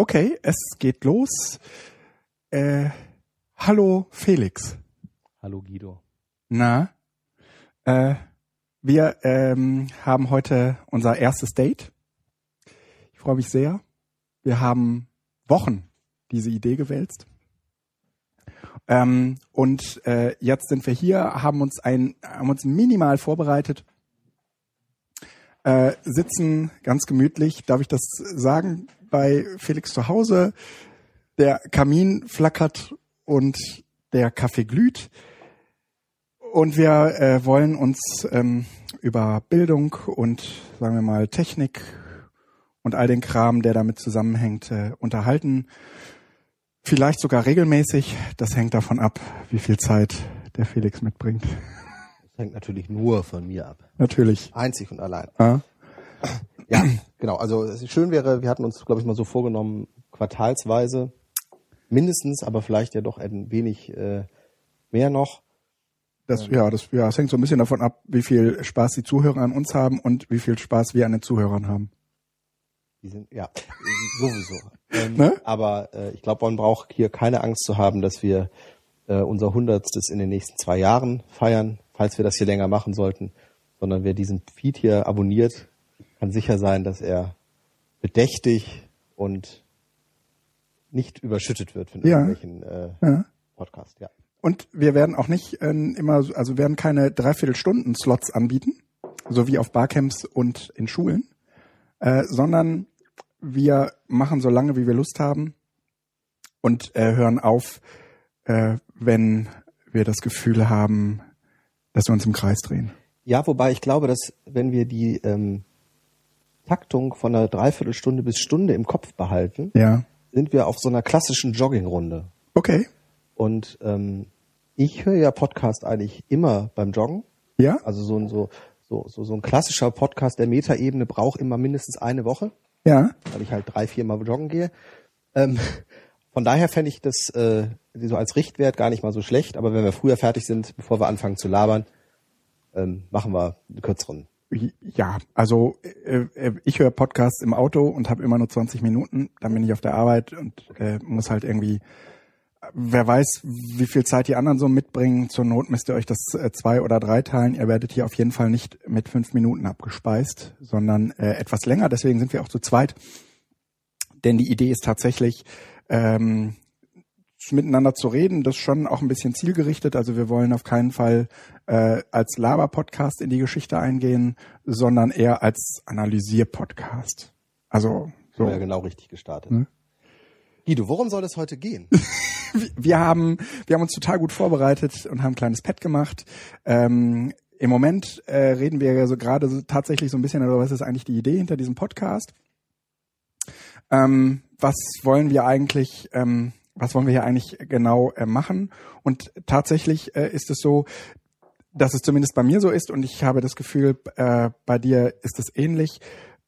Okay, es geht los. Äh, hallo Felix. Hallo Guido. Na, äh, wir ähm, haben heute unser erstes Date. Ich freue mich sehr. Wir haben Wochen diese Idee gewälzt. Ähm, und äh, jetzt sind wir hier, haben uns ein, haben uns minimal vorbereitet, äh, sitzen ganz gemütlich. Darf ich das sagen? Bei Felix zu Hause. Der Kamin flackert und der Kaffee glüht. Und wir äh, wollen uns ähm, über Bildung und sagen wir mal Technik und all den Kram, der damit zusammenhängt, äh, unterhalten. Vielleicht sogar regelmäßig. Das hängt davon ab, wie viel Zeit der Felix mitbringt. Das hängt natürlich nur von mir ab. Natürlich. Einzig und allein. Ah. Ja, genau. Also schön wäre, wir hatten uns, glaube ich, mal so vorgenommen, quartalsweise mindestens, aber vielleicht ja doch ein wenig äh, mehr noch. Das, ja, das, ja, das hängt so ein bisschen davon ab, wie viel Spaß die Zuhörer an uns haben und wie viel Spaß wir an den Zuhörern haben. Die sind, ja, sowieso. Ähm, Ne? Aber äh, ich glaube, man braucht hier keine Angst zu haben, dass wir äh, unser Hundertstes in den nächsten zwei Jahren feiern, falls wir das hier länger machen sollten, sondern wer diesen Feed hier abonniert, kann sicher sein, dass er bedächtig und nicht überschüttet wird von Ja. irgendwelchen äh, Ja. Podcasts. Ja. Und wir werden auch nicht äh, immer, so- also werden keine Dreiviertelstunden-Slots anbieten, so wie auf Barcamps und in Schulen, äh, sondern wir machen so lange, wie wir Lust haben und äh, hören auf, äh, wenn wir das Gefühl haben, dass wir uns im Kreis drehen. Ja, wobei ich glaube, dass wenn wir die ähm, Taktung von einer Dreiviertelstunde bis Stunde im Kopf behalten, Ja. sind wir auf so einer klassischen Joggingrunde. Okay. Und ähm, ich höre ja Podcast eigentlich immer beim Joggen. Ja? Also so ein so so so, so ein klassischer Podcast der Metaebene braucht immer mindestens eine Woche, Ja. weil ich halt drei, vier Mal joggen gehe. Ähm, von daher fände ich das äh, so als Richtwert gar nicht mal so schlecht. Aber wenn wir früher fertig sind, bevor wir anfangen zu labern, ähm, machen wir einen kürzeren. Ja, also äh, äh, ich höre Podcasts im Auto und habe immer nur 20 Minuten. Dann bin ich auf der Arbeit und äh, muss halt irgendwie, wer weiß, wie viel Zeit die anderen so mitbringen. Zur Not müsst ihr euch das äh, zwei oder drei teilen. Ihr werdet hier auf jeden Fall nicht mit fünf Minuten abgespeist, sondern äh, etwas länger. Deswegen sind wir auch zu zweit. Denn die Idee ist tatsächlich, ähm, miteinander zu reden, das ist schon auch ein bisschen zielgerichtet. Also wir wollen auf keinen Fall äh, als Laber-Podcast in die Geschichte eingehen, sondern eher als Analysier-Podcast. Also So. Ja, genau richtig gestartet. Ne? Guido, worum soll es heute gehen? Wir haben, wir haben uns total gut vorbereitet und haben ein kleines Pad gemacht. Ähm, Im Moment äh, reden wir ja so gerade so tatsächlich so ein bisschen darüber, was ist eigentlich die Idee hinter diesem Podcast? Ähm, was wollen wir eigentlich, ähm, was wollen wir hier eigentlich genau äh, machen? Und tatsächlich äh, ist es so, dass es zumindest bei mir so ist und ich habe das Gefühl, äh, bei dir ist es ähnlich.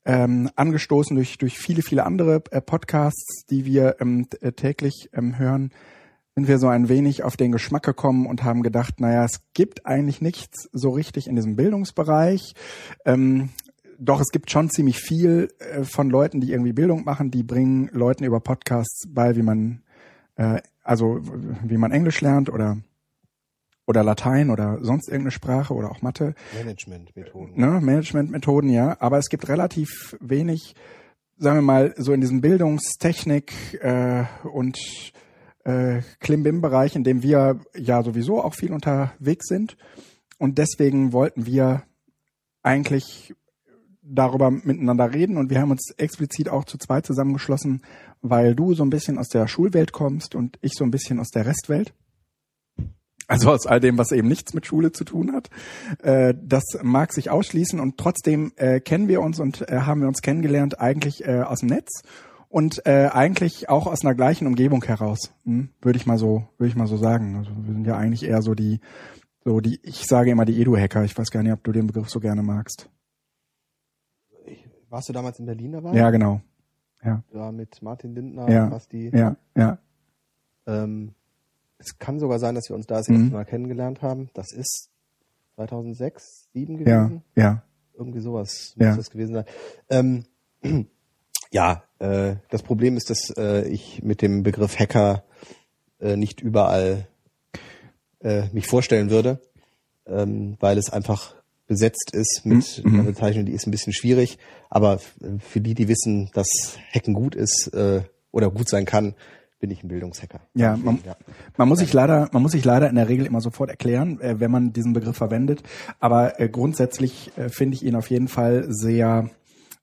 Ähm, angestoßen durch durch viele viele andere äh, Podcasts, die wir ähm, äh, täglich ähm, hören, sind wir so ein wenig auf den Geschmack gekommen und haben gedacht, naja, es gibt eigentlich nichts so richtig in diesem Bildungsbereich. Ähm, doch es gibt schon ziemlich viel äh, von Leuten, die irgendwie Bildung machen, die bringen Leuten über Podcasts bei, wie man äh, also wie man Englisch lernt oder oder Latein oder sonst irgendeine Sprache oder auch Mathe Management-Methoden. ne, Managementmethoden, ja, aber es gibt relativ wenig, sagen wir mal, so in diesem Bildungstechnik äh, und äh, Klimbim-Bereich, in dem wir ja sowieso auch viel unterwegs sind. Und deswegen wollten wir eigentlich darüber miteinander reden und wir haben uns explizit auch zu zweit zusammengeschlossen, weil du so ein bisschen aus der Schulwelt kommst und ich so ein bisschen aus der Restwelt. Also aus all dem, was eben nichts mit Schule zu tun hat. Äh, das mag sich ausschließen und trotzdem äh, kennen wir uns und äh, haben wir uns kennengelernt eigentlich aus dem Netz und eigentlich auch aus einer gleichen Umgebung heraus, hm? würde ich mal so, würde ich mal so sagen. Also wir sind ja eigentlich eher so die, so die, ich sage immer die Edu-Hacker. Ich weiß gar nicht, ob du den Begriff so gerne magst. Warst du damals in Berlin dabei? Ja, genau. Ja, Ja, mit Martin Lindner, Ja. Basti. ja, ja. Ähm, es kann sogar sein, dass wir uns da das Mhm. erste Mal kennengelernt haben. Das ist 2006, 2007 Ja, gewesen. ja. Irgendwie sowas Ja. muss das gewesen sein. Ähm, ja, Äh, das Problem ist, dass äh, ich mit dem Begriff Hacker äh, nicht überall äh, mich vorstellen würde, ähm, weil es einfach besetzt ist mit mhm. einer Bezeichnung, die ist ein bisschen schwierig. Aber für die, die wissen, dass Hacken gut ist äh, oder gut sein kann, bin ich ein Bildungshacker. Ja, man, ja. man muss sich leider, man muss sich leider in der Regel immer sofort erklären, äh, wenn man diesen Begriff verwendet. Aber äh, grundsätzlich äh, finde ich ihn auf jeden Fall sehr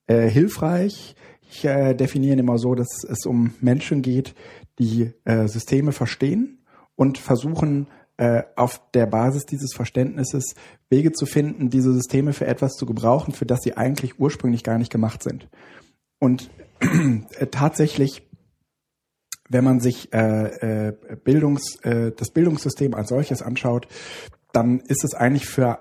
äh, hilfreich. Ich äh, definiere ihn immer so, dass es um Menschen geht, die äh, Systeme verstehen und versuchen äh, auf der Basis dieses Verständnisses Wege zu finden, diese Systeme für etwas zu gebrauchen, für das sie eigentlich ursprünglich gar nicht gemacht sind. Und äh, tatsächlich wenn man sich äh, Bildungs, das Bildungssystem als solches anschaut, dann ist es eigentlich für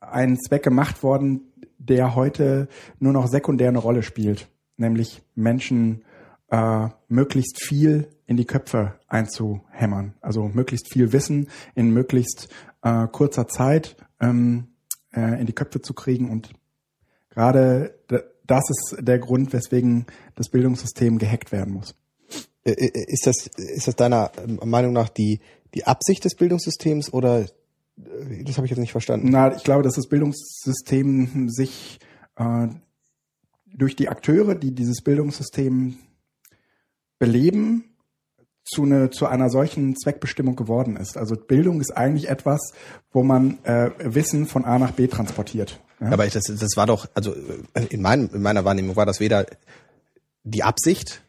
einen Zweck gemacht worden, der heute nur noch sekundär eine Rolle spielt, nämlich Menschen äh, möglichst viel in die Köpfe einzuhämmern, also möglichst viel Wissen in möglichst äh, kurzer Zeit ähm, äh, in die Köpfe zu kriegen und gerade das ist der Grund, weswegen das Bildungssystem gehackt werden muss. Ist das, ist das deiner Meinung nach die, die Absicht des Bildungssystems oder äh, das habe ich jetzt nicht verstanden? Na, ich glaube, dass das Bildungssystem sich äh, durch die Akteure, die dieses Bildungssystem beleben, zu, eine, zu einer solchen Zweckbestimmung geworden ist. Also Bildung ist eigentlich etwas, wo man äh, Wissen von A nach B transportiert. Ja? Aber ich, das, das war doch, also in, meinem, in meiner Wahrnehmung war das weder die Absicht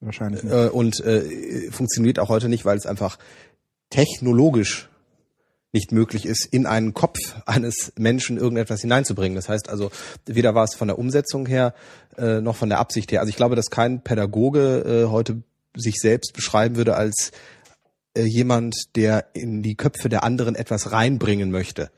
Wahrscheinlich nicht. Äh, und äh, funktioniert auch heute nicht, weil es einfach technologisch nicht möglich ist, in einen Kopf eines Menschen irgendetwas hineinzubringen. Das heißt also, weder war es von der Umsetzung her äh, noch von der Absicht her. Also ich glaube, dass kein Pädagoge äh, heute sich selbst beschreiben würde als äh, jemand, der in die Köpfe der anderen etwas reinbringen möchte.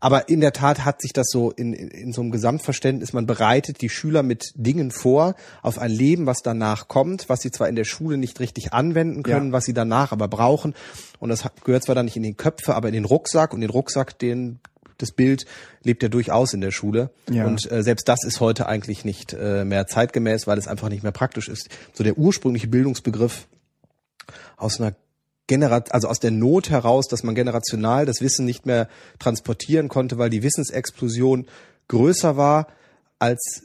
Aber in der Tat hat sich das so in, in, in so einem Gesamtverständnis, man bereitet die Schüler mit Dingen vor auf ein Leben, was danach kommt, was sie zwar in der Schule nicht richtig anwenden können, ja. was sie danach aber brauchen. Und das gehört zwar dann nicht in den Köpfe, aber in den Rucksack. Und den Rucksack, den das Bild lebt ja durchaus in der Schule. Ja. Und äh, selbst das ist heute eigentlich nicht äh, mehr zeitgemäß, weil es einfach nicht mehr praktisch ist. So der ursprüngliche Bildungsbegriff aus einer generat also aus der Not heraus, dass man generational das Wissen nicht mehr transportieren konnte, weil die Wissensexplosion größer war als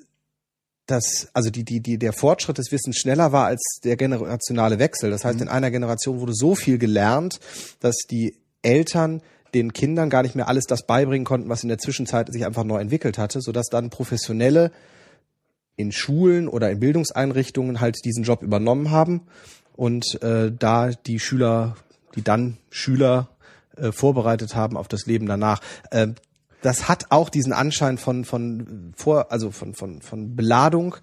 das, also die, die, die, der Fortschritt des Wissens schneller war als der generationale Wechsel. Das heißt, mhm. in einer Generation wurde so viel gelernt, dass die Eltern den Kindern gar nicht mehr alles das beibringen konnten, was in der Zwischenzeit sich einfach neu entwickelt hatte, sodass dann Professionelle in Schulen oder in Bildungseinrichtungen halt diesen Job übernommen haben und äh, da die Schüler, die dann Schüler äh, vorbereitet haben auf das Leben danach. Äh, das hat auch diesen Anschein von von vor also von von von Beladung,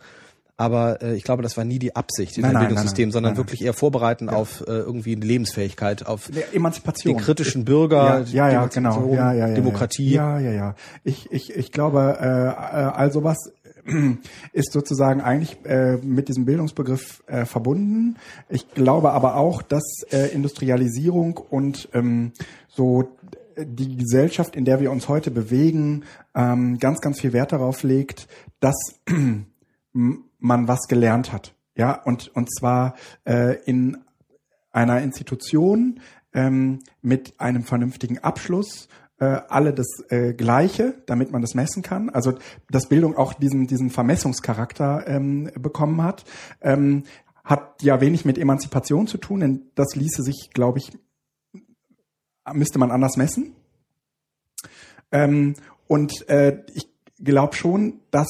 aber äh, ich glaube, das war nie die Absicht in nein, dem Bildungssystem, nein, sondern wirklich eher vorbereiten ja. auf äh, irgendwie eine Lebensfähigkeit, auf Emanzipation, den kritischen Bürger, ja, ja, ja genau, ja, ja, ja, Demokratie. Ja, ja, ja. Ich ich ich glaube, äh, äh also was ist sozusagen eigentlich äh, mit diesem Bildungsbegriff äh, verbunden. Ich glaube aber auch, dass äh, Industrialisierung und ähm, so die Gesellschaft, in der wir uns heute bewegen, ähm, ganz, ganz viel Wert darauf legt, dass man was gelernt hat. Ja, und, und zwar äh, in einer Institution ähm, mit einem vernünftigen Abschluss äh, alle das äh, Gleiche, damit man das messen kann. Also dass Bildung auch diesen diesen Vermessungscharakter ähm, bekommen hat, ähm, hat ja wenig mit Emanzipation zu tun, denn das ließe sich, glaube ich, müsste man anders messen. Ähm, und äh, ich glaube schon, dass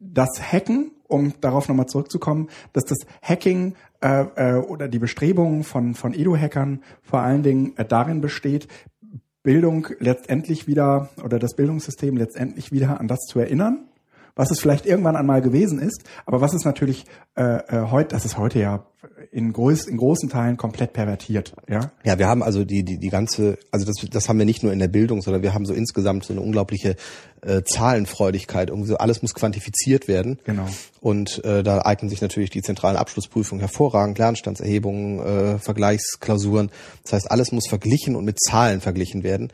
das Hacken, um darauf nochmal zurückzukommen, dass das Hacking äh, äh, oder die Bestrebungen von, von Edu-Hackern vor allen Dingen äh, darin besteht, Bildung letztendlich wieder oder das Bildungssystem letztendlich wieder an das zu erinnern, was es vielleicht irgendwann einmal gewesen ist, aber was es natürlich äh, äh, heute, das ist heute ja in, groß, in großen Teilen komplett pervertiert. Ja, ja wir haben also die, die, die ganze, also das, das haben wir nicht nur in der Bildung, sondern wir haben so insgesamt so eine unglaubliche äh, Zahlenfreudigkeit. Irgendwie so alles muss quantifiziert werden. Genau. Und äh, da eignen sich natürlich die zentralen Abschlussprüfungen hervorragend, Lernstandserhebungen, äh, Vergleichsklausuren. Das heißt, alles muss verglichen und mit Zahlen verglichen werden.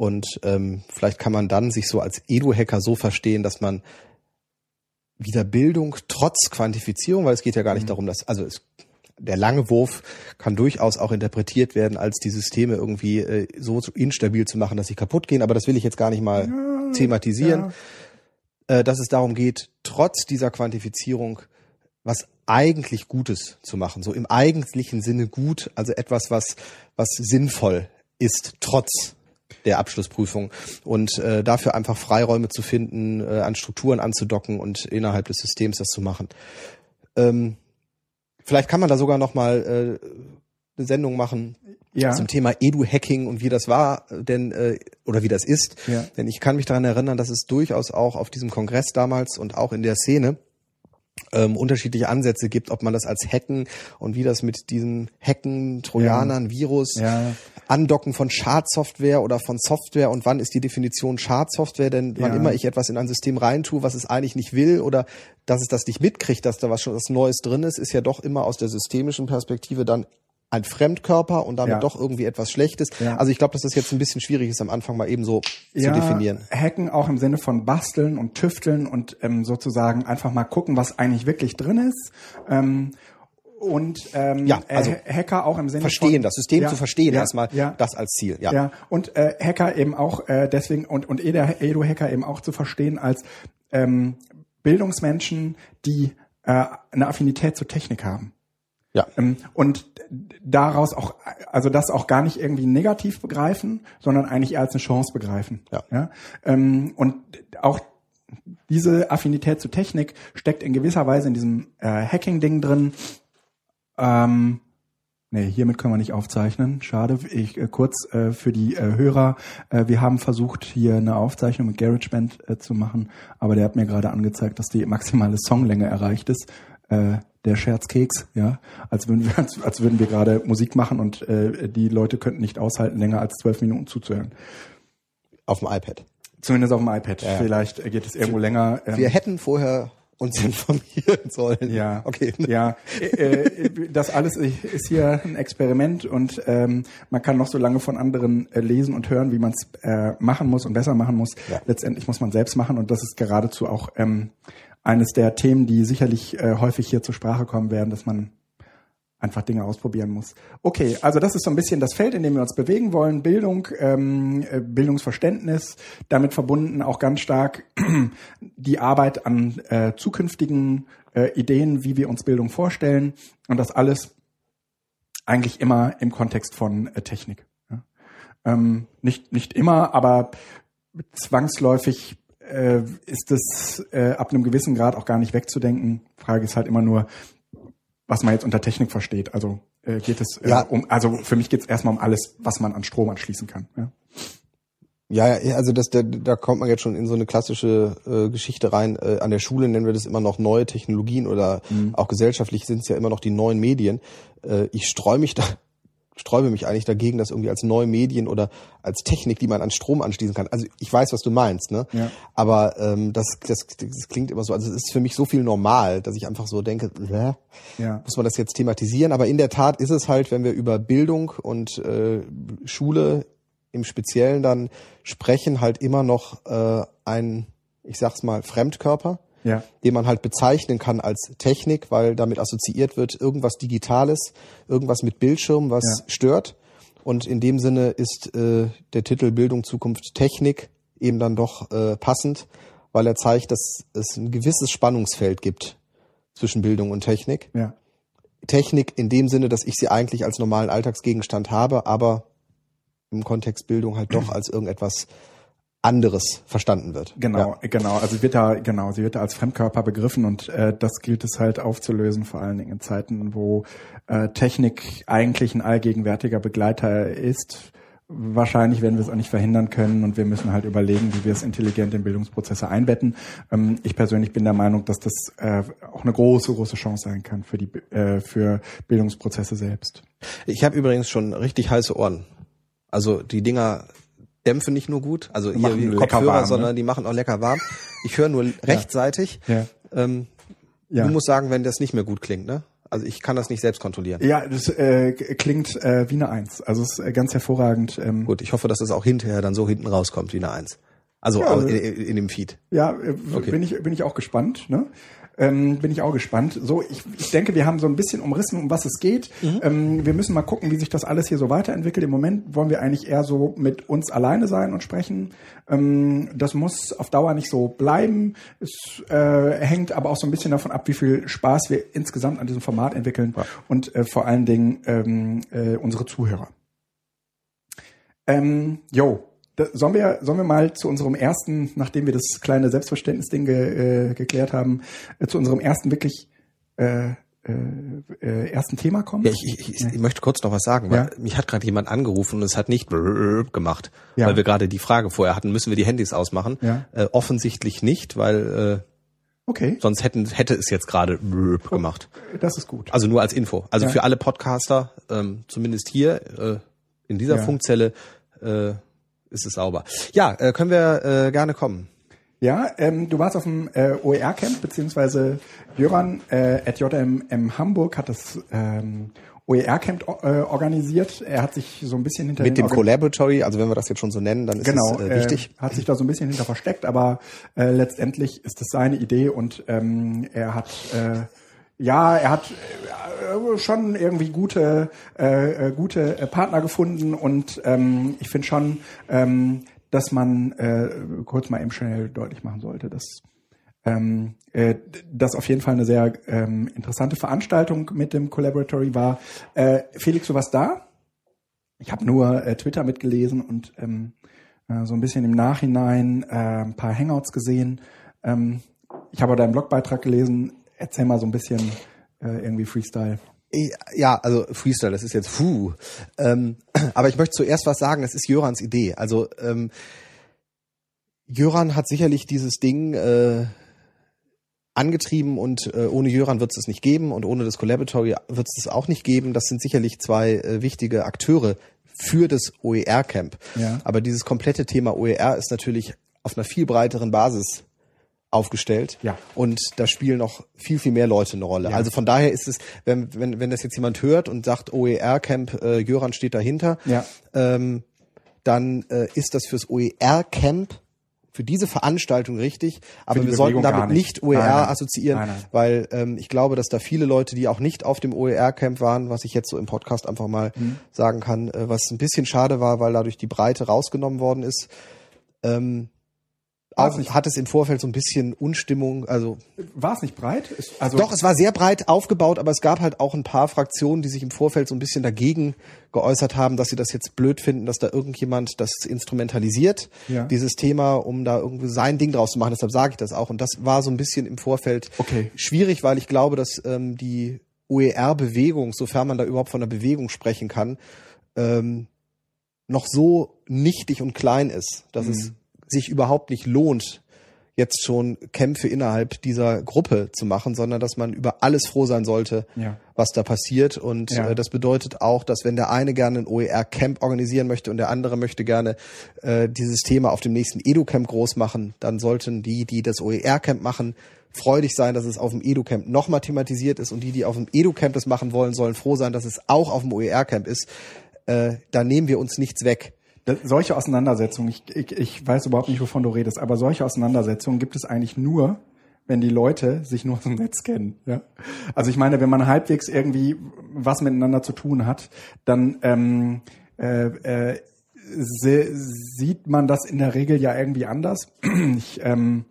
Und ähm, vielleicht kann man dann sich so als Edu-Hacker so verstehen, dass man wieder Bildung trotz Quantifizierung, weil es geht ja gar nicht mhm. darum, dass, also es, der lange Wurf kann durchaus auch interpretiert werden, als die Systeme irgendwie äh, so instabil zu machen, dass sie kaputt gehen. Aber das will ich jetzt gar nicht mal ja, thematisieren. Ja. Äh, dass es darum geht, trotz dieser Quantifizierung was eigentlich Gutes zu machen, so im eigentlichen Sinne gut, also etwas, was was sinnvoll ist, trotz der Abschlussprüfung und äh, dafür einfach Freiräume zu finden, äh, an Strukturen anzudocken und innerhalb des Systems das zu machen. Ähm, vielleicht kann man da sogar noch mal äh, eine Sendung machen ja. zum Thema Edu-Hacking und wie das war, denn äh, oder wie das ist. Ja. Denn ich kann mich daran erinnern, dass es durchaus auch auf diesem Kongress damals und auch in der Szene ähm, unterschiedliche Ansätze gibt, ob man das als Hacken und wie das mit diesen Hacken, Trojanern, ja. Virus, ja. Andocken von Schadsoftware oder von Software und wann ist die Definition Schadsoftware? Denn wann ja. immer ich etwas in ein System reintue, was es eigentlich nicht will oder dass es das nicht mitkriegt, dass da was schon was Neues drin ist, ist ja doch immer aus der systemischen Perspektive dann ein Fremdkörper und damit ja. doch irgendwie etwas Schlechtes. Ja. Also ich glaube, dass das jetzt ein bisschen schwierig ist, am Anfang mal eben so ja, zu definieren. Hacken auch im Sinne von basteln und tüfteln und ähm, sozusagen einfach mal gucken, was eigentlich wirklich drin ist. Ähm, und ähm, ja, also äh, Hacker auch im Sinne verstehen, von, das System ja, zu verstehen ja, erstmal, ja, das als Ziel. Ja, ja. und äh, Hacker eben auch äh, deswegen und und Edu-Hacker eben auch zu verstehen als ähm, Bildungsmenschen, die äh, eine Affinität zur Technik haben. Ja. Ähm, und daraus auch, also das auch gar nicht irgendwie negativ begreifen, sondern eigentlich eher als eine Chance begreifen. Ja. ja? Ähm, und auch diese Affinität zu Technik steckt in gewisser Weise in diesem äh, Hacking-Ding drin. Ähm, nee, hiermit können wir nicht aufzeichnen. Schade. Ich äh, kurz äh, für die äh, Hörer. Äh, wir haben versucht, hier eine Aufzeichnung mit GarageBand äh, zu machen, aber der hat mir gerade angezeigt, dass die maximale Songlänge erreicht ist. Äh, der Scherzkeks, ja, als würden wir, als, als würden wir gerade Musik machen und äh, die Leute könnten nicht aushalten, länger als zwölf Minuten zuzuhören. Auf dem iPad. Zumindest auf dem iPad. Ja. Vielleicht geht es irgendwo länger. Ähm, wir hätten vorher uns informieren sollen. Ja, okay. Ja, äh, äh, das alles ist hier ein Experiment und ähm, man kann noch so lange von anderen äh, lesen und hören, wie man es äh, machen muss und besser machen muss. Ja. Letztendlich muss man selbst machen und das ist geradezu auch ähm, eines der Themen, die sicherlich äh, häufig hier zur Sprache kommen werden, dass man einfach Dinge ausprobieren muss. Okay, also das ist so ein bisschen das Feld, in dem wir uns bewegen wollen. Bildung, ähm, äh, Bildungsverständnis, damit verbunden auch ganz stark die Arbeit an äh, zukünftigen äh, Ideen, wie wir uns Bildung vorstellen. Und das alles eigentlich immer im Kontext von äh, Technik. Ja. Ähm, nicht, nicht immer, aber zwangsläufig äh, ist es äh, ab einem gewissen Grad auch gar nicht wegzudenken. Frage ist halt immer nur, was man jetzt unter Technik versteht. Also äh, geht es äh, ja. um, also für mich geht es erstmal um alles, was man an Strom anschließen kann. Ja. Ja, also das, da, da kommt man jetzt schon in so eine klassische äh, Geschichte rein. Äh, an der Schule nennen wir das immer noch neue Technologien oder mhm. auch gesellschaftlich sind es ja immer noch die neuen Medien. Äh, ich streue mich da sträube mich eigentlich dagegen, das irgendwie als neue Medien oder als Technik, die man an Strom anschließen kann. Also ich weiß, was du meinst, ne? Ja. Aber ähm, das, das, das klingt immer so. Also es ist für mich so viel normal, dass ich einfach so denke, äh, ja. muss man das jetzt thematisieren? Aber in der Tat ist es halt, wenn wir über Bildung und äh, Schule im Speziellen dann sprechen, halt immer noch äh, ein, ich sag's mal, Fremdkörper ja. den man halt bezeichnen kann als Technik, weil damit assoziiert wird irgendwas Digitales, irgendwas mit Bildschirm, was ja. stört. Und in dem Sinne ist äh, der Titel Bildung Zukunft Technik eben dann doch äh, passend, weil er zeigt, dass es ein gewisses Spannungsfeld gibt zwischen Bildung und Technik. Ja. Technik in dem Sinne, dass ich sie eigentlich als normalen Alltagsgegenstand habe, aber im Kontext Bildung halt doch als irgendetwas anderes verstanden wird. Genau, ja. genau. Also sie wird da genau, sie wird da als Fremdkörper begriffen und äh, das gilt es halt aufzulösen, vor allen Dingen in Zeiten, wo äh, Technik eigentlich ein allgegenwärtiger Begleiter ist. Wahrscheinlich werden wir es auch nicht verhindern können und wir müssen halt überlegen, wie wir es intelligent in Bildungsprozesse einbetten. Ähm, ich persönlich bin der Meinung, dass das äh, auch eine große, große Chance sein kann für die äh, für Bildungsprozesse selbst. Ich habe übrigens schon richtig heiße Ohren. Also die Dinger dämpfen nicht nur gut, also hier wie Kopfhörer, warm, ne? sondern die machen auch lecker warm. Ich höre nur rechtzeitig. Ja. Ähm, ja. Du musst sagen, wenn das nicht mehr gut klingt, ne? Also ich kann das nicht selbst kontrollieren. Ja, das äh, klingt äh, wie eine Eins. Also es ist äh, ganz hervorragend. Ähm. Gut, ich hoffe, dass das auch hinterher dann so hinten rauskommt wie eine Eins. Also ja, in, in, dem Feed. Ja, äh, okay. bin ich bin ich auch gespannt. Ne? Ähm, bin ich auch gespannt. So, ich, ich denke, wir haben so ein bisschen umrissen, um was es geht. Mhm. Ähm, wir müssen mal gucken, wie sich das alles hier so weiterentwickelt. Im Moment wollen wir eigentlich eher so mit uns alleine sein und sprechen. Ähm, das muss auf Dauer nicht so bleiben. Es äh, hängt aber auch so ein bisschen davon ab, wie viel Spaß wir insgesamt an diesem Format entwickeln ja. und äh, vor allen Dingen ähm, äh, unsere Zuhörer. Ähm, jo, sollen wir, sollen wir mal zu unserem ersten, nachdem wir das kleine Selbstverständnisding ge, äh, geklärt haben, äh, zu unserem ersten wirklich äh, äh, äh, ersten Thema kommen? Ja, ich, ich, ich, möchte kurz noch was sagen, weil ja? mich hat gerade jemand angerufen und es hat nicht gemacht, ja. weil wir gerade die Frage vorher hatten, müssen wir die Handys ausmachen? Ja. Äh, offensichtlich nicht, weil äh, Okay. Sonst hätten, hätte es jetzt gerade gemacht. Das ist gut. Also nur als Info. Also für alle Podcaster, ähm, zumindest hier äh, in dieser. Funkzelle, äh, ist es sauber. Ja, äh, können wir äh, gerne kommen. Ja, ähm, du warst auf dem äh, OER-Camp, beziehungsweise Jöran äh, at JMM Hamburg hat das ähm, OER-Camp äh, organisiert. Er hat sich so ein bisschen hinter mit dem Organ Collaboratory, also wenn wir das jetzt schon so nennen, dann ist genau, das äh, wichtig. Äh, hat sich da so ein bisschen hinter versteckt, aber äh, letztendlich ist es seine Idee und ähm, er hat äh, ja, er hat äh, schon irgendwie gute, äh, äh, gute Partner gefunden und ähm, ich finde schon, ähm, dass man äh, kurz mal eben schnell deutlich machen sollte, dass ähm, äh, das auf jeden Fall eine sehr ähm, interessante Veranstaltung mit dem Collaboratory war. Äh, Felix, du warst da? Ich habe nur äh, Twitter mitgelesen und ähm, äh, so ein bisschen im Nachhinein äh, ein paar Hangouts gesehen. Ähm, ich habe deinen Blogbeitrag gelesen. Erzähl mal so ein bisschen äh, irgendwie Freestyle. Ja, also Freestyle, das ist jetzt puh. Ähm, aber ich möchte zuerst was sagen, das ist Jörans Idee. Also ähm, Jöran hat sicherlich dieses Ding äh, angetrieben und äh, ohne Jöran wird es es nicht geben und ohne das Collaboratory wird es es auch nicht geben. Das sind sicherlich zwei äh, wichtige Akteure für das OER-Camp. Ja. Aber dieses komplette Thema OER ist natürlich auf einer viel breiteren Basis aufgestellt. Ja. Und da spielen noch viel, viel mehr Leute eine Rolle. Ja. Also von daher ist es, wenn, wenn, wenn das jetzt jemand hört und sagt, OER-Camp, äh, Jöran steht dahinter, ja. ähm, dann äh, ist das fürs OER-Camp für diese Veranstaltung richtig, aber wir sollten damit nicht, nicht OER nein, nein. assoziieren, nein, weil ähm, ich glaube, dass da viele Leute, die auch nicht auf dem OER-Camp waren, was ich jetzt so im Podcast einfach mal mhm. sagen kann, äh, was ein bisschen schade war, weil dadurch die Breite rausgenommen worden ist, ähm, auch nicht, hat es im Vorfeld so ein bisschen Unstimmung, also war es nicht breit? Also doch, es war sehr breit aufgebaut, aber es gab halt auch ein paar Fraktionen, die sich im Vorfeld so ein bisschen dagegen geäußert haben, dass sie das jetzt blöd finden, dass da irgendjemand das instrumentalisiert, ja. dieses Thema, um da irgendwie sein Ding draus zu machen. Deshalb sage ich das auch. Und das war so ein bisschen im Vorfeld okay. schwierig, weil ich glaube, dass ähm, die OER-Bewegung, sofern man da überhaupt von einer Bewegung sprechen kann, ähm, noch so nichtig und klein ist, dass mhm. es sich überhaupt nicht lohnt, jetzt schon Kämpfe innerhalb dieser Gruppe zu machen, sondern dass man über alles froh sein sollte, ja. was da passiert. Und ja. äh, das bedeutet auch, dass wenn der eine gerne ein OER-Camp organisieren möchte und der andere möchte gerne äh, dieses Thema auf dem nächsten Edu-Camp groß machen, dann sollten die, die das OER-Camp machen, freudig sein, dass es auf dem Edu-Camp nochmal thematisiert ist und die, die auf dem Edu-Camp das machen wollen, sollen froh sein, dass es auch auf dem OER-Camp ist. Äh, da nehmen wir uns nichts weg solche Auseinandersetzungen, ich, ich, ich weiß überhaupt nicht, wovon du redest, aber solche Auseinandersetzungen gibt es eigentlich nur, wenn die Leute sich nur aus dem Netz kennen. Ja? Also ich meine, wenn man halbwegs irgendwie was miteinander zu tun hat, dann ähm, äh, äh, sieht man das in der Regel ja irgendwie anders. Ich ähm,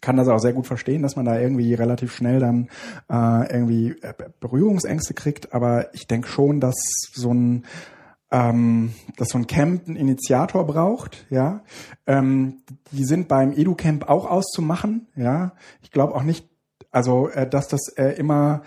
kann das auch sehr gut verstehen, dass man da irgendwie relativ schnell dann äh, irgendwie äh, Berührungsängste kriegt, aber ich denke schon, dass so ein ähm, dass so ein Camp einen Initiator braucht, ja. Ähm, die sind beim Edu-Camp auch auszumachen, ja. Ich glaube auch nicht, also äh, dass das äh, immer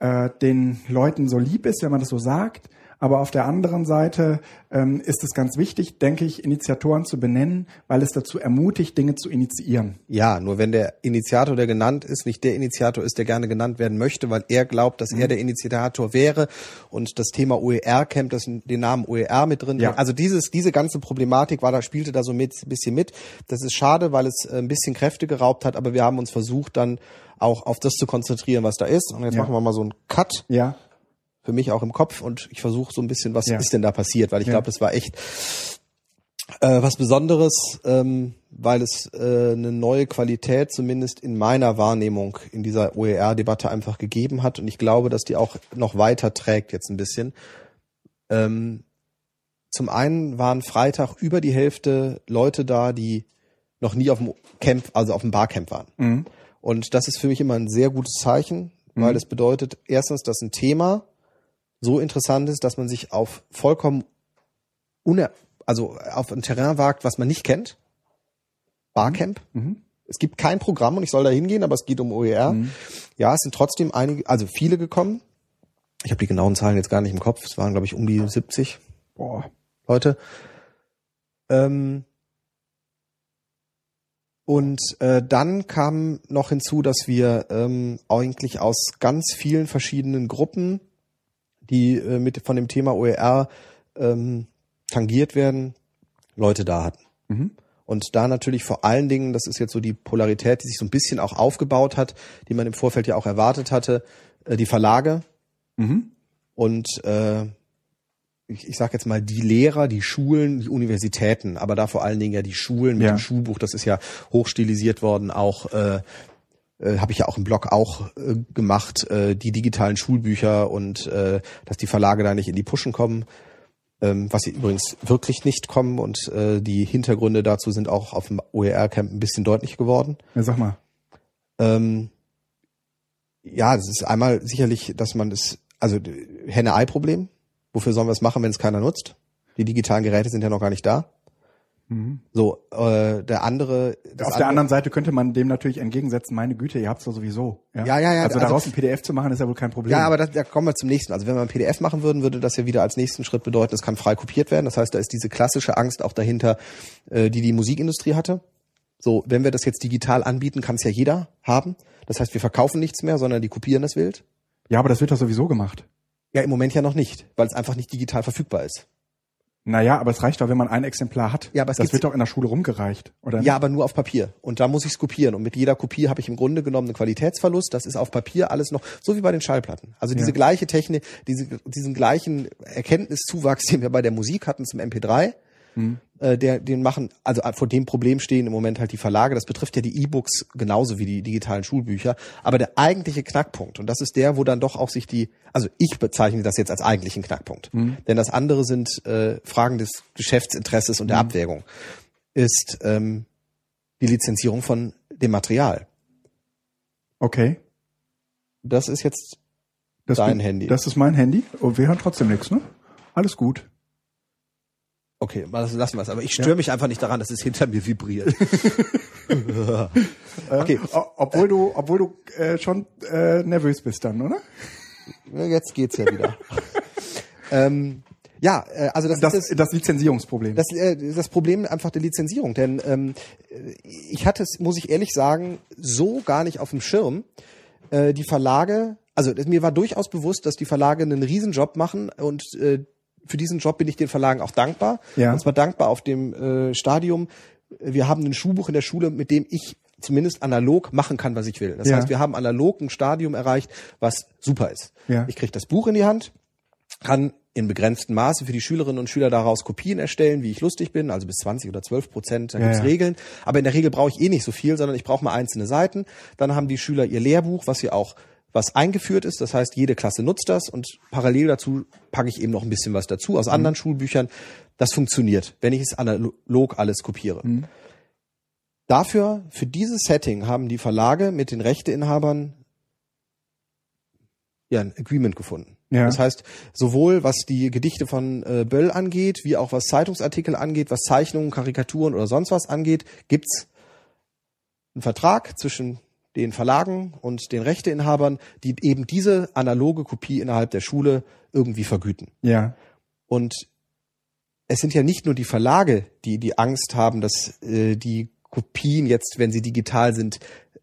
äh, den Leuten so lieb ist, wenn man das so sagt. Aber auf der anderen Seite ähm, ist es ganz wichtig, denke ich, Initiatoren zu benennen, weil es dazu ermutigt, Dinge zu initiieren. Ja, nur wenn der Initiator, der genannt ist, nicht der Initiator ist, der gerne genannt werden möchte, weil er glaubt, dass mhm. er der Initiator wäre und das Thema OER-Camp, das den Namen OER mit drin ja. Also dieses, diese ganze Problematik war da, spielte da so mit, ein bisschen mit. Das ist schade, weil es äh, ein bisschen Kräfte geraubt hat, aber wir haben uns versucht, dann auch auf das zu konzentrieren, was da ist. Und jetzt ja. machen wir mal so einen Cut. Ja für mich auch im Kopf und ich versuche so ein bisschen, was ja. ist denn da passiert, weil ich ja. glaube, das war echt Äh, was Besonderes, ähm, weil es äh, eine neue Qualität zumindest in meiner Wahrnehmung in dieser OER-Debatte einfach gegeben hat und ich glaube, dass die auch noch weiter trägt jetzt ein bisschen. Ähm, zum einen waren Freitag über die Hälfte Leute da, die noch nie auf dem Camp, also auf dem Barcamp waren. Mhm. Und das ist für mich immer ein sehr gutes Zeichen, weil Mhm. es bedeutet erstens, dass ein Thema so interessant ist, dass man sich auf vollkommen uner also auf ein Terrain wagt, was man nicht kennt. Barcamp. Mhm. Es gibt kein Programm und ich soll da hingehen, aber es geht um OER. Mhm. Ja, es sind trotzdem einige, also viele gekommen. Ich habe die genauen Zahlen jetzt gar nicht im Kopf. Es waren, glaube ich, um die 70 Boah. Leute. Ähm, und äh, dann kam noch hinzu, dass wir ähm, eigentlich aus ganz vielen verschiedenen Gruppen, die äh, mit von dem Thema OER ähm, tangiert werden, Leute da hatten. Mhm. Und da natürlich vor allen Dingen, das ist jetzt so die Polarität, die sich so ein bisschen auch aufgebaut hat, die man im Vorfeld ja auch erwartet hatte, äh, die Verlage Mhm. und äh, ich, ich sage jetzt mal die Lehrer, die Schulen, die Universitäten, aber da vor allen Dingen ja die Schulen mit Ja. dem Schulbuch, das ist ja hochstilisiert worden, auch äh, äh, habe ich ja auch im Blog auch äh, gemacht, äh, die digitalen Schulbücher und äh, dass die Verlage da nicht in die Puschen kommen, ähm, was sie übrigens wirklich nicht kommen und äh, die Hintergründe dazu sind auch auf dem OER-Camp ein bisschen deutlich geworden. Ja, sag mal. Ähm, ja, das ist einmal sicherlich, dass man das, also Henne-Ei-Problem. Wofür sollen wir es machen, wenn es keiner nutzt? Die digitalen Geräte sind ja noch gar nicht da. Mhm. So, äh, der andere. Das Auf der anderen Seite könnte man dem natürlich entgegensetzen, meine Güte, ihr habt's doch sowieso. Ja, ja, ja, Also also- daraus ein PDF zu machen, ist ja wohl kein Problem. Ja, aber das, da kommen wir zum nächsten. Also wenn wir ein PDF machen würden, würde das ja wieder als nächsten Schritt bedeuten, es kann frei kopiert werden. Das heißt, da ist diese klassische Angst auch dahinter, äh, die die Musikindustrie hatte. So, wenn wir das jetzt digital anbieten, kann es ja jeder haben. Das heißt, wir verkaufen nichts mehr, sondern die kopieren das wild. ja, aber das wird doch sowieso gemacht. Ja, im Moment ja noch nicht, weil es einfach nicht digital verfügbar ist. Naja, aber es reicht doch, wenn man ein Exemplar hat. Ja, aber es das wird doch in der Schule rumgereicht, oder? Ja, aber nur auf Papier. Und da muss ich es kopieren. Und mit jeder Kopie habe ich im Grunde genommen einen Qualitätsverlust. Das ist auf Papier alles noch, so wie bei den Schallplatten. Also diese Ja. gleiche Technik, diese, diesen gleichen Erkenntniszuwachs, den wir bei der Musik hatten zum MP3, Mhm. Äh, der, den machen, also vor dem Problem stehen im Moment halt die Verlage. Das betrifft ja die E-Books genauso wie die digitalen Schulbücher. Aber der eigentliche Knackpunkt, und das ist der, wo dann doch auch sich die, also ich bezeichne das jetzt als eigentlichen Knackpunkt. Denn das andere sind äh, Fragen des Geschäftsinteresses und der Abwägung, ist ähm, die Lizenzierung von dem Material. Okay. Das ist jetzt Das Dein bin- Handy. Das ist mein Handy. Und wir hören trotzdem nichts, ne? Alles gut. Okay, das- lassen wir es. Aber ich störe mich einfach nicht daran, dass es hinter mir vibriert. okay, O obwohl du, obwohl du äh, schon äh, nervös bist dann, oder? Ja, jetzt geht's ja wieder. ähm, ja, äh, also das, Das, ist das, das Lizenzierungsproblem. das, äh, das Problem einfach der Lizenzierung. Denn ähm, ich hatte es, muss ich ehrlich sagen, so gar nicht auf dem Schirm. Äh, die Verlage, also mir war durchaus bewusst, dass die Verlage einen Riesenjob machen und äh, für diesen Job bin ich den Verlagen auch dankbar. Ja. Und zwar dankbar auf dem äh, Stadium. Wir haben ein Schulbuch in der Schule, mit dem ich zumindest analog machen kann, was ich will. Das Ja. heißt, wir haben analog ein Stadium erreicht, was super ist. Ja. Ich kriege das Buch in die Hand, kann in begrenztem Maße für die Schülerinnen und Schüler daraus Kopien erstellen, wie ich lustig bin, also bis 20 oder 12 Prozent, da Ja, gibt's ja. Regeln. Aber in der Regel brauche ich eh nicht so viel, sondern ich brauche mal einzelne Seiten. Dann haben die Schüler ihr Lehrbuch, was ja auch was eingeführt ist. Das heißt, jede Klasse nutzt das und parallel dazu packe ich eben noch ein bisschen was dazu aus anderen Schulbüchern. Das funktioniert, wenn ich es analog alles kopiere. Dafür, für dieses Setting haben die Verlage mit den Rechteinhabern ja ein Agreement gefunden. Ja. Das heißt, sowohl was die Gedichte von äh, Böll angeht, wie auch was Zeitungsartikel angeht, was Zeichnungen, Karikaturen oder sonst was angeht, gibt's einen Vertrag zwischen den Verlagen und den Rechteinhabern, die eben diese analoge Kopie innerhalb der Schule irgendwie vergüten. ja. Und es sind ja nicht nur die Verlage, die die Angst haben, dass äh, die Kopien jetzt, wenn sie digital sind,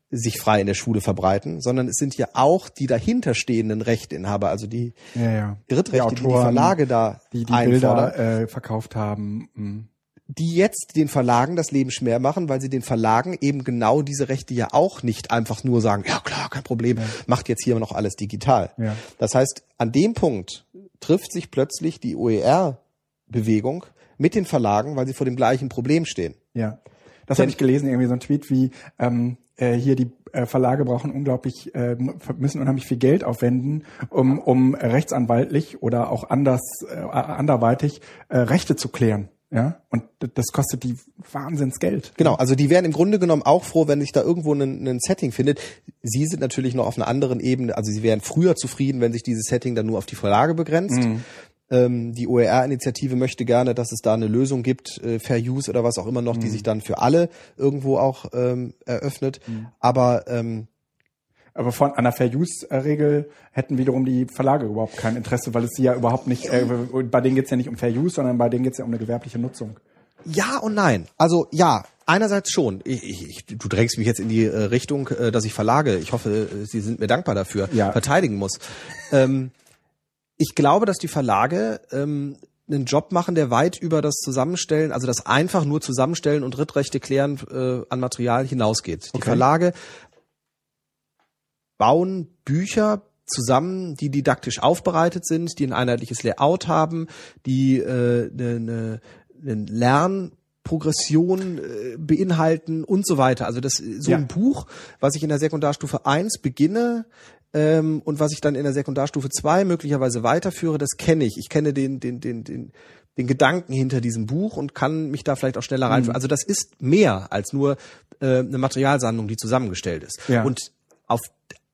sich frei in der Schule verbreiten, sondern es sind ja auch die dahinterstehenden Rechteinhaber, also die Ja, ja. Drittrechte, die die, Autoren, Verlage da Die die einfordern, Bilder äh, verkauft haben. mm. Die jetzt den Verlagen das Leben schwer machen, weil sie den Verlagen eben genau diese Rechte ja auch nicht einfach nur sagen, ja klar, kein Problem, macht jetzt hier noch alles digital. Ja. Das heißt, an dem Punkt trifft sich plötzlich die OER-Bewegung mit den Verlagen, weil sie vor dem gleichen Problem stehen. Ja. Das habe ich gelesen, irgendwie so ein Tweet wie, ähm, äh, hier die äh, Verlage brauchen unglaublich, äh, müssen unheimlich viel Geld aufwenden, um, um rechtsanwaltlich oder auch anders, äh, anderweitig äh, Rechte zu klären. Ja, und das kostet die Wahnsinnsgeld. Genau, also die wären im Grunde genommen auch froh, wenn sich da irgendwo ein, Setting findet. Sie sind natürlich noch auf einer anderen Ebene, also sie wären früher zufrieden, wenn sich dieses Setting dann nur auf die Verlage begrenzt. Mhm. Ähm, die OER-Initiative möchte gerne, dass es da eine Lösung gibt, äh, Fair Use oder was auch immer noch, mhm. die sich dann für alle irgendwo auch ähm, eröffnet. Mhm. Aber ähm, aber von einer Fair Use Regel hätten wiederum die Verlage überhaupt kein Interesse, weil es sie ja überhaupt nicht, äh, bei denen geht's ja nicht um Fair Use, sondern bei denen geht's ja um eine gewerbliche Nutzung. Ja und nein. Also ja, einerseits schon. Ich, ich, du drängst mich jetzt in die äh, Richtung, äh, dass ich Verlage, ich hoffe, äh, Sie sind mir dankbar dafür, ja. verteidigen muss. Ähm, ich glaube, dass die Verlage ähm, einen Job machen, der weit über das Zusammenstellen, also das einfach nur Zusammenstellen und Rittrechte klären äh, an Material hinausgeht. Die okay. Verlage bauen Bücher zusammen, die didaktisch aufbereitet sind, die ein einheitliches Layout haben, die äh, eine, eine Lernprogression äh, beinhalten und so weiter. Also das so ja. ein Buch, was ich in der Sekundarstufe 1 beginne ähm, und was ich dann in der Sekundarstufe 2 möglicherweise weiterführe, das kenne ich. Ich kenne den, den, den, den, den Gedanken hinter diesem Buch und kann mich da vielleicht auch schneller reinführen. Mhm. Also das ist mehr als nur äh, eine Materialsammlung, die zusammengestellt ist. Ja. Und auf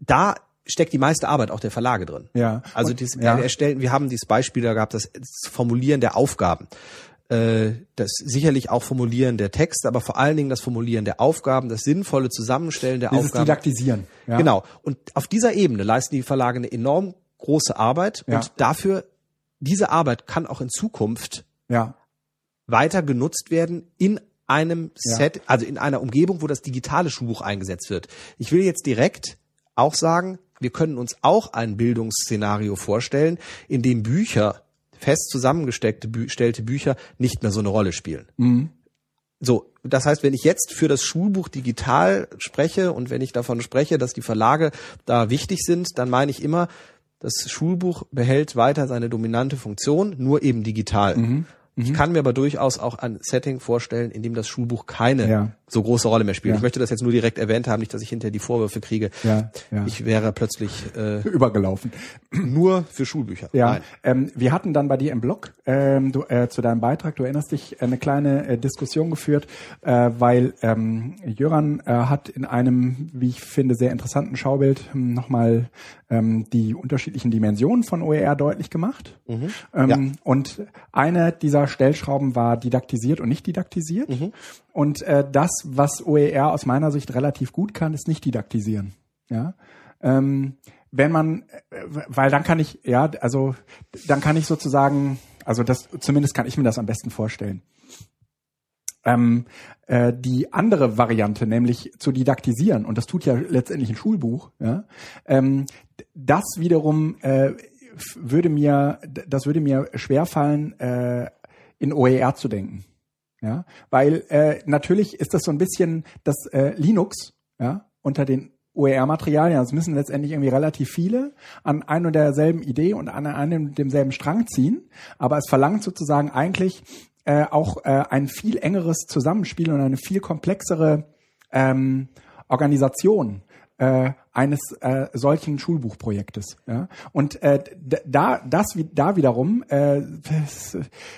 da steckt die meiste Arbeit auch der Verlage drin. Ja. Also und, dies, ja. wir erstellen, wir haben dieses Beispiel da gehabt, das, das Formulieren der Aufgaben. Äh, das sicherlich auch Formulieren der Texte, aber vor allen Dingen das Formulieren der Aufgaben, das sinnvolle Zusammenstellen der Dieses Aufgaben. Didaktisieren. Ja. Genau. Und auf dieser Ebene leisten die Verlage eine enorm große Arbeit ja. und dafür diese Arbeit kann auch in Zukunft ja. weiter genutzt werden in einem Set, also in einer Umgebung, wo das digitale Schulbuch eingesetzt wird. Ich will jetzt direkt auch sagen, wir können uns auch ein Bildungsszenario vorstellen, in dem Bücher, fest zusammengesteckte Bü Bücher nicht mehr so eine Rolle spielen. Mhm. So, das heißt, wenn ich jetzt für das Schulbuch digital spreche und wenn ich davon spreche, dass die Verlage da wichtig sind, dann meine ich immer, das Schulbuch behält weiter seine dominante Funktion, nur eben digital. Mhm. Ich mhm. kann mir aber durchaus auch ein Setting vorstellen, in dem das Schulbuch keine ja. so große Rolle mehr spielt. Ja. Ich möchte das jetzt nur direkt erwähnt haben, nicht, dass ich hinterher die Vorwürfe kriege. Ja, ja. Ich wäre plötzlich äh, übergelaufen. Nur für Schulbücher. Ja. Ähm, wir hatten dann bei dir im Blog ähm, du, äh, zu deinem Beitrag, du erinnerst dich, eine kleine äh, Diskussion geführt, äh, weil ähm, Jöran äh, hat in einem, wie ich finde, sehr interessanten Schaubild hm, nochmal ähm, die unterschiedlichen Dimensionen von OER deutlich gemacht. Mhm. Ähm, ja. Und eine dieser Stellschrauben war didaktisiert und nicht didaktisiert. Mhm. Und äh, das, was OER aus meiner Sicht relativ gut kann, ist nicht didaktisieren. Ja. Ähm, wenn man, äh, weil dann kann ich, ja, also dann kann ich sozusagen, also das, zumindest kann ich mir das am besten vorstellen. Ähm, äh, die andere Variante, nämlich zu didaktisieren, und das tut ja letztendlich ein Schulbuch, ja, ähm, das wiederum äh, würde mir, das würde mir schwerfallen, äh, in OER zu denken. Ja, weil äh, natürlich ist das so ein bisschen das äh, Linux, ja, unter den OER-Materialien, es müssen letztendlich irgendwie relativ viele an ein und derselben Idee und an einem und demselben Strang ziehen, aber es verlangt sozusagen eigentlich äh, auch äh, ein viel engeres Zusammenspiel und eine viel komplexere ähm, Organisation äh, eines äh, solchen Schulbuchprojektes. Ja? Und äh, da das da wiederum, äh,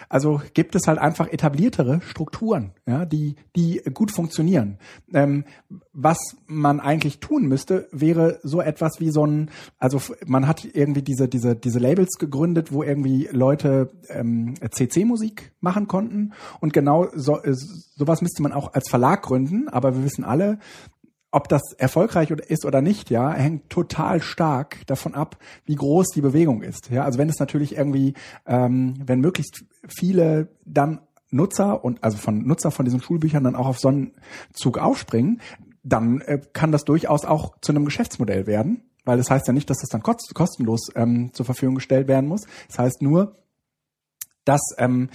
also gibt es halt einfach etabliertere Strukturen, ja, die die gut funktionieren. Ähm, was man eigentlich tun müsste, wäre so etwas wie so ein, also man hat irgendwie diese diese diese Labels gegründet, wo irgendwie Leute ähm, CC-Musik machen konnten und genau so äh, sowas müsste man auch als Verlag gründen. Aber wir wissen alle, ob das erfolgreich ist oder nicht, ja, hängt total stark davon ab, wie groß die Bewegung ist. Ja, also wenn es natürlich irgendwie, ähm, wenn möglichst viele dann Nutzer und also von Nutzer von diesen Schulbüchern dann auch auf so einen Zug aufspringen, dann äh, kann das durchaus auch zu einem Geschäftsmodell werden, weil das heißt ja nicht, dass das dann kostenlos ähm, zur Verfügung gestellt werden muss. Das heißt nur, dass ähm,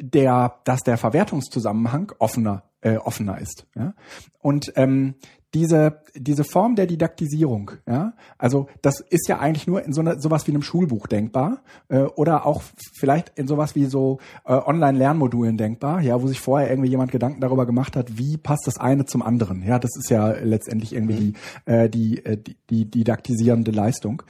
der, dass der Verwertungszusammenhang offener äh, offener ist. Ja? Und ähm, diese, diese Form der Didaktisierung, ja, also das ist ja eigentlich nur in so einer, sowas wie einem Schulbuch denkbar äh, oder auch vielleicht in sowas wie so äh, Online-Lernmodulen denkbar, ja, wo sich vorher irgendwie jemand Gedanken darüber gemacht hat, wie passt das eine zum anderen. Ja, das ist ja letztendlich irgendwie die, äh, die, äh, die, die didaktisierende Leistung.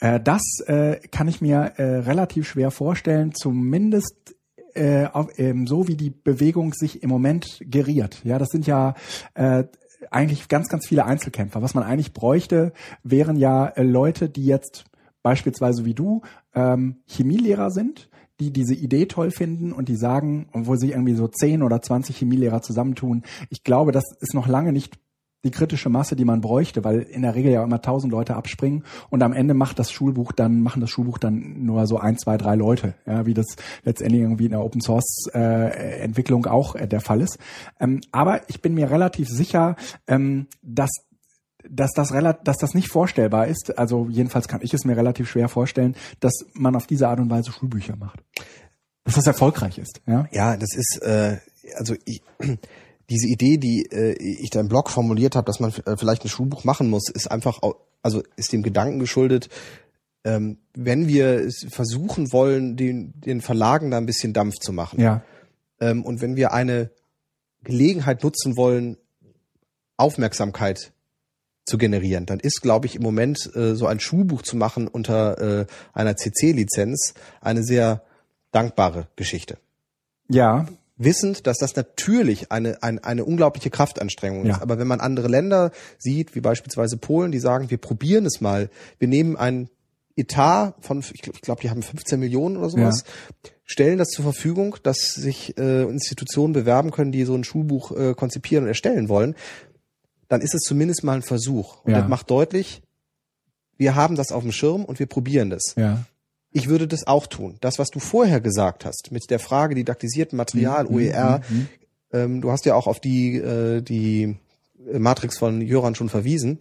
Äh, das äh, kann ich mir äh, relativ schwer vorstellen, zumindest äh, auf, ähm, so wie die Bewegung sich im Moment geriert. Ja, das sind ja äh, eigentlich ganz, ganz viele Einzelkämpfer. Was man eigentlich bräuchte, wären ja äh, Leute, die jetzt beispielsweise wie du ähm, Chemielehrer sind, die diese Idee toll finden und die sagen, wo sich irgendwie so zehn oder zwanzig Chemielehrer zusammentun. Ich glaube, das ist noch lange nicht die kritische Masse, die man bräuchte, weil in der Regel ja immer tausend Leute abspringen und am Ende macht das Schulbuch dann, machen das Schulbuch dann nur so ein, zwei, drei Leute, ja, wie das letztendlich irgendwie in der Open Source äh, Entwicklung auch äh, der Fall ist. Ähm, aber ich bin mir relativ sicher, ähm, dass dass das relativ, dass das nicht vorstellbar ist. Also jedenfalls kann ich es mir relativ schwer vorstellen, dass man auf diese Art und Weise Schulbücher macht. Dass das erfolgreich ist. Ja, ja das ist äh, also ich diese Idee, die äh, ich da im Blog formuliert habe, dass man äh, vielleicht ein Schulbuch machen muss, ist einfach, also ist dem Gedanken geschuldet, ähm, wenn wir versuchen wollen, den, den Verlagen da ein bisschen Dampf zu machen. Ja. Ähm, und wenn wir eine Gelegenheit nutzen wollen, Aufmerksamkeit zu generieren, dann ist, glaube ich, im Moment äh, so ein Schulbuch zu machen unter äh, einer CC-Lizenz eine sehr dankbare Geschichte. Ja, wissend, dass das natürlich eine, eine, eine unglaubliche Kraftanstrengung Ja. ist. Aber wenn man andere Länder sieht, wie beispielsweise Polen, die sagen, wir probieren es mal, wir nehmen ein Etat von, ich glaube, glaub, die haben 15 Millionen oder sowas, stellen das zur Verfügung, dass sich äh, Institutionen bewerben können, die so ein Schulbuch äh, konzipieren und erstellen wollen, dann ist es zumindest mal ein Versuch. Und Ja. das macht deutlich, wir haben das auf dem Schirm und wir probieren das. ja. Ich würde das auch tun. Das, was du vorher gesagt hast, mit der Frage didaktisierten Material, Mhm, OER, ähm, du hast ja auch auf die, äh, die Matrix von Jöran schon verwiesen.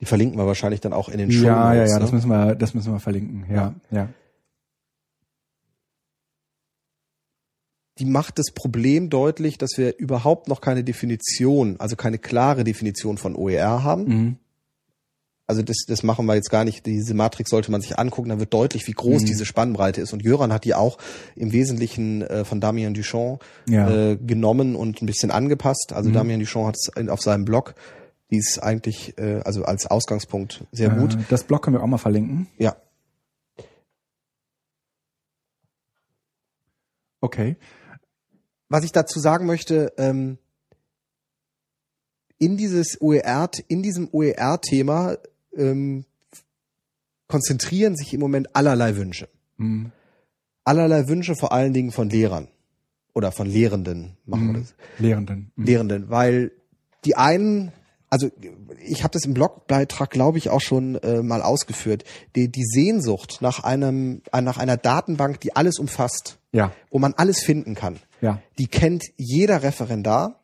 Die verlinken wir wahrscheinlich dann auch in den Show Ja, ja, ja, ne? das müssen wir, das müssen wir verlinken. Ja, ja. die macht das Problem deutlich, dass wir überhaupt noch keine Definition, also keine klare Definition von OER haben. Mhm. Also das, das machen wir jetzt gar nicht. Diese Matrix sollte man sich angucken, dann wird deutlich, wie groß Mhm. diese Spannbreite ist. Und Jöran hat die auch im Wesentlichen äh, von Damien Duchamp Ja. äh, genommen und ein bisschen angepasst. Also Mhm. Damien Duchamp hat es auf seinem Blog, die ist eigentlich äh, also als Ausgangspunkt sehr gut. Das Blog können wir auch mal verlinken. Ja, Okay. was ich dazu sagen möchte, ähm, in dieses OER, in diesem OER-Thema ähm, konzentrieren sich im Moment allerlei Wünsche. Mhm. Allerlei Wünsche vor allen Dingen von Lehrern oder von Lehrenden, machen wir Mhm. das. Lehrenden. Mhm. Lehrenden, weil die einen, also ich habe das im Blogbeitrag, glaube ich, auch schon äh, mal ausgeführt, die, die Sehnsucht nach einem, nach einer Datenbank, die alles umfasst, Ja, wo man alles finden kann, ja. die kennt jeder Referendar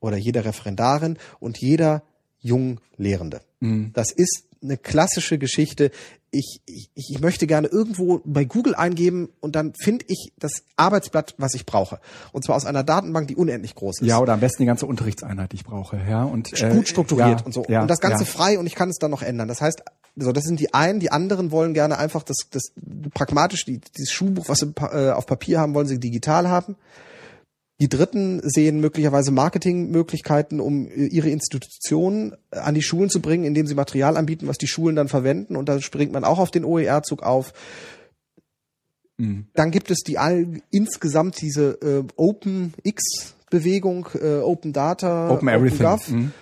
oder jede Referendarin und jeder Junglehrende. Mhm. Das ist eine klassische Geschichte. Ich, ich, ich möchte gerne irgendwo bei Google eingeben und dann finde ich das Arbeitsblatt, was ich brauche. Und zwar aus einer Datenbank, die unendlich groß ist. Ja, oder am besten die ganze Unterrichtseinheit, die ich brauche. Ja, und äh, gut strukturiert ja, und so. Ja, und das Ganze ja. frei und ich kann es dann noch ändern. Das heißt, so, das sind die einen, die anderen wollen gerne einfach das, das pragmatisch, die, dieses Schulbuch, was sie äh, auf Papier haben, wollen sie digital haben. Die Dritten sehen möglicherweise Marketingmöglichkeiten, um äh, ihre Institutionen äh, an die Schulen zu bringen, indem sie Material anbieten, was die Schulen dann verwenden. Und da springt man auch auf den OER-Zug auf. Mhm. Dann gibt es die all, insgesamt diese äh, Open X-Bewegung, äh, Open Data, Open Everything. Gov, Mhm.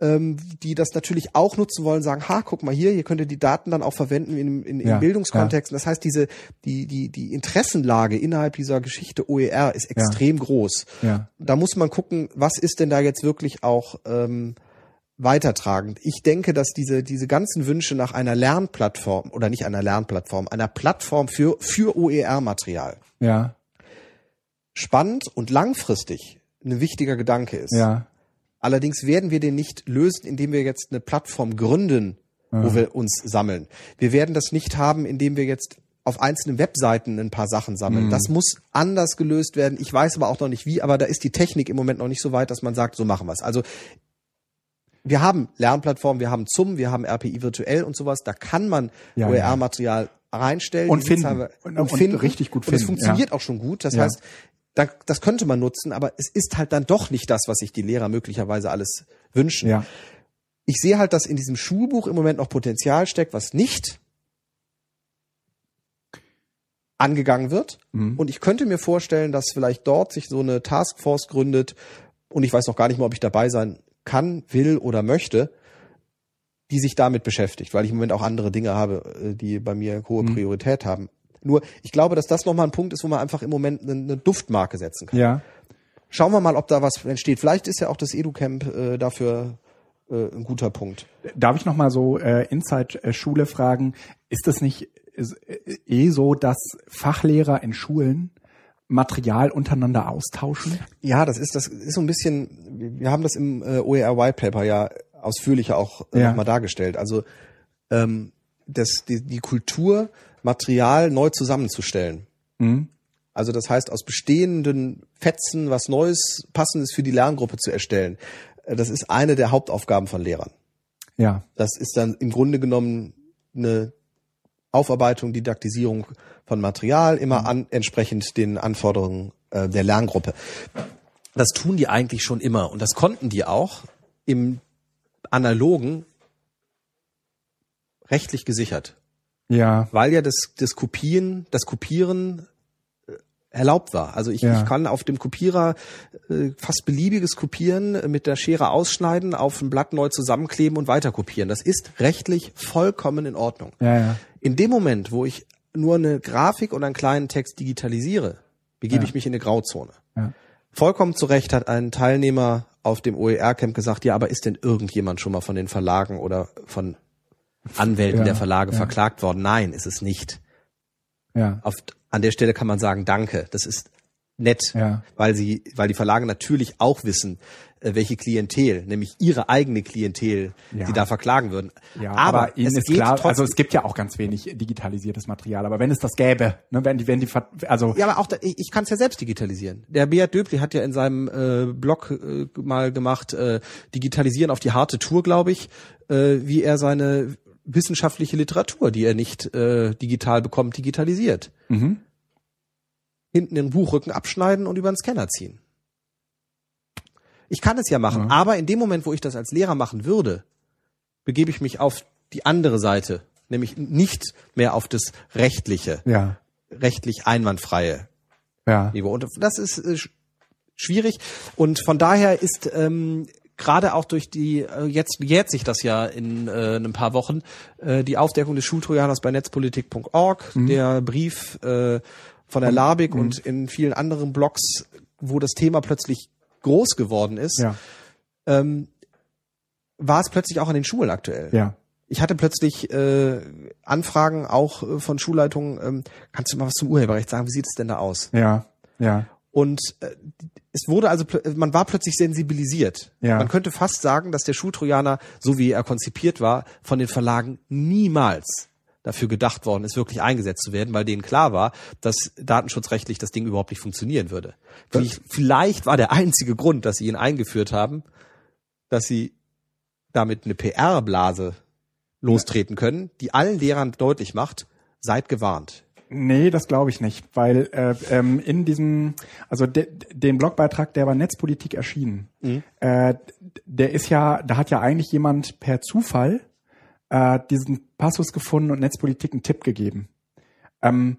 Ähm, die das natürlich auch nutzen wollen, sagen, ha, guck mal hier, hier könnt ihr die Daten dann auch verwenden in, in, in Ja, Bildungskontexten. Das heißt, diese, die, die, die Interessenlage innerhalb dieser Geschichte OER ist extrem groß. Ja. Da muss man gucken, was ist denn da jetzt wirklich auch ähm, weitertragend. Ich denke, dass diese, diese ganzen Wünsche nach einer Lernplattform oder nicht einer Lernplattform, einer Plattform für, für OER-Material Ja, spannend und langfristig ein wichtiger Gedanke ist. ja, Allerdings werden wir den nicht lösen, indem wir jetzt eine Plattform gründen, wo wir uns sammeln. Wir werden das nicht haben, indem wir jetzt auf einzelnen Webseiten ein paar Sachen sammeln. Das muss anders gelöst werden. Ich weiß aber auch noch nicht wie, aber da ist die Technik im Moment noch nicht so weit, dass man sagt, so machen wir es. Also wir haben Lernplattformen, wir haben ZUM, wir haben RPI virtuell und sowas. Da kann man Ja, OER-Material reinstellen. Und finden. Und- Und, und finden. richtig gut Und es finden, funktioniert ja. auch schon gut. Das Ja. heißt, das könnte man nutzen, aber es ist halt dann doch nicht das, was sich die Lehrer möglicherweise alles wünschen. Ja. Ich sehe halt, dass in diesem Schulbuch im Moment noch Potenzial steckt, was nicht angegangen wird. Mhm. Und ich könnte mir vorstellen, dass vielleicht dort sich so eine Taskforce gründet und ich weiß noch gar nicht mal, ob ich dabei sein kann, will oder möchte, die sich damit beschäftigt, weil ich im Moment auch andere Dinge habe, äh, die bei mir hohe Mhm. Priorität haben. Nur, ich glaube, dass das nochmal ein Punkt ist, wo man einfach im Moment eine, eine Duftmarke setzen kann. Ja. Schauen wir mal, ob da was entsteht. Vielleicht ist ja auch das EduCamp äh, dafür äh, ein guter Punkt. Darf ich noch mal so äh, Inside-Schule fragen? Ist das nicht äh, eh so, dass Fachlehrer in Schulen Material untereinander austauschen? Ja, das ist das ist so ein bisschen. Wir haben das im äh, OER White Paper ja ausführlicher auch äh, Ja. nochmal dargestellt. Also ähm, das die, die Kultur Material neu zusammenzustellen. Mhm. Also das heißt, aus bestehenden Fetzen was Neues, Passendes für die Lerngruppe zu erstellen. Äh, Das ist eine der Hauptaufgaben von Lehrern. Ja. Das ist dann im Grunde genommen eine Aufarbeitung, Didaktisierung von Material, immer an, entsprechend den Anforderungen äh, der Lerngruppe. Das tun die eigentlich schon immer und das konnten die auch im analogen rechtlich gesichert, Ja. weil ja das, das Kopieren, das Kopieren äh, erlaubt war. Also ich, Ja. ich kann auf dem Kopierer äh, fast beliebiges Kopieren äh, mit der Schere ausschneiden, auf ein Blatt neu zusammenkleben und weiter kopieren. Das ist rechtlich vollkommen in Ordnung. Ja, ja. In dem Moment, wo ich nur eine Grafik und einen kleinen Text digitalisiere, begebe ich mich in eine Grauzone. Ja. Vollkommen zu Recht hat ein Teilnehmer auf dem OER-Camp gesagt, ja, aber ist denn irgendjemand schon mal von den Verlagen oder von Anwälten Ja, der Verlage ja. verklagt worden? Nein, ist es nicht. Ja. Auf, an der Stelle kann man sagen, danke. Das ist nett, Ja. weil sie, weil die Verlage natürlich auch wissen, äh, welche Klientel, nämlich ihre eigene Klientel, Ja. sie da verklagen würden. Ja, aber, Ihnen es ist geht klar, also es gibt ja auch ganz wenig digitalisiertes Material, aber wenn es das gäbe, ne, wenn die, wenn die, also Ja, aber auch da, ich, ich kann es ja selbst digitalisieren. Der Beat Döbli hat ja in seinem äh, Blog äh, mal gemacht, äh, digitalisieren auf die harte Tour, glaube ich, äh, wie er seine wissenschaftliche Literatur, die er nicht äh, digital bekommt, digitalisiert. mhm. Hinten den Buchrücken abschneiden und über den Scanner ziehen. Ich kann es ja machen, Ja. aber in dem Moment, wo ich das als Lehrer machen würde, begebe ich mich auf die andere Seite, nämlich nicht mehr auf das rechtliche, ja, rechtlich einwandfreie ja, Niveau. Und das ist äh, sch- schwierig. Und von daher ist ähm, gerade auch durch die, äh, jetzt jährt sich das ja in äh, ein paar Wochen, äh, die Aufdeckung des Schultrojaners bei netzpolitik.org, Mhm. der Brief äh, von der Labik und in vielen anderen Blogs, wo das Thema plötzlich groß geworden ist, ja, ähm, war es plötzlich auch an den Schulen aktuell. ja, Ich hatte plötzlich äh, Anfragen auch äh, von Schulleitungen, ähm, kannst du mal was zum Urheberrecht sagen, wie sieht es denn da aus? ja, ja, Und äh, es wurde also, man war plötzlich sensibilisiert. Ja. Man könnte fast sagen, dass der Schultrojaner, so wie er konzipiert war, von den Verlagen niemals dafür gedacht worden ist, wirklich eingesetzt zu werden, weil denen klar war, dass datenschutzrechtlich das Ding überhaupt nicht funktionieren würde. Vielleicht, vielleicht war der einzige Grund, dass sie ihn eingeführt haben, dass sie damit eine PR-Blase lostreten können, die allen Lehrern deutlich macht, seid gewarnt. Nee, das glaube ich nicht, weil äh, ähm, in diesem, also de, den Blogbeitrag, der bei Netzpolitik erschienen, äh, der ist ja, da hat ja eigentlich jemand per Zufall äh, diesen Passus gefunden und Netzpolitik einen Tipp gegeben. Ähm,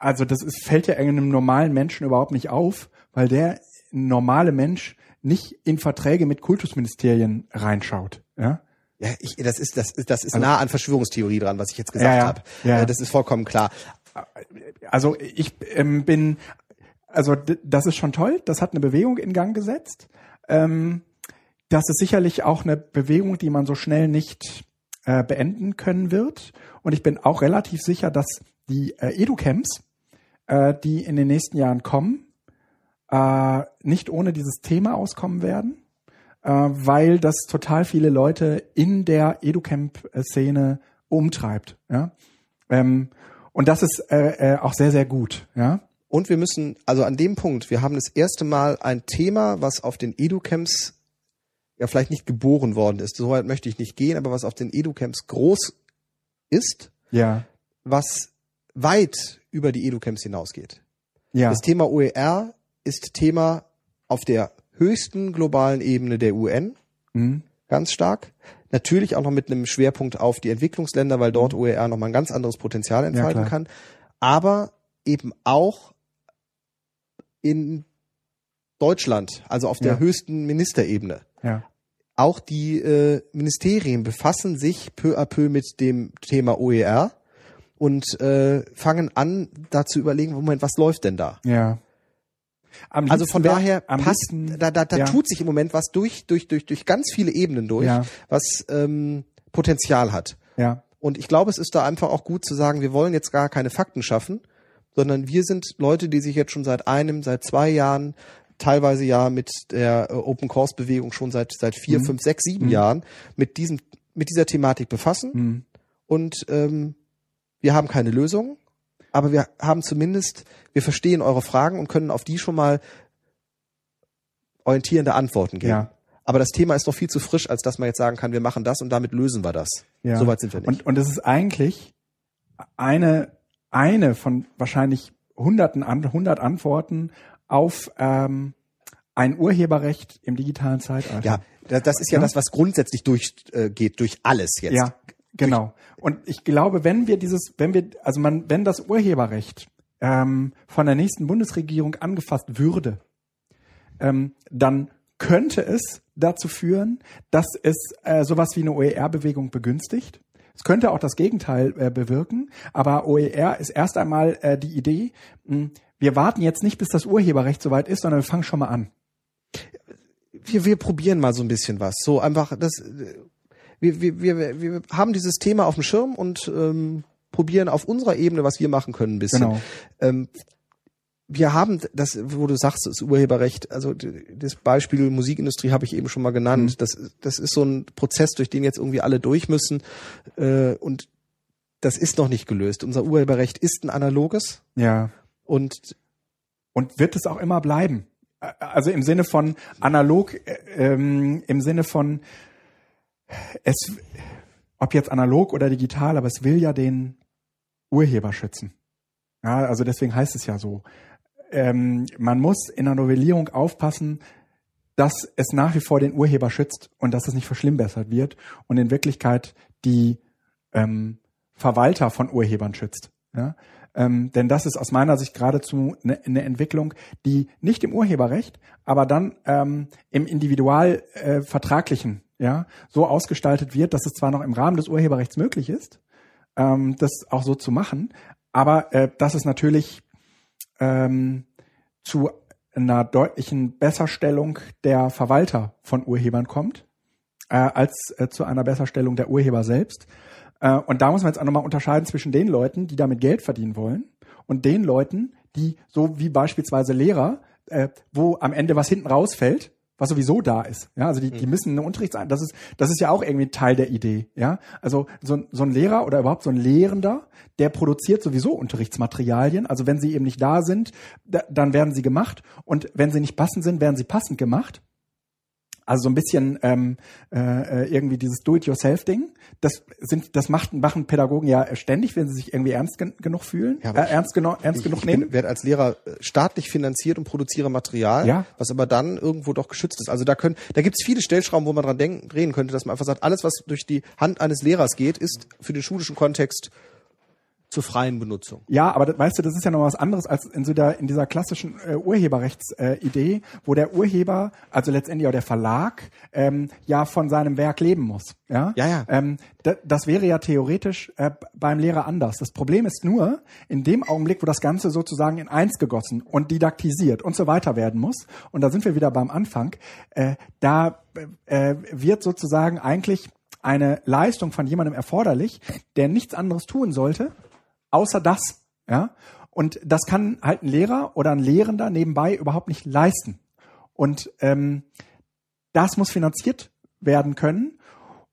also das ist, fällt ja einem normalen Menschen überhaupt nicht auf, weil der normale Mensch nicht in Verträge mit Kultusministerien reinschaut. Ja? Ja, ich, das ist, das ist, das ist nah an Verschwörungstheorie dran, was ich jetzt gesagt Ja, ja. habe. Ja. Äh, Das ist vollkommen klar. Also ich ähm, bin, also das ist schon toll, das hat eine Bewegung in Gang gesetzt. Ähm, das ist sicherlich auch eine Bewegung, die man so schnell nicht äh, beenden können wird. Und ich bin auch relativ sicher, dass die äh, Educamps, äh, die in den nächsten Jahren kommen, äh, nicht ohne dieses Thema auskommen werden, äh, weil das total viele Leute in der Educamp-Szene umtreibt. Ja? Ähm, und das ist äh, äh, auch sehr, sehr gut. Ja? Und wir müssen, also an dem Punkt, wir haben das erste Mal ein Thema, was auf den Educamps ja vielleicht nicht geboren worden ist, so weit möchte ich nicht gehen, aber was auf den Educamps groß ist, Ja. was weit über die Educamps hinausgeht. Ja. Das Thema OER ist Thema auf der höchsten globalen Ebene der UN, Mhm. ganz stark. Natürlich auch noch mit einem Schwerpunkt auf die Entwicklungsländer, weil dort OER nochmal ein ganz anderes Potenzial entfalten klar. kann. Aber eben auch in Deutschland, also auf der Ja. höchsten Ministerebene. Ja. Auch die äh, Ministerien befassen sich peu à peu mit dem Thema OER und äh, fangen an, da zu überlegen, Moment, was läuft denn da? Ja. Also von daher passt, liebsten- da, da, da ja. tut sich im Moment was durch, durch, durch, durch ganz viele Ebenen durch, Ja. was ähm, Potenzial hat. Ja. Und ich glaube, es ist da einfach auch gut zu sagen, wir wollen jetzt gar keine Fakten schaffen, sondern wir sind Leute, die sich jetzt schon seit einem, seit zwei Jahren, teilweise ja mit der äh, Open Course Bewegung schon seit seit vier, Mhm. fünf, sechs, sieben Jahren mit diesem mit dieser Thematik befassen. Mhm. Und ähm, wir haben keine Lösung, aber wir haben zumindest, wir verstehen eure Fragen und können auf die schon mal orientierende Antworten geben. Ja. Aber das Thema ist noch viel zu frisch, als dass man jetzt sagen kann, wir machen das und damit lösen wir das. Ja. Soweit sind wir nicht. Und, und es ist eigentlich eine, eine von wahrscheinlich hunderten an, hundert Antworten auf ähm, ein Urheberrecht im digitalen Zeitalter. Ja, da- das ist ja, Ja. das, was grundsätzlich durchgeht, äh, durch alles jetzt. Ja, genau. Und ich glaube, wenn wir dieses, wenn wir, also man, wenn das Urheberrecht ähm, von der nächsten Bundesregierung angefasst würde, ähm, dann könnte es dazu führen, dass es äh, sowas wie eine OER-Bewegung begünstigt. Es könnte auch das Gegenteil äh, bewirken, aber OER ist erst einmal äh, die Idee, mh, wir warten jetzt nicht, bis das Urheberrecht soweit ist, sondern wir fangen schon mal an. Wir, wir probieren mal so ein bisschen was. So einfach, das, wir, wir, wir, wir haben dieses Thema auf dem Schirm und ähm, probieren auf unserer Ebene, was wir machen können, ein bisschen. Genau. Ähm, wir haben das, wo du sagst, das Urheberrecht, also das Beispiel Musikindustrie habe ich eben schon mal genannt. Mhm. Das, das ist so ein Prozess, durch den jetzt irgendwie alle durch müssen. Äh, und das ist noch nicht gelöst. Unser Urheberrecht ist ein analoges Ja. und Und wird es auch immer bleiben. Also im Sinne von analog, äh, ähm, im Sinne von es, ob jetzt analog oder digital, aber es will ja den Urheber schützen. Ja, also deswegen heißt es ja so. Ähm, man muss in der Novellierung aufpassen, dass es nach wie vor den Urheber schützt und dass es nicht verschlimmbessert wird und in Wirklichkeit die ähm, Verwalter von Urhebern schützt. Ja? Ähm, denn das ist aus meiner Sicht geradezu eine, eine Entwicklung, die nicht im Urheberrecht, aber dann ähm, im individualvertraglichen äh, vertraglichen, ja, so ausgestaltet wird, dass es zwar noch im Rahmen des Urheberrechts möglich ist, ähm, das auch so zu machen, aber äh, dass es natürlich ähm, zu einer deutlichen Besserstellung der Verwalter von Urhebern kommt, äh, als äh, zu einer Besserstellung der Urheber selbst. Äh, und da muss man jetzt auch nochmal unterscheiden zwischen den Leuten, die damit Geld verdienen wollen und den Leuten, die so wie beispielsweise Lehrer, äh, wo am Ende was hinten rausfällt, was sowieso da ist. Ja, also die, die müssen eine Unterrichts das ist das ist ja auch irgendwie Teil der Idee, ja? Also so, ein- so ein Lehrer oder überhaupt so ein Lehrender, der produziert sowieso Unterrichtsmaterialien, also wenn sie eben nicht da sind, da, dann werden sie gemacht und wenn sie nicht passend sind, werden sie passend gemacht. Also so ein bisschen ähm, äh, irgendwie dieses Do-it-yourself-Ding. Das sind, das macht, machen Pädagogen ja ständig, wenn sie sich irgendwie ernst gen genug fühlen, Ja, äh, ernst, geno ernst ich, genug ich nehmen. bin, werde als Lehrer äh, staatlich finanziert und produziere Material, Ja. was aber dann irgendwo doch geschützt ist. Also da können, da gibt es viele Stellschrauben, wo man dran denken, drehen könnte, dass man einfach sagt, alles, was durch die Hand eines Lehrers geht, ist für den schulischen Kontext zur freien Benutzung. Ja, aber das, weißt du, das ist ja noch was anderes als in, so der, in dieser klassischen äh, Urheberrechtsidee, äh, wo der Urheber, also letztendlich auch der Verlag, ähm, ja von seinem Werk leben muss. Ja, Ja, ja. Ähm, da, das wäre ja theoretisch äh, beim Lehrer anders. Das Problem ist nur, in dem Augenblick, wo das Ganze sozusagen in eins gegossen und didaktisiert und so weiter werden muss, und da sind wir wieder beim Anfang, äh, da äh, wird sozusagen eigentlich eine Leistung von jemandem erforderlich, der nichts anderes tun sollte, außer das. Ja? Und das kann halt ein Lehrer oder ein Lehrender nebenbei überhaupt nicht leisten. Und ähm, das muss finanziert werden können.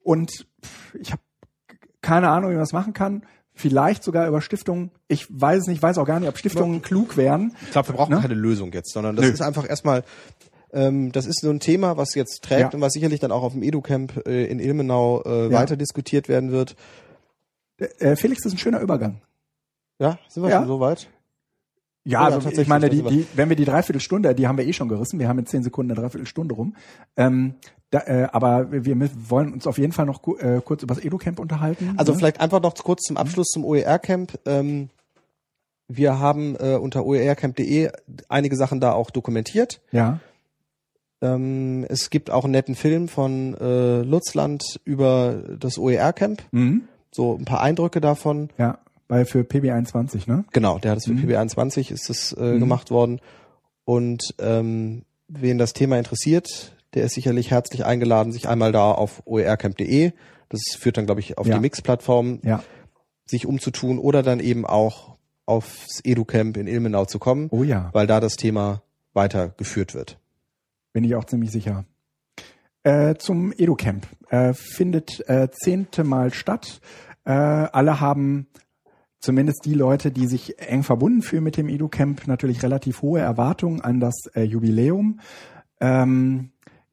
Und ich habe keine Ahnung, wie man das machen kann. Vielleicht sogar über Stiftungen. Ich weiß es nicht, weiß auch gar nicht, ob Stiftungen klug wären. Ich glaube, wir brauchen Ne? keine Lösung jetzt, sondern das Nö. ist einfach erstmal Ähm, das ist so ein Thema, was jetzt trägt Ja. und was sicherlich dann auch auf dem EduCamp äh, in Ilmenau äh, Ja. weiter diskutiert werden wird. Äh, Felix, das ist ein schöner Übergang. Ja, sind wir Ja. schon so weit? Ja, Ja, also ich meine, die, die, wenn wir die Dreiviertelstunde, die haben wir eh schon gerissen, wir haben in zehn Sekunden eine Dreiviertelstunde rum. Ähm, da, äh, aber wir wollen uns auf jeden Fall noch äh, kurz über das EduCamp unterhalten. Also ne? vielleicht einfach noch kurz zum Abschluss zum OER-Camp. Ähm, wir haben äh, unter oercamp.de einige Sachen da auch dokumentiert. Ja, Ähm, es gibt auch einen netten Film von äh, Lutzland über das OER-Camp. mhm. So ein paar Eindrücke davon. ja, weil für PB21, ne? Genau, der hat es für Mhm. PB21 ist es äh, Mhm. gemacht worden. Und ähm, wen das Thema interessiert, der ist sicherlich herzlich eingeladen, sich einmal da auf oercamp.de, das führt dann, glaube ich, auf Ja. die Mix-Plattform, Ja. sich umzutun oder dann eben auch aufs EduCamp in Ilmenau zu kommen, Oh ja, weil da das Thema weitergeführt wird. bin ich auch ziemlich sicher. Äh, zum EduCamp. Äh, findet äh, zehnte Mal statt. Äh, alle haben zumindest die Leute, die sich eng verbunden fühlen mit dem EduCamp, natürlich relativ hohe Erwartungen an das äh, Jubiläum. Ähm,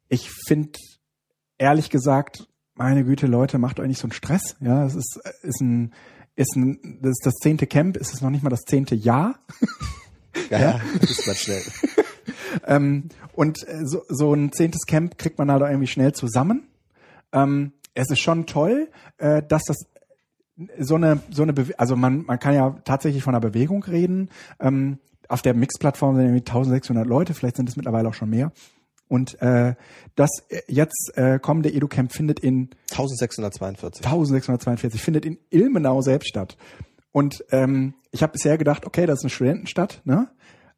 ich finde, ehrlich gesagt, meine Güte, Leute, macht euch nicht so einen Stress. Ja, es ist, ist ein, ist ein, das ist das zehnte Camp, es ist noch nicht mal das zehnte Jahr. Ja, ja. das ist mal schnell. Ähm, und äh, so, so ein zehntes Camp kriegt man halt irgendwie schnell zusammen. Ähm, es ist schon toll, äh, dass das so eine, so eine, Bewe also man, man kann ja tatsächlich von einer Bewegung reden. Ähm, auf der Mix-Plattform sind irgendwie 1600 Leute, vielleicht sind es mittlerweile auch schon mehr. Und äh, das äh, jetzt äh, kommende EduCamp findet in 1642. 1642 findet in Ilmenau selbst statt. Und ähm, ich habe bisher gedacht, okay, das ist eine Studentenstadt, ne?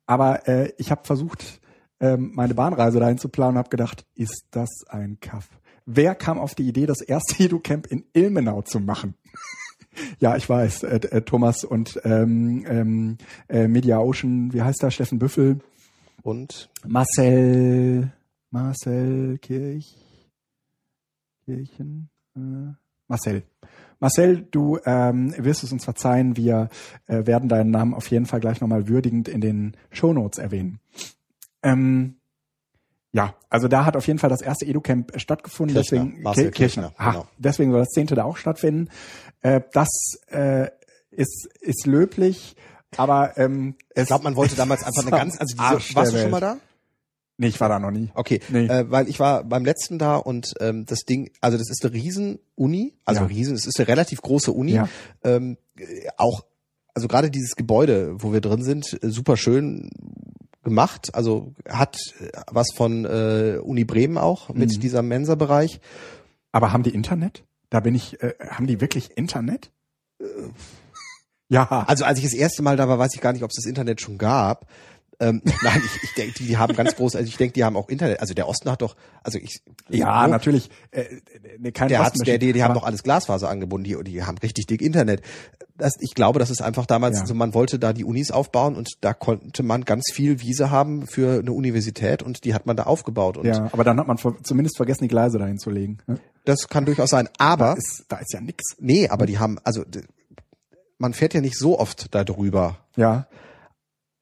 Aber äh, ich habe versucht, ähm, meine Bahnreise dahin zu planen und habe gedacht, ist das ein Kaff? Wer kam auf die Idee, das erste EduCamp in Ilmenau zu machen? Ja, ich weiß, äh, äh, Thomas und ähm, ähm, äh, Media Ocean, wie heißt der, Steffen Büffel, Und Marcel, Marcel Kirch, Kirchen, äh, Marcel. Marcel, du ähm, wirst es uns verzeihen, wir äh, werden deinen Namen auf jeden Fall gleich nochmal würdigend in den Shownotes erwähnen. Ähm, ja, also da hat auf jeden Fall das erste EduCamp stattgefunden, Kirchner, deswegen Marcel Ki- Kirchner, Ah, genau. deswegen soll das zehnte da auch stattfinden. Äh, das äh, ist ist löblich, aber ähm, ich glaube, man wollte damals einfach eine ganz, also diese, warst du schon mal da? Nee, ich war da noch nie. Okay, Nee. äh, weil ich war beim letzten da und ähm, das Ding, also das ist eine Riesen-Uni, also Ja. Riesen, es ist eine relativ große Uni, Ja. ähm, äh, auch, also gerade dieses Gebäude, wo wir drin sind, äh, super schön gemacht, also hat äh, was von äh, Uni Bremen auch mit Mhm. dieser Mensa-Bereich. Aber haben die Internet? Da bin ich, äh, haben die wirklich Internet? Ja. Also als ich das erste Mal da war, weiß ich gar nicht, ob es das Internet schon gab. Ähm, nein, ich, ich denke, die, die haben ganz groß, also ich denke, die haben auch Internet. Also der Osten hat doch, also ich Ja, wo- natürlich. Äh, äh, kein Der hat, der, die, die haben doch alles Glasfaser angebunden, die, die haben richtig dick Internet. Das, ich glaube, das ist einfach damals, Ja. also man wollte da die Unis aufbauen und da konnte man ganz viel Wiese haben für eine Universität und die hat man da aufgebaut und Ja, aber dann hat man ver zumindest vergessen, die Gleise dahin zu legen. ne? das kann durchaus sein. Aber, Ist, da ist ja nix. nee, aber die haben, also man fährt ja nicht so oft da drüber. Ja.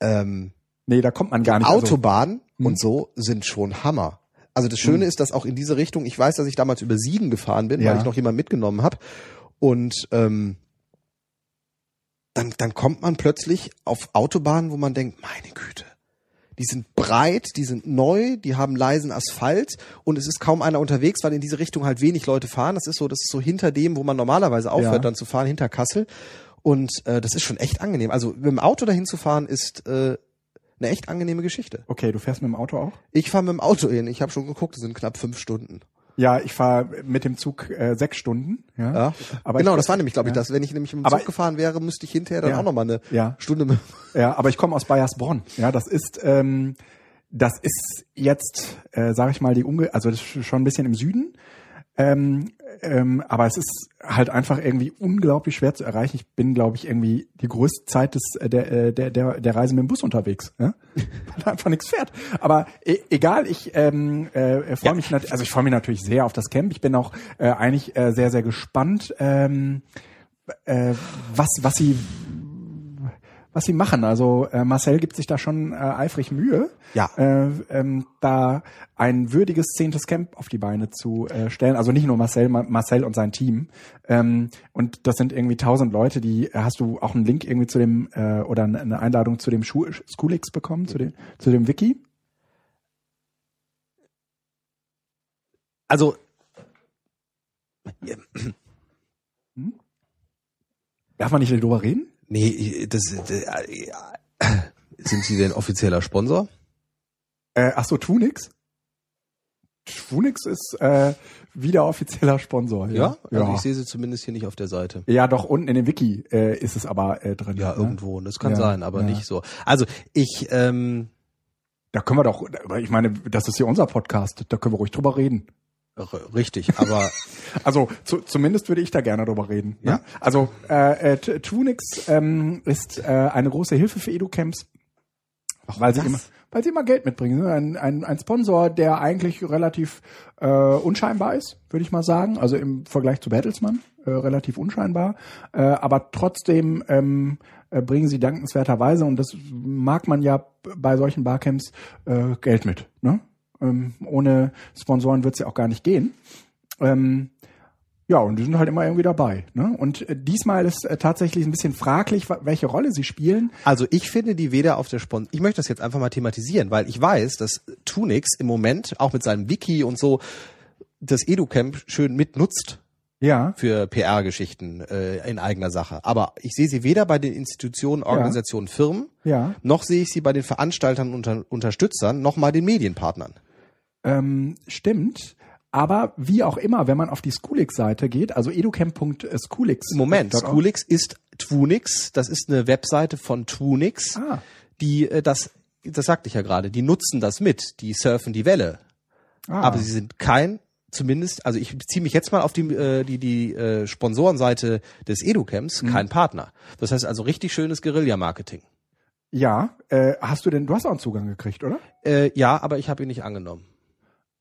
Ähm, Nee, da kommt man gar nicht. Also, Autobahnen Hm. und so sind schon Hammer. Also das Schöne ist, dass auch in diese Richtung, ich weiß, dass ich damals über Siegen gefahren bin, Ja. weil ich noch jemanden mitgenommen habe. Und ähm, dann, dann kommt man plötzlich auf Autobahnen, wo man denkt, meine Güte, die sind breit, die sind neu, die haben leisen Asphalt und es ist kaum einer unterwegs, weil in diese Richtung halt wenig Leute fahren. Das ist so, das ist so hinter dem, wo man normalerweise aufhört, Ja. dann zu fahren, hinter Kassel. Und äh, das ist schon echt angenehm. Also mit dem Auto dahin zu fahren, ist äh, eine echt angenehme Geschichte. okay, du fährst mit dem Auto auch? Ich fahre mit dem Auto hin. Ich habe schon geguckt, es sind knapp fünf Stunden. Ja, ich fahre mit dem Zug äh, sechs Stunden. Ja. Ja. Aber genau, ich- das war nämlich, glaube ich, ja. das. Wenn ich nämlich mit dem Aber- Zug gefahren wäre, müsste ich hinterher dann Ja. auch noch mal eine Ja. Stunde mit. Ja, aber ich komme aus Bayersbronn. Ja, das ist, ähm, das ist jetzt, äh, sage ich mal, die Umge also das ist schon ein bisschen im Süden. Ähm, ähm, aber es ist halt einfach irgendwie unglaublich schwer zu erreichen. Ich bin, glaube ich, irgendwie die größte Zeit des äh, der äh, der der, der Reise mit dem Bus unterwegs, ja? weil einfach nichts fährt. Aber e egal, ich ähm, äh, freue Ja. mich also ich freue mich natürlich sehr auf das Camp. Ich bin auch äh, eigentlich äh, sehr sehr gespannt, ähm, äh, was was sie was sie machen. Also äh, Marcel gibt sich da schon äh, eifrig Mühe, Ja. äh, ähm, da ein würdiges zehntes Camp auf die Beine zu äh, stellen. Also nicht nur Marcel, Ma Marcel und sein Team. Ähm, und das sind irgendwie tausend Leute, die äh, hast du auch einen Link irgendwie zu dem äh, oder eine Einladung zu dem Schu Schoolix bekommen, zu dem zu dem Wiki? Also Darf man nicht darüber reden? Nee, das äh, sind Sie denn offizieller Sponsor? Äh, ach so, Tunix? Tunix ist äh, wieder offizieller Sponsor. Ja, also ja. ich sehe sie zumindest hier nicht auf der Seite. ja, doch unten in dem Wiki äh, ist es aber äh, drin. Ja, ne? irgendwo. Das kann Ja, sein, aber ja. nicht so. Also ich, ähm, Da können wir doch, ich meine, das ist hier unser Podcast, da können wir ruhig drüber reden. Richtig, aber Also zu, zumindest würde ich da gerne drüber reden. Ne? Ja. Also äh, äh, Tunix ähm, ist äh, eine große Hilfe für Educamps, weil sie immer, weil sie immer Geld mitbringen. ne? Ein, ein, ein Sponsor, der eigentlich relativ äh, unscheinbar ist, würde ich mal sagen. Also im Vergleich zu Bertelsmann äh, relativ unscheinbar, äh, aber trotzdem ähm, äh, bringen sie dankenswerterweise und das mag man ja bei solchen Barcamps äh, Geld mit. Ne? Ähm, ohne Sponsoren wird es ja auch gar nicht gehen. Ähm, ja, und die sind halt immer irgendwie dabei. Ne? Und äh, diesmal ist äh, tatsächlich ein bisschen fraglich, welche Rolle sie spielen. Also ich finde die weder auf der Sponsor. Ich möchte das jetzt einfach mal thematisieren, weil ich weiß, dass Tunix im Moment auch mit seinem Wiki und so das EduCamp schön mitnutzt Ja. für PR-Geschichten äh, in eigener Sache. Aber ich sehe sie weder bei den Institutionen, Organisationen, Firmen, Ja. noch sehe ich sie bei den Veranstaltern und unter Unterstützern, noch mal den Medienpartnern. Ähm, stimmt. Aber wie auch immer, wenn man auf die Schoolix-Seite geht, also educamp.schoolix. Moment, Schoolix ist Twunix, das ist eine Webseite von Twunix, Ah. die äh, das, das sagte ich ja gerade, die nutzen das mit, die surfen die Welle. Ah. aber sie sind kein, zumindest, also ich beziehe mich jetzt mal auf die, äh, die, die äh, Sponsorenseite des EduCamps, Mhm. kein Partner. Das heißt also richtig schönes Guerilla-Marketing. Ja, äh, hast du denn, du hast auch einen Zugang gekriegt, oder? Äh, ja, aber ich habe ihn nicht angenommen.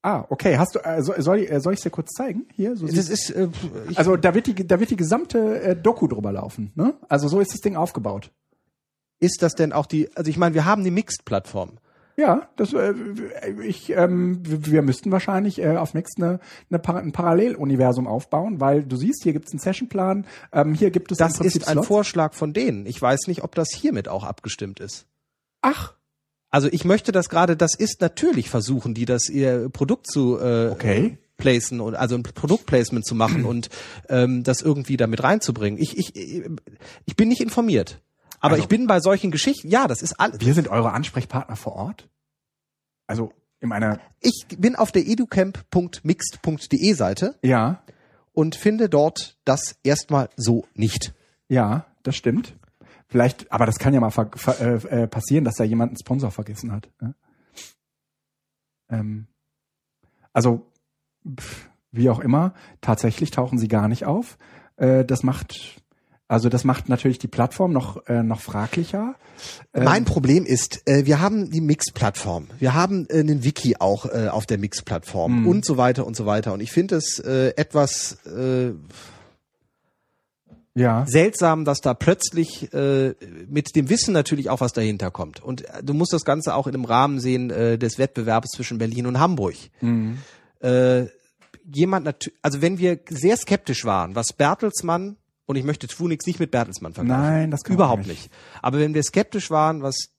Ah, okay. Hast du, äh, soll, ich, äh, soll ich dir kurz zeigen? Hier, so Das ist, äh, also da wird die, da wird die gesamte äh, Doku drüber laufen, ne? Also so ist das Ding aufgebaut. ist das denn auch die, also ich meine, wir haben die Mixed-Plattform. Ja, das, äh, ich, ähm, wir müssten wahrscheinlich äh, auf Next eine, eine Par ein Paralleluniversum aufbauen, weil du siehst, hier gibt es einen Sessionplan, ähm, hier gibt es Das ist ein Slots. Vorschlag von denen. Ich weiß nicht, ob das hiermit auch abgestimmt ist. Ach, Also ich möchte das gerade, das ist natürlich versuchen, die das ihr Produkt zu äh, Okay. placen und also ein Produktplacement zu machen und ähm, das irgendwie damit reinzubringen. Ich, ich, ich bin nicht informiert. Aber Also- ich bin bei solchen Geschichten, ja, das ist alles. wir sind eure Ansprechpartner vor Ort? Also in meiner, Ich bin auf der educamp.mixed.de Seite ja, und finde dort das erstmal so nicht. ja, das stimmt. Vielleicht, aber das kann ja mal äh, äh, passieren, dass da jemand einen Sponsor vergessen hat. Ne? Ähm, also, pf, wie auch immer, tatsächlich tauchen sie gar nicht auf. Äh, das macht, also das macht natürlich die Plattform noch, äh, noch fraglicher. Ähm, Mein Problem ist, äh, wir haben die Mix-Plattform. Wir haben äh, einen Wiki auch äh, auf der Mix-Plattform Mhm. und so weiter und so weiter. Und ich finde es äh, etwas äh, ja, seltsam, dass da plötzlich äh, mit dem Wissen natürlich auch was dahinter kommt. Und äh, du musst das Ganze auch in dem Rahmen sehen äh, des Wettbewerbs zwischen Berlin und Hamburg. Mhm. Äh, jemand natü- also wenn wir sehr skeptisch waren, was Bertelsmann und ich möchte Twunix nicht mit Bertelsmann vergleichen. Nein, das kann überhaupt nicht. nicht. Aber wenn wir skeptisch waren, was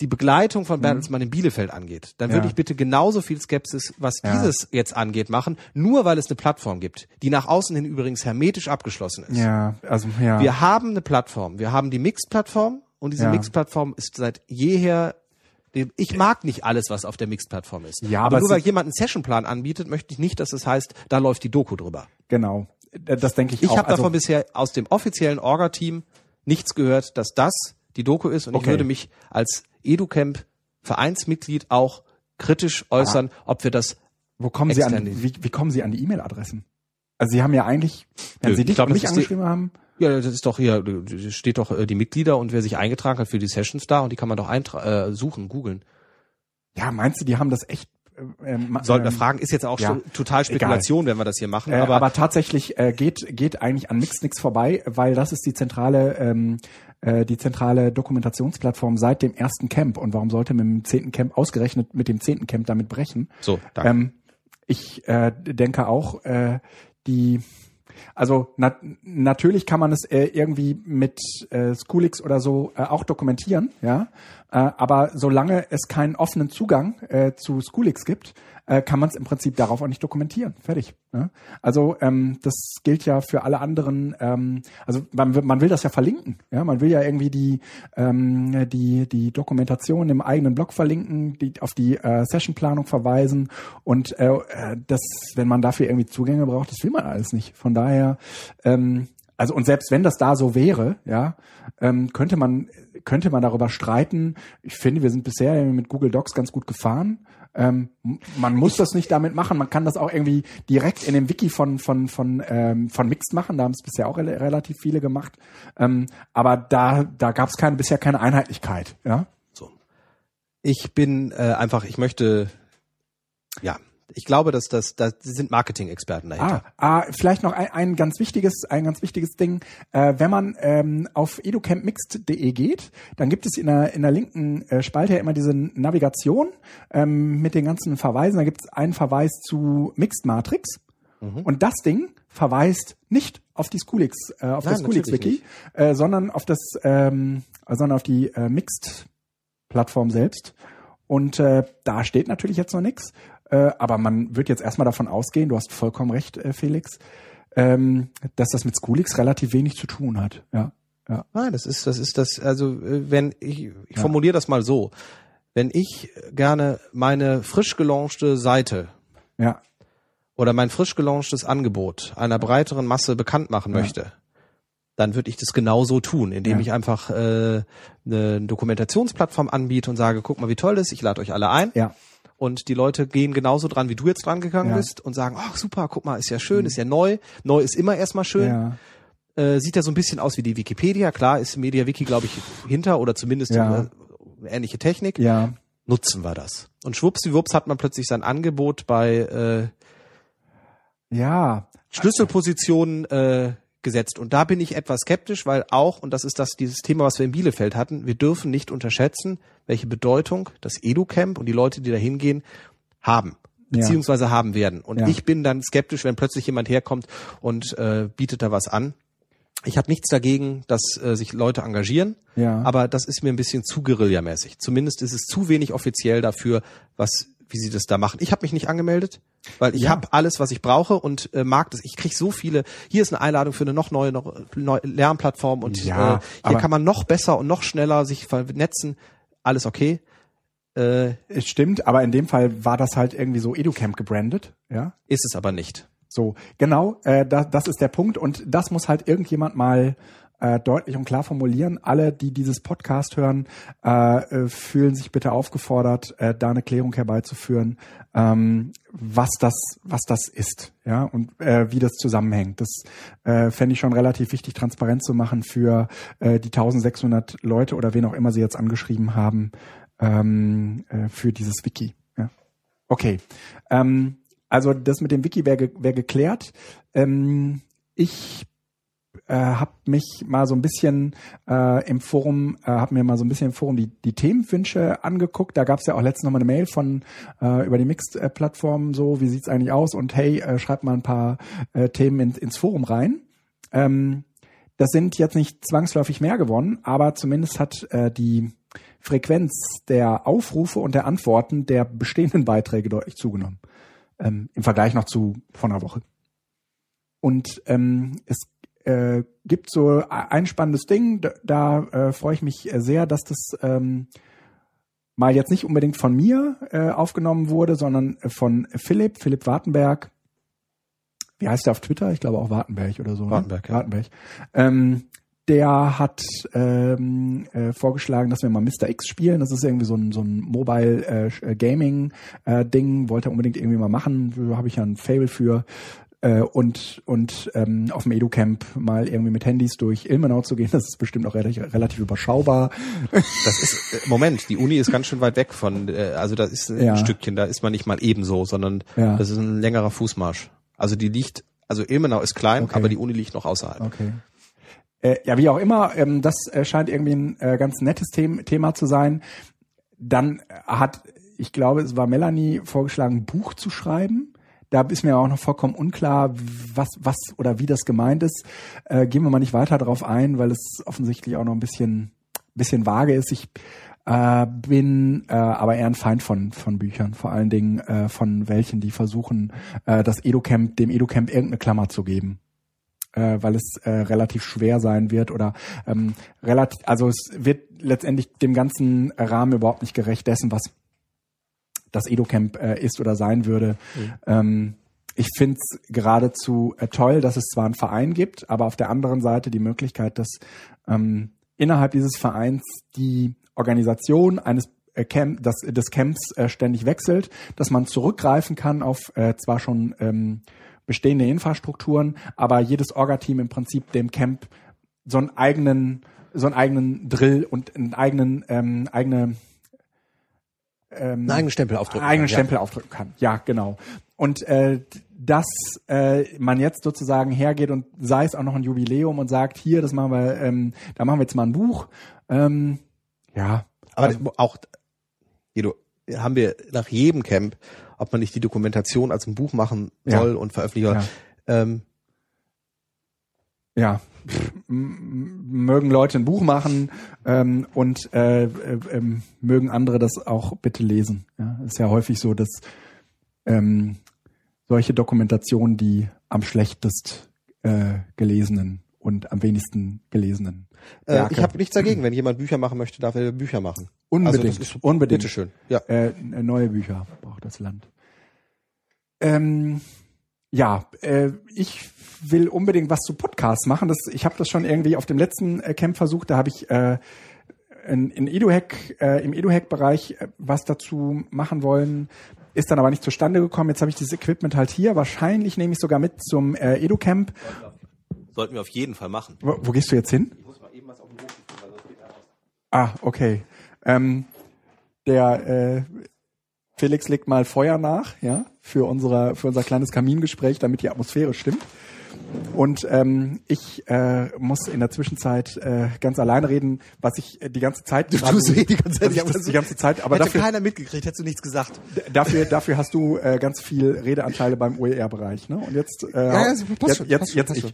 die Begleitung von Bertelsmann in Bielefeld angeht, dann Mhm. Ja. würde ich bitte genauso viel Skepsis, was Ja. dieses jetzt angeht, machen, nur weil es eine Plattform gibt, die nach außen hin übrigens hermetisch abgeschlossen ist. ja, also ja. Wir haben eine Plattform, wir haben die Mixed-Plattform und diese Ja. Mixed-Plattform ist seit jeher ich mag nicht alles, was auf der Mixed-Plattform ist. Ja, aber, aber nur weil jemand einen Sessionplan anbietet, möchte ich nicht, dass es heißt, da läuft die Doku drüber. genau. Äh, Das denke ich, Ich auch. habe also, davon bisher aus dem offiziellen Orga-Team nichts gehört, dass das die Doku ist und ich Okay. würde mich als EduCamp Vereinsmitglied auch kritisch äußern, ob wir das Wo kommen Sie an, wie, wie kommen Sie an die E-Mail-Adressen? Also Sie haben ja eigentlich, wenn Sie ich dich glaub, mich angeschrieben haben, Ja, das ist doch hier, steht doch äh, die Mitglieder und wer sich eingetragen hat für die Sessions da und die kann man doch eintra äh, suchen, googeln. ja, meinst du, die haben das echt ähm, sollten wir ähm, fragen, ist jetzt auch ja, total Spekulation, egal. wenn wir das hier machen. Äh, aber, aber tatsächlich äh, geht geht eigentlich an Mix nichts vorbei, weil das ist die zentrale ähm, äh, die zentrale Dokumentationsplattform seit dem ersten Camp. Und warum sollte mit dem zehnten Camp ausgerechnet mit dem zehnten Camp damit brechen? So, danke. Ähm, ich äh, denke auch, äh, die also na, natürlich kann man es äh, irgendwie mit äh, Schoolix oder so äh, auch dokumentieren, ja. Äh, aber solange es keinen offenen Zugang äh, zu Schoolix gibt, äh, kann man es im Prinzip darauf auch nicht dokumentieren. Fertig. Ne? Also ähm, das gilt ja für alle anderen. Ähm, also man, man will das ja verlinken. Ja, man will ja irgendwie die ähm, die die Dokumentation im eigenen Blog verlinken, die auf die äh, Sessionplanung verweisen und äh, äh, das, wenn man dafür irgendwie Zugänge braucht, das will man alles nicht. Von daher ähm, also und selbst wenn das da so wäre, ja, ähm, könnte man könnte man darüber streiten. Ich finde, wir sind bisher mit Google Docs ganz gut gefahren. Ähm, man muss das nicht damit machen. Man kann das auch irgendwie direkt in dem Wiki von von von ähm, von Mixed machen. Da haben es bisher auch re relativ viele gemacht. Ähm, aber da da gab es keine bisher keine Einheitlichkeit. Ja. So. Ich bin äh, einfach. Ich möchte ja ich glaube, dass das, das sind Marketing-Experten dahinter. Ah, ah, vielleicht noch ein, ein ganz wichtiges, ein ganz wichtiges Ding. Äh, wenn man ähm, auf educampmixed.de geht, dann gibt es in der in der linken äh, Spalte ja immer diese Navigation ähm, mit den ganzen Verweisen. Da gibt es einen Verweis zu Mixed Matrix. Mhm. Und das Ding verweist nicht auf die Schoolix, äh, auf Nein, das Schoolix Wiki, äh, sondern auf das, ähm, sondern auf die äh, Mixed Plattform selbst. Und äh, da steht natürlich jetzt noch nichts. Äh, aber man wird jetzt erstmal davon ausgehen, du hast vollkommen recht, äh, Felix, ähm, dass das mit Schoolix relativ wenig zu tun hat. Ja. Ja. Nein, das ist, das ist das, also äh, wenn ich, ich ja. formuliere das mal so, wenn ich gerne meine frisch gelaunchte Seite ja. oder mein frisch gelaunchtes Angebot einer breiteren Masse bekannt machen ja. möchte, dann würde ich das genauso tun, indem ja. ich einfach äh, eine Dokumentationsplattform anbiete und sage, guck mal, wie toll das ist, ich lade euch alle ein. Ja und die Leute gehen genauso dran, wie du jetzt dran gegangen ja. bist und sagen, ach super, guck mal, ist ja schön, mhm. ist ja neu. Neu ist immer erstmal schön. Ja. Äh, sieht ja so ein bisschen aus wie die Wikipedia. Klar ist MediaWiki, glaube ich, hinter oder zumindest ja. äh, ähnliche Technik. Ja. Nutzen wir das. Und schwuppsdiwupps hat man plötzlich sein Angebot bei äh, ja. Schlüsselpositionen äh, gesetzt. Und da bin ich etwas skeptisch, weil auch, und das ist das, dieses Thema, was wir in Bielefeld hatten, wir dürfen nicht unterschätzen, welche Bedeutung das EduCamp und die Leute, die da hingehen, haben beziehungsweise ja. haben werden. Und ja. ich bin dann skeptisch, wenn plötzlich jemand herkommt und äh, bietet da was an. Ich habe nichts dagegen, dass äh, sich Leute engagieren, ja. aber das ist mir ein bisschen zu guerillamäßig. Zumindest ist es zu wenig offiziell dafür, was wie sie das da machen. Ich habe mich nicht angemeldet, weil ich ja. habe alles, was ich brauche und äh, mag das. Ich krieg so viele. Hier ist eine Einladung für eine noch neue, noch neue Lernplattform und ja, äh, hier kann man noch besser und noch schneller sich vernetzen. Alles okay. Äh, es stimmt, aber in dem Fall war das halt irgendwie so EduCamp gebrandet, ja? Ist es aber nicht. So, genau, äh, da, das ist der Punkt und das muss halt irgendjemand mal äh, deutlich und klar formulieren. Alle, die dieses Podcast hören, äh, äh, fühlen sich bitte aufgefordert, äh, da eine Klärung herbeizuführen, ähm, was das, was das ist, ja, und äh, wie das zusammenhängt. Das äh, fände ich schon relativ wichtig, transparent zu machen für äh, die 1600 Leute oder wen auch immer sie jetzt angeschrieben haben ähm, äh, für dieses Wiki. Ja. Okay. Ähm, also das mit dem Wiki wäre ge wär geklärt. Ähm, ich äh, habe mich mal so ein bisschen äh, im Forum, äh, habe mir mal so ein bisschen im Forum die, die Themenwünsche angeguckt. Da gab es ja auch letztens noch mal eine Mail von äh, über die Mixed-Plattform, so wie sieht's eigentlich aus? Und hey, äh, schreibt mal ein paar äh, Themen in, ins Forum rein. Ähm, das sind jetzt nicht zwangsläufig mehr geworden, aber zumindest hat äh, die Frequenz der Aufrufe und der Antworten der bestehenden Beiträge deutlich zugenommen. Ähm, Im Vergleich noch zu vor einer Woche. Und ähm, es äh, gibt so ein spannendes Ding, da, da äh, freue ich mich sehr, dass das ähm, mal jetzt nicht unbedingt von mir äh, aufgenommen wurde, sondern von Philipp, Philipp Wartenberg. Wie heißt der auf Twitter? Ich glaube auch Wartenberg oder so. Ne? Wartenberg, ne? ja. Wartenberg. Ähm, der hat ähm, äh, vorgeschlagen, dass wir mal Mr. X spielen. Das ist irgendwie so ein, so ein Mobile äh, Gaming äh, Ding, wollte er unbedingt irgendwie mal machen. Da habe ich ja ein Fable für äh, und und ähm, auf dem EduCamp mal irgendwie mit Handys durch Ilmenau zu gehen, das ist bestimmt auch relativ, relativ überschaubar. Das ist äh, Moment, die Uni ist ganz schön weit weg von, äh, also da ist ein Ja. Stückchen, da ist man nicht mal ebenso, sondern Ja. das ist ein längerer Fußmarsch. Also die liegt, also Ilmenau ist klein, Okay. aber die Uni liegt noch außerhalb. Okay. Äh, ja, wie auch immer, ähm, das äh, scheint irgendwie ein äh, ganz nettes Them Thema zu sein. Dann hat, ich glaube, es war Melanie vorgeschlagen, ein Buch zu schreiben. Da ist mir auch noch vollkommen unklar, was, was oder wie das gemeint ist. Äh, gehen wir mal nicht weiter darauf ein, weil es offensichtlich auch noch ein bisschen, bisschen vage ist. Ich äh, bin äh, aber eher ein Feind von, von Büchern, vor allen Dingen äh, von welchen, die versuchen, äh, das EduCamp, dem EduCamp irgendeine Klammer zu geben äh, weil es äh, relativ schwer sein wird oder ähm, relativ, also es wird letztendlich dem ganzen Rahmen überhaupt nicht gerecht dessen, was das EduCamp äh, ist oder sein würde. Ähm, ich finde es geradezu äh, toll, dass es zwar einen Verein gibt, aber auf der anderen Seite die Möglichkeit, dass ähm, innerhalb dieses Vereins die Organisation eines äh, Camp, das, des Camps äh, ständig wechselt, dass man zurückgreifen kann auf äh, zwar schon ähm, bestehende Infrastrukturen, aber jedes Orga-Team im Prinzip dem Camp so einen eigenen, so einen eigenen Drill und einen eigenen, ähm, eigene ähm, Einen eigenen Stempel aufdrücken. eigenen kann, Stempel aufdrücken kann. Ja, genau. Und äh, dass äh, man jetzt sozusagen hergeht und sei es auch noch ein Jubiläum und sagt, hier, das machen wir, ähm, da machen wir jetzt mal ein Buch. Ähm, ja, Aber auch, Guido, haben wir nach jedem Camp, ob man nicht die Dokumentation als ein Buch machen Ja. soll und veröffentlichen soll. Ähm, ja, pff, m- m- mögen Leute ein Buch machen ähm, und äh, äh, ähm, mögen andere das auch bitte lesen. Ja, ist ja häufig so, dass ähm, solche Dokumentationen die am schlechtest äh, gelesenen und am wenigsten gelesenen. äh, ich habe nichts dagegen, wenn jemand Bücher machen möchte, darf er Bücher machen. Unbedingt, Also ist, unbedingt. Bitteschön. Ja. Äh, neue Bücher braucht das Land. Ähm, ja, äh, ich will unbedingt was zu Podcasts machen. Das, ich habe das schon irgendwie auf dem letzten äh, Camp versucht. Da habe ich äh, in, in EduHack, äh, im EduHack-Bereich äh, was dazu machen wollen. Ist dann aber nicht zustande gekommen. Jetzt habe ich dieses Equipment halt hier. Wahrscheinlich nehme ich sogar mit zum äh, EduCamp. Sollten wir auf jeden Fall machen. Wo, wo gehst du jetzt hin? Ah, okay. Ähm, der äh, Felix legt mal Feuer nach, ja, für unser für unser kleines Kamingespräch, damit die Atmosphäre stimmt. Und ähm, ich äh, muss in der Zwischenzeit äh, ganz allein reden, was ich äh, die ganze Zeit. Du tust eh die ganze Zeit, ich das die ganze Zeit. Aber Hätte dafür, keiner mitgekriegt, hättest du nichts gesagt. dafür, dafür hast du äh, ganz viel Redeanteile beim OER-Bereich, ne? Und jetzt, äh, ja, passt schon, jetzt, passt schon, jetzt passt ich. schon.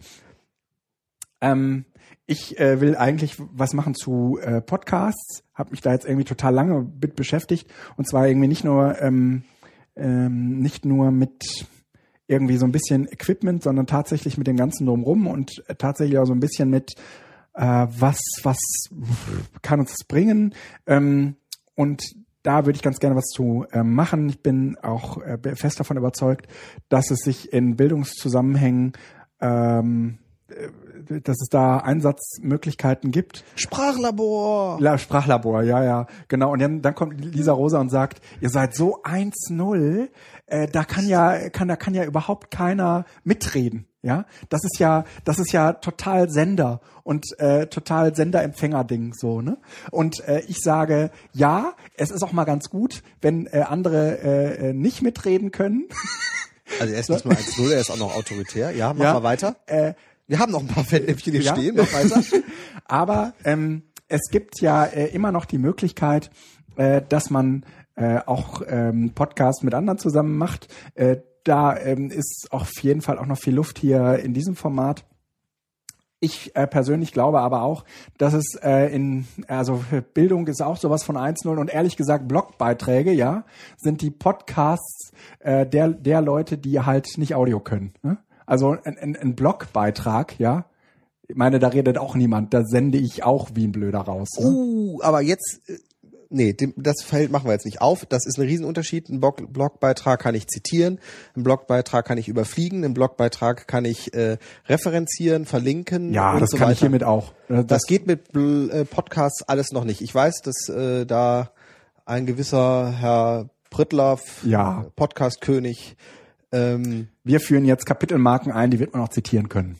Ähm, ich äh, will eigentlich was machen zu äh, Podcasts, habe mich da jetzt irgendwie total lange mit beschäftigt und zwar irgendwie nicht nur ähm, ähm, nicht nur mit irgendwie so ein bisschen Equipment, sondern tatsächlich mit dem ganzen drumrum und äh, tatsächlich auch so ein bisschen mit äh, was was kann uns das bringen ähm, und da würde ich ganz gerne was zu ähm, machen. Ich bin auch äh, fest davon überzeugt, dass es sich in Bildungszusammenhängen ähm, äh, dass es da Einsatzmöglichkeiten gibt. Sprachlabor. La Sprachlabor, ja, ja, genau. Und dann, dann kommt Lisa Rosa und sagt, ihr seid so 1-0, äh, da kann ja, kann, da kann ja überhaupt keiner mitreden. Ja, das ist ja, das ist ja total Sender und äh, total Sender-Empfänger-Ding so, ne? Und äh, ich sage, ja, es ist auch mal ganz gut, wenn äh, andere äh, äh, nicht mitreden können. Also er ist nicht nur 1-0, er ist auch noch autoritär. Ja, mach Ja. mal weiter. Äh, Wir haben noch ein paar Fettnäpfchen hier Ja. stehen, mach weiter. Aber ähm, es gibt ja äh, immer noch die Möglichkeit, äh, dass man äh, auch ähm, Podcasts mit anderen zusammen macht. Äh, da ähm, ist auf jeden Fall auch noch viel Luft hier in diesem Format. Ich äh, persönlich glaube aber auch, dass es äh, in, also Bildung ist auch sowas von 1.0 und ehrlich gesagt Blogbeiträge, ja, sind die Podcasts äh, der, der Leute, die halt nicht Audio können. Ne? Also ein, ein, ein Blogbeitrag, ja, ich meine, da redet auch niemand, da sende ich auch wie ein Blöder raus. Ne? Uh, aber jetzt, äh, nee, dem, das Feld machen wir jetzt nicht auf. Das ist ein Riesenunterschied. Ein Blog, Blogbeitrag kann ich zitieren, ein Blogbeitrag kann ich überfliegen, ein Blogbeitrag kann ich äh, referenzieren, verlinken Ja, und das so kann weiter. ich hiermit auch. Äh, Das, geht mit Bl- äh, Podcasts alles noch nicht. Ich weiß, dass äh, da ein gewisser Herr Prittlaff, Ja. Podcast-König, Ähm, Wir führen jetzt Kapitelmarken ein, die wird man auch zitieren können.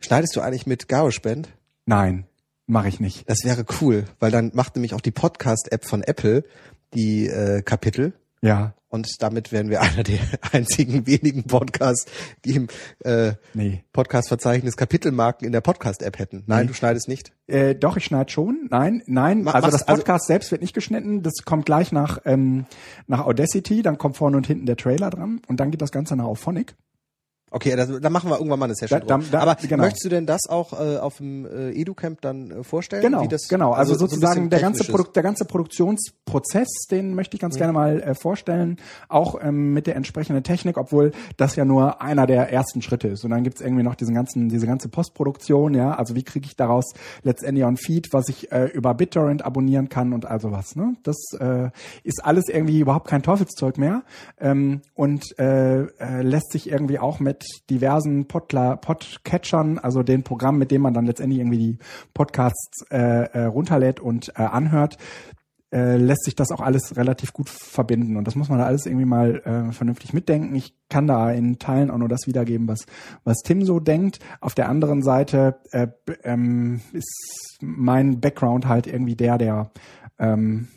schneidest du eigentlich mit GarageBand? Nein, mache ich nicht. Das wäre cool, weil dann macht nämlich auch die Podcast-App von Apple die äh, Kapitel Ja, und damit wären wir einer der einzigen wenigen Podcasts, die im äh, nee. Podcast-Verzeichnis Kapitelmarken in der Podcast-App hätten. Nein, Nee. du schneidest nicht. Äh, doch, ich schneide schon. Nein, nein. Ma- also das Podcast selbst wird nicht geschnitten. Das kommt gleich nach ähm, nach Audacity. Dann kommt vorne und hinten der Trailer dran und dann geht das Ganze nach Auphonic. Okay, das, dann machen wir irgendwann mal eine Session Da- da- da- Aber genau. möchtest du denn das auch äh, auf dem äh, EduCamp dann äh, vorstellen? Genau, das, genau. Also, so ein sozusagen bisschen der ganze. Produkt, der ganze Produktionsprozess, den möchte ich ganz gerne mal äh, vorstellen, auch ähm, mit der entsprechenden Technik, obwohl das ja nur einer der ersten Schritte ist. Und dann gibt's irgendwie noch diesen ganzen, diese ganze Postproduktion, ja. Also wie kriege ich daraus letztendlich auch ein Feed, was ich äh, über BitTorrent abonnieren kann und also was. Ne? Das äh, ist alles irgendwie überhaupt kein Teufelszeug mehr ähm, und äh, äh, lässt sich irgendwie auch mit diversen Podla Podcatchern, also den Programmen, mit denen man dann letztendlich irgendwie die Podcasts äh, äh, runterlädt und äh, anhört, äh, lässt sich das auch alles relativ gut verbinden. Und das muss man da alles irgendwie mal äh, vernünftig mitdenken. Ich kann da in Teilen auch nur das wiedergeben, was, was Tim so denkt. Auf der anderen Seite äh, ähm, ist mein Background halt irgendwie der, der ähm,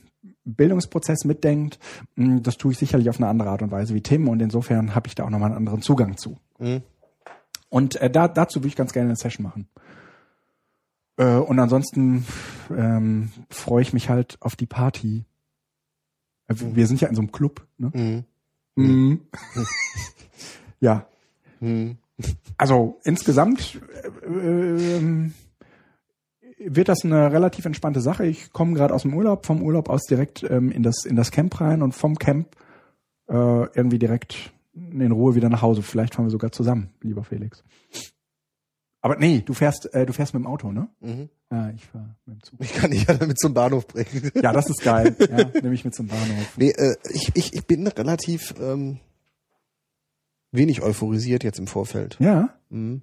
Bildungsprozess mitdenkt. Mm, Das tue ich sicherlich auf eine andere Art und Weise wie Tim und insofern habe ich da auch nochmal einen anderen Zugang zu. Mhm. Und äh, da, dazu würde ich ganz gerne eine Session machen. Äh, und ansonsten ähm, freue ich mich halt auf die Party. Äh, Wir sind ja in so einem Club. Ne? Mhm. Mhm. ja, Mhm. also insgesamt äh, ähm, wird das eine relativ entspannte Sache. Ich komme gerade aus dem Urlaub, vom Urlaub aus direkt ähm, in das in das Camp rein und vom Camp äh, irgendwie direkt in Ruhe wieder nach Hause. Vielleicht fahren wir sogar zusammen, lieber Felix. Aber nee, du fährst äh, du fährst mit dem Auto, ne? Mhm. Ja, ich fahre mit dem Zug. Ich kann dich ja damit zum Bahnhof bringen. Ja, das ist geil. Ja, nehme ich mit zum Bahnhof. Nee, äh, ich, ich, ich bin relativ ähm, wenig euphorisiert jetzt im Vorfeld. Ja, Mhm.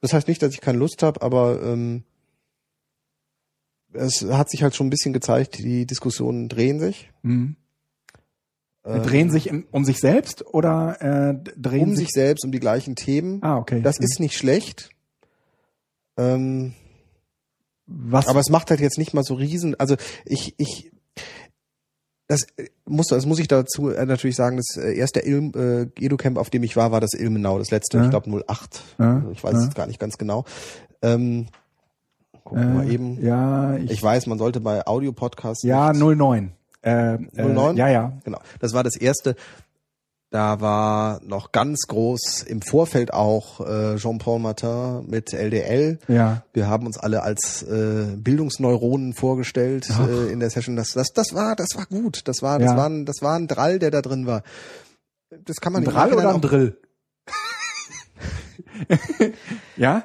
Das heißt nicht, dass ich keine Lust habe, aber ähm, es hat sich halt schon ein bisschen gezeigt, die Diskussionen drehen sich. mhm. Ähm, drehen sich in, um sich selbst oder äh, drehen um sich selbst, um die gleichen Themen. Ah, okay. Das Mhm. ist nicht schlecht. Ähm, was aber es macht halt jetzt nicht mal so riesen, also ich, ich, das äh, muss, das muss ich dazu äh, natürlich sagen, das äh, erste Ilm, äh, Educamp, auf dem ich war, war das Ilmenau, das letzte, Ja. ich glaube 08. Ja, Also ich weiß ja. es gar nicht ganz genau. Ähm, gucken wir Äh, eben. Ja, ich, Ich weiß, man sollte bei Audio-Podcasts ja, nicht- 09. Äh, 09? Äh, ja, ja. Genau. Das war das erste. Da war noch ganz groß im Vorfeld auch äh, Jean-Paul Martin mit LDL. Ja. Wir haben uns alle als äh, Bildungsneuronen vorgestellt Ach. äh, in der Session. Das, das, das war, das war gut. Das war, das Ja. war, ein, das war ein Drall, der da drin war. Das kann man Ein Drall oder ein Drill? ja?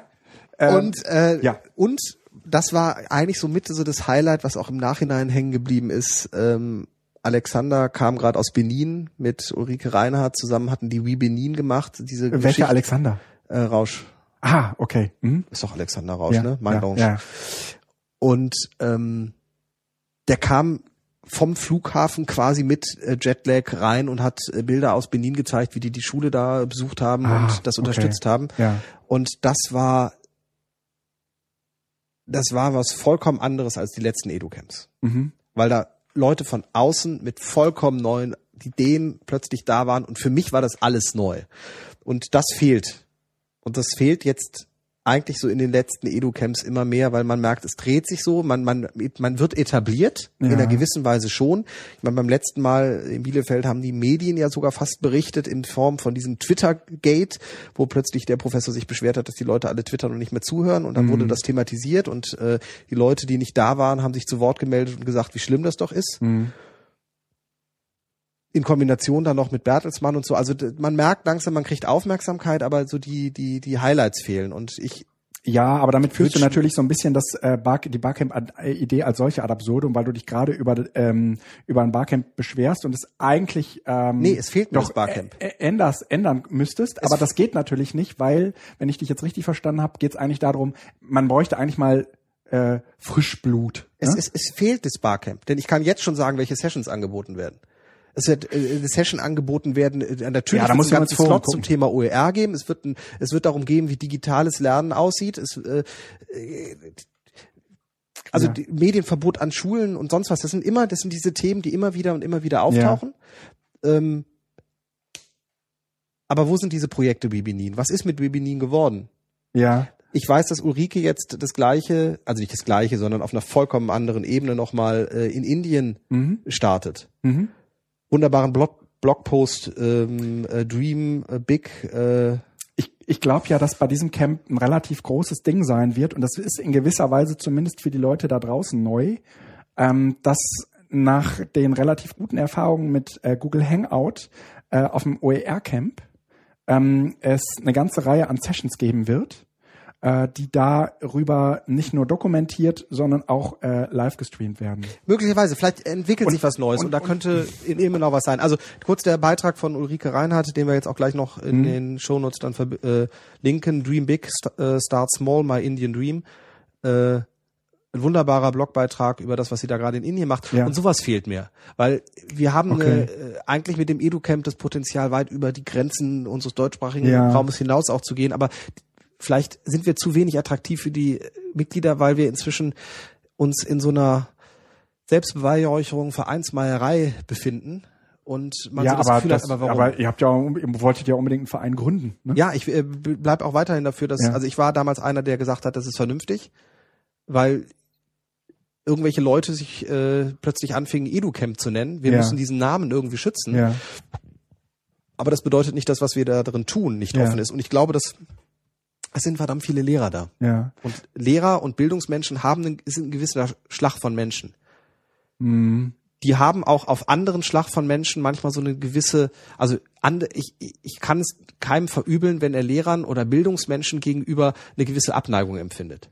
Ähm, Und äh, ja. und das war eigentlich so mit so das Highlight, was auch im Nachhinein hängen geblieben ist. Ähm, Alexander kam gerade aus Benin mit Ulrike Reinhardt zusammen, hatten die We Benin gemacht. Diese welcher Geschichte- Alexander? äh, Rausch. Ah, okay. Mhm. Ist doch Alexander Rausch, Ja, ne? Mein ja, Rausch. ja. Und ähm, der kam vom Flughafen quasi mit äh, Jetlag rein und hat äh, Bilder aus Benin gezeigt, wie die die Schule da besucht haben Ah, und das okay. unterstützt haben. Ja. Und das war das war was vollkommen anderes als die letzten Educamps, Mhm. weil da Leute von außen mit vollkommen neuen Ideen plötzlich da waren und für mich war das alles neu. Und das fehlt. Und das fehlt jetzt eigentlich so in den letzten Edu-Camps immer mehr, weil man merkt, es dreht sich so, man, man, man wird etabliert, in Ja. einer gewissen Weise schon. Ich meine, beim letzten Mal in Bielefeld haben die Medien ja sogar fast berichtet in Form von diesem Twitter-Gate, wo plötzlich der Professor sich beschwert hat, dass die Leute alle twittern und nicht mehr zuhören und dann Mhm. wurde das thematisiert und äh, die Leute, die nicht da waren, haben sich zu Wort gemeldet und gesagt, wie schlimm das doch ist Mhm. In Kombination dann noch mit Bertelsmann und so. Also man merkt langsam, man kriegt Aufmerksamkeit, aber so die die die Highlights fehlen. Und ich Ja, aber damit führst du natürlich so ein bisschen das äh, Bar, die Barcamp-Idee als solche ad absurdum, weil du dich gerade über ähm, über ein Barcamp beschwerst und es eigentlich ähm, Nee, es fehlt mir doch das Barcamp. ä- änders, ändern müsstest. aber das geht natürlich nicht, weil, wenn ich dich jetzt richtig verstanden habe, geht es eigentlich darum, man bräuchte eigentlich mal äh, Frischblut. es, ne? es, es fehlt das Barcamp, denn ich kann jetzt schon sagen, welche Sessions angeboten werden. Es wird äh, eine Session angeboten werden. Äh, Natürlich Ja, da muss es Forum Slot zum. Thema OER geben. Es wird, ein, es wird darum gehen, wie digitales Lernen aussieht. Es, äh, äh, also Ja. die Medienverbot an Schulen und sonst was. Das sind immer, das sind diese Themen, die immer wieder und immer wieder auftauchen. Ähm, aber wo sind diese Projekte Webinin? Was ist mit Webinin geworden? Ja. Ich weiß, dass Ulrike jetzt das gleiche, also nicht das gleiche, sondern auf einer vollkommen anderen Ebene nochmal äh, in Indien Mhm. startet. Mhm. Wunderbaren Blog Blogpost ähm, äh, Dream äh, Big. Äh, Ich, ich glaube ja, dass bei diesem Camp ein relativ großes Ding sein wird und das ist in gewisser Weise zumindest für die Leute da draußen neu, ähm, dass nach den relativ guten Erfahrungen mit äh, Google Hangout äh, auf dem OER Camp ähm, es eine ganze Reihe an Sessions geben wird, äh, die darüber nicht nur dokumentiert, sondern auch äh, live gestreamt werden. möglicherweise, vielleicht entwickelt Und- sich was Neues und, und- da könnte in immer noch was sein. Also kurz der Beitrag von Ulrike Reinhardt, den wir jetzt auch gleich noch in den Shownotes dann verlinken. Dream Big, st äh, Start Small, My Indian Dream. Äh, ein wunderbarer Blogbeitrag über das, was sie da gerade in Indien macht. Ja. Und sowas fehlt mir. Weil wir haben Okay. eine, äh, eigentlich mit dem EduCamp das Potenzial, weit über die Grenzen unseres deutschsprachigen Ja. Raumes hinaus auch zu gehen. Aber vielleicht sind wir zu wenig attraktiv für die Mitglieder, weil wir inzwischen uns in so einer Selbstbeweihräucherung, Vereinsmeierei befinden. Und man ja, so das aber, Gefühl das, hat, aber warum? aber ihr habt ja, ihr wolltet ja unbedingt einen Verein gründen. Ne? Ja, ich äh, bleib auch weiterhin dafür, dass, Ja. also ich war damals einer, der gesagt hat, das ist vernünftig, weil irgendwelche Leute sich äh, plötzlich anfingen, EduCamp zu nennen. Wir Ja. müssen diesen Namen irgendwie schützen. Ja. Aber das bedeutet nicht, dass was wir da drin tun, nicht offen ist. Und ich glaube, dass es sind verdammt viele Lehrer da. Ja. Und Lehrer und Bildungsmenschen haben einen, ist ein gewisser Schlag von Menschen. Mhm. die haben auch auf anderen Schlag von Menschen manchmal so eine gewisse, also ich, ich ich kann es keinem verübeln, wenn er Lehrern oder Bildungsmenschen gegenüber eine gewisse Abneigung empfindet.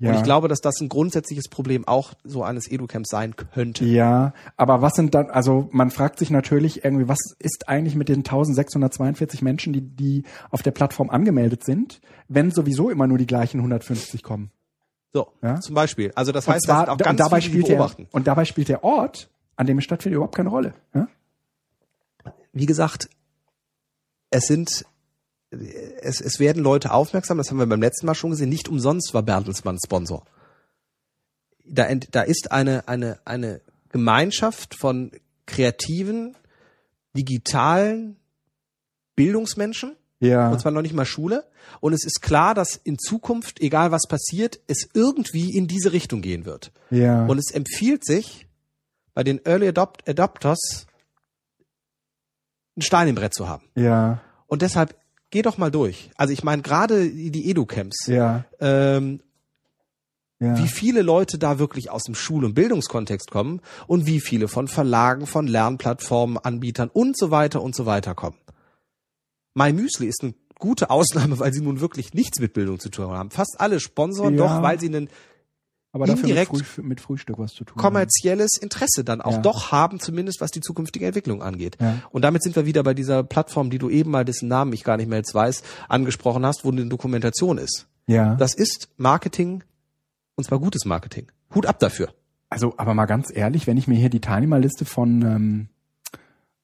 Ja. Und ich glaube, dass das ein grundsätzliches Problem auch so eines Educamps sein könnte. Ja, aber was sind dann, also man fragt sich natürlich irgendwie, was ist eigentlich mit den 1642 Menschen, die, die auf der Plattform angemeldet sind, wenn sowieso immer nur die gleichen 150 kommen? So, Ja. zum Beispiel. Also das Und heißt, zwar, da sind auch ganz dabei spielt der, beobachten. und dabei spielt der Ort, an dem es stattfindet, überhaupt keine Rolle. Ja? Wie gesagt, es sind es, es werden Leute aufmerksam, das haben wir beim letzten Mal schon gesehen, nicht umsonst war Bertelsmann Sponsor. Da, ent, da ist eine, eine, eine Gemeinschaft von kreativen, digitalen Bildungsmenschen, Ja. und zwar noch nicht mal Schule. Und es ist klar, dass in Zukunft, egal was passiert, es irgendwie in diese Richtung gehen wird. ja. Und es empfiehlt sich, bei den Early Adopt Adopters einen Stein im Brett zu haben. ja. Und deshalb geh doch mal durch. Also ich meine, gerade die Edu-Camps, Ja. ähm, Ja. wie viele Leute da wirklich aus dem Schul- und Bildungskontext kommen und wie viele von Verlagen, von Lernplattformen, Anbietern und so weiter und so weiter kommen. My Müsli ist eine gute Ausnahme, weil sie nun wirklich nichts mit Bildung zu tun haben. Fast alle sponsoren Ja. doch, weil sie ein aber dafür mit, Früh, mit Frühstück was zu tun. haben. kommerzielles Interesse dann auch Ja. doch haben, zumindest was die zukünftige Entwicklung angeht. Ja. Und damit sind wir wieder bei dieser Plattform, die du eben mal, dessen Namen ich gar nicht mehr jetzt weiß, angesprochen hast, wo eine Dokumentation ist. Ja. Das ist Marketing, und zwar gutes Marketing. Hut ab dafür. Also, aber mal ganz ehrlich, wenn ich mir hier die Teilnehmerliste von ähm,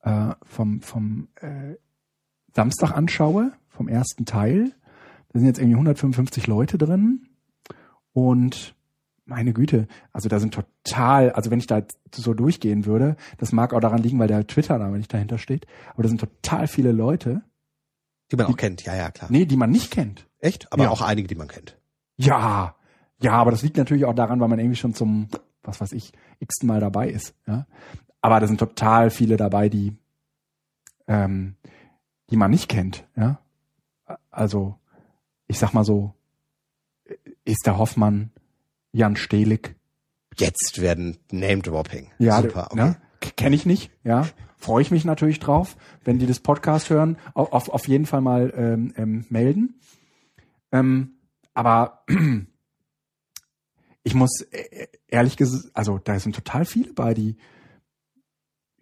äh, vom vom äh, Samstag anschaue, vom ersten Teil, da sind jetzt irgendwie 155 Leute drin und meine Güte, also da sind total, also wenn ich da so durchgehen würde, das mag auch daran liegen, weil der Twitter da nicht dahinter steht, aber da sind total viele Leute, Die man auch kennt, ja, ja, klar. nee, die man nicht kennt. Echt? Aber Ja. auch einige, die man kennt. Ja, ja, aber das liegt natürlich auch daran, weil man irgendwie schon zum, was weiß ich, x-ten Mal dabei ist. Ja? Aber da sind total viele dabei, die, ähm, die man nicht kennt. Ja? Also, ich sag mal so, ist der Hoffmann, Jan Stehlig, Jetzt werden Name-Dropping. ja, Super, okay. ne? kenne ich nicht, ja, freue ich mich natürlich drauf, wenn die das Podcast hören, auf, auf, jeden Fall mal ähm, ähm, melden. Ähm, aber ich muss äh, ehrlich gesagt, also da sind total viele bei, die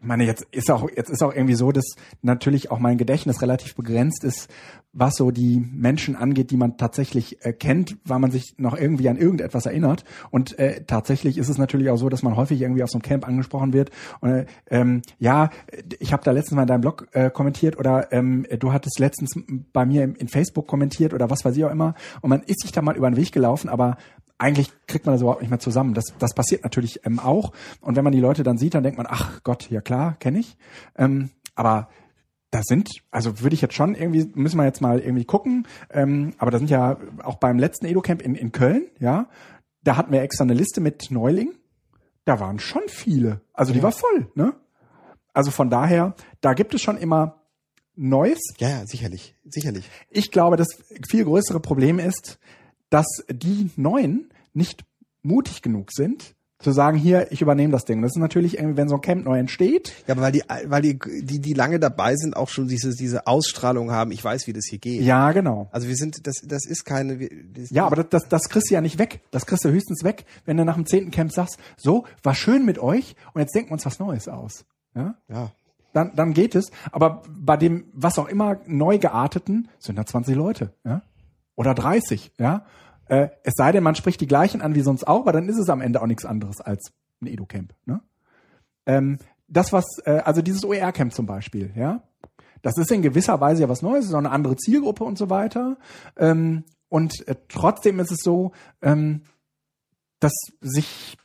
meine, jetzt ist auch, jetzt ist auch irgendwie so, dass natürlich auch mein Gedächtnis relativ begrenzt ist, was so die Menschen angeht, die man tatsächlich äh, kennt, weil man sich noch irgendwie an irgendetwas erinnert. Und äh, tatsächlich ist es natürlich auch so, dass man häufig irgendwie auf so einem Camp angesprochen wird. Und äh, ähm, ja, ich habe da letztens mal in deinem Blog äh, kommentiert oder ähm, du hattest letztens bei mir in, in Facebook kommentiert oder was weiß ich auch immer. Und man ist sich da mal über den Weg gelaufen, aber eigentlich kriegt man das überhaupt nicht mehr zusammen. Das, das passiert natürlich ähm, auch. Und wenn man die Leute dann sieht, dann denkt man, ach Gott, ja klar, kenne ich. Ähm, aber da sind, also würde ich jetzt schon irgendwie, müssen wir jetzt mal irgendwie gucken, ähm, aber da sind ja auch beim letzten Edo-Camp in, in Köln, ja, da hatten wir extra eine Liste mit Neulingen. Da waren schon viele. Also die ja. war voll, ne? Also von daher, da gibt es schon immer Neues. Ja, ja, sicherlich, sicherlich. Ich glaube, das viel größere Problem ist, dass die Neuen nicht mutig genug sind, zu sagen, hier, ich übernehme das Ding. Das ist natürlich irgendwie, wenn so ein Camp neu entsteht. Ja, aber weil die, weil die, die, die lange dabei sind, auch schon diese, diese Ausstrahlung haben, ich weiß, wie das hier geht. Ja, genau. Also wir sind, das, das ist keine. Das ja, aber das, das, das kriegst du ja nicht weg. Das kriegst du höchstens weg, wenn du nach dem zehnten Camp sagst, so, war schön mit euch und jetzt denken wir uns was Neues aus. Ja. Ja. Dann, dann geht es. Aber bei dem, was auch immer neu gearteten, sind da 20 Leute, ja. Oder 30, ja. Äh, es sei denn, man spricht die gleichen an wie sonst auch, aber dann ist es am Ende auch nichts anderes als ein Edu-Camp. Ne? Ähm, das, was, äh, also dieses OER-Camp zum Beispiel, ja, das ist in gewisser Weise ja was Neues, ist auch eine andere Zielgruppe und so weiter. Ähm, und äh, trotzdem ist es so, ähm, dass sich,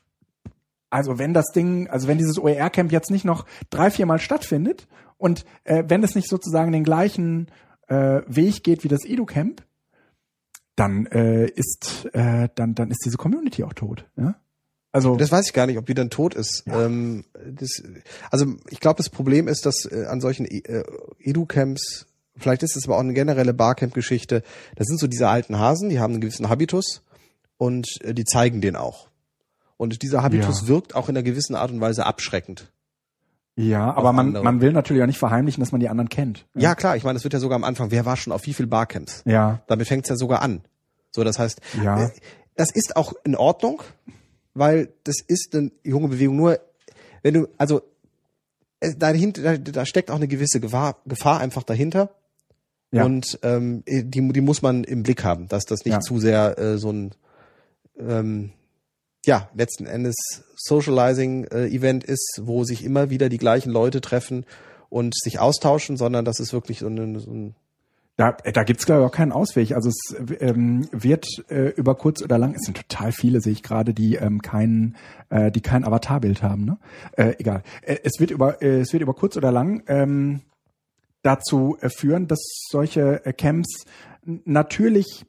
also wenn das Ding, also wenn dieses OER-Camp jetzt nicht noch drei, vier Mal stattfindet und äh, wenn es nicht sozusagen den gleichen äh, Weg geht wie das Edu-Camp, dann äh, ist äh, dann dann ist diese Community auch tot. Ja? Also das weiß ich gar nicht, ob die dann tot ist. Ja. Ähm, das, also ich glaube, das Problem ist, dass äh, an solchen äh, Edu-Camps, vielleicht ist es aber auch eine generelle Barcamp-Geschichte, das sind so diese alten Hasen, die haben einen gewissen Habitus und äh, die zeigen den auch. Und dieser Habitus ja. wirkt auch in einer gewissen Art und Weise abschreckend. Ja, aber man, man will natürlich auch nicht verheimlichen, dass man die anderen kennt. Ja, ja klar, ich meine, es wird ja sogar am Anfang, wer war schon auf wie viel Barcamps? Ja. Damit fängt's ja sogar an. So, das heißt, ja. Äh, das ist auch in Ordnung, weil das ist eine junge Bewegung. Nur, wenn du, also, dahinter, da, da steckt auch eine gewisse Gefahr, Gefahr einfach dahinter. Ja. Und ähm, die, die muss man im Blick haben, dass das nicht ja. zu sehr äh, so ein ähm, ja, letzten Endes Socializing-Event äh, ist, wo sich immer wieder die gleichen Leute treffen und sich austauschen, sondern das ist wirklich so, eine, so ein da, da gibt's glaube ich auch keinen Ausweg. Also es ähm, wird äh, über kurz oder lang, es sind total viele, sehe ich gerade, die ähm, keinen, äh, die kein Avatarbild haben. Ne? Äh, egal. Äh, es wird über, äh, es wird über kurz oder lang ähm, dazu äh, führen, dass solche äh, Camps natürlich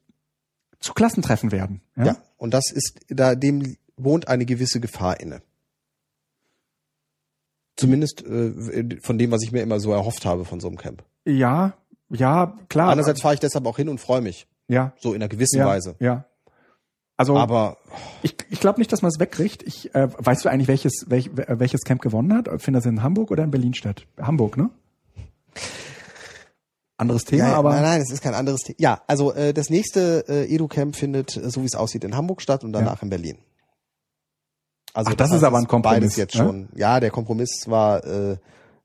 zu Klassentreffen werden. Ja? ja, und das ist da dem wohnt eine gewisse Gefahr inne. Zumindest äh, von dem, was ich mir immer so erhofft habe von so einem Camp. Ja, ja, klar. Einerseits fahre ich deshalb auch hin und freue mich. Ja. So in einer gewissen ja, Weise. Ja. Also, aber ich, ich glaube nicht, dass man es wegkriegt. Ich, äh, weißt du eigentlich, welches, welch, welches Camp gewonnen hat? Findet das in Hamburg oder in Berlin statt? Hamburg, ne? Anderes Thema, ja, aber. Nein, nein, es ist kein anderes Thema. Ja, also äh, das nächste äh, Edu-Camp findet, äh, so wie es aussieht, in Hamburg statt und danach ja. in Berlin. Also Ach, das, das ist aber ein Kompromiss. Beides jetzt ne? schon. Ja, der Kompromiss war äh,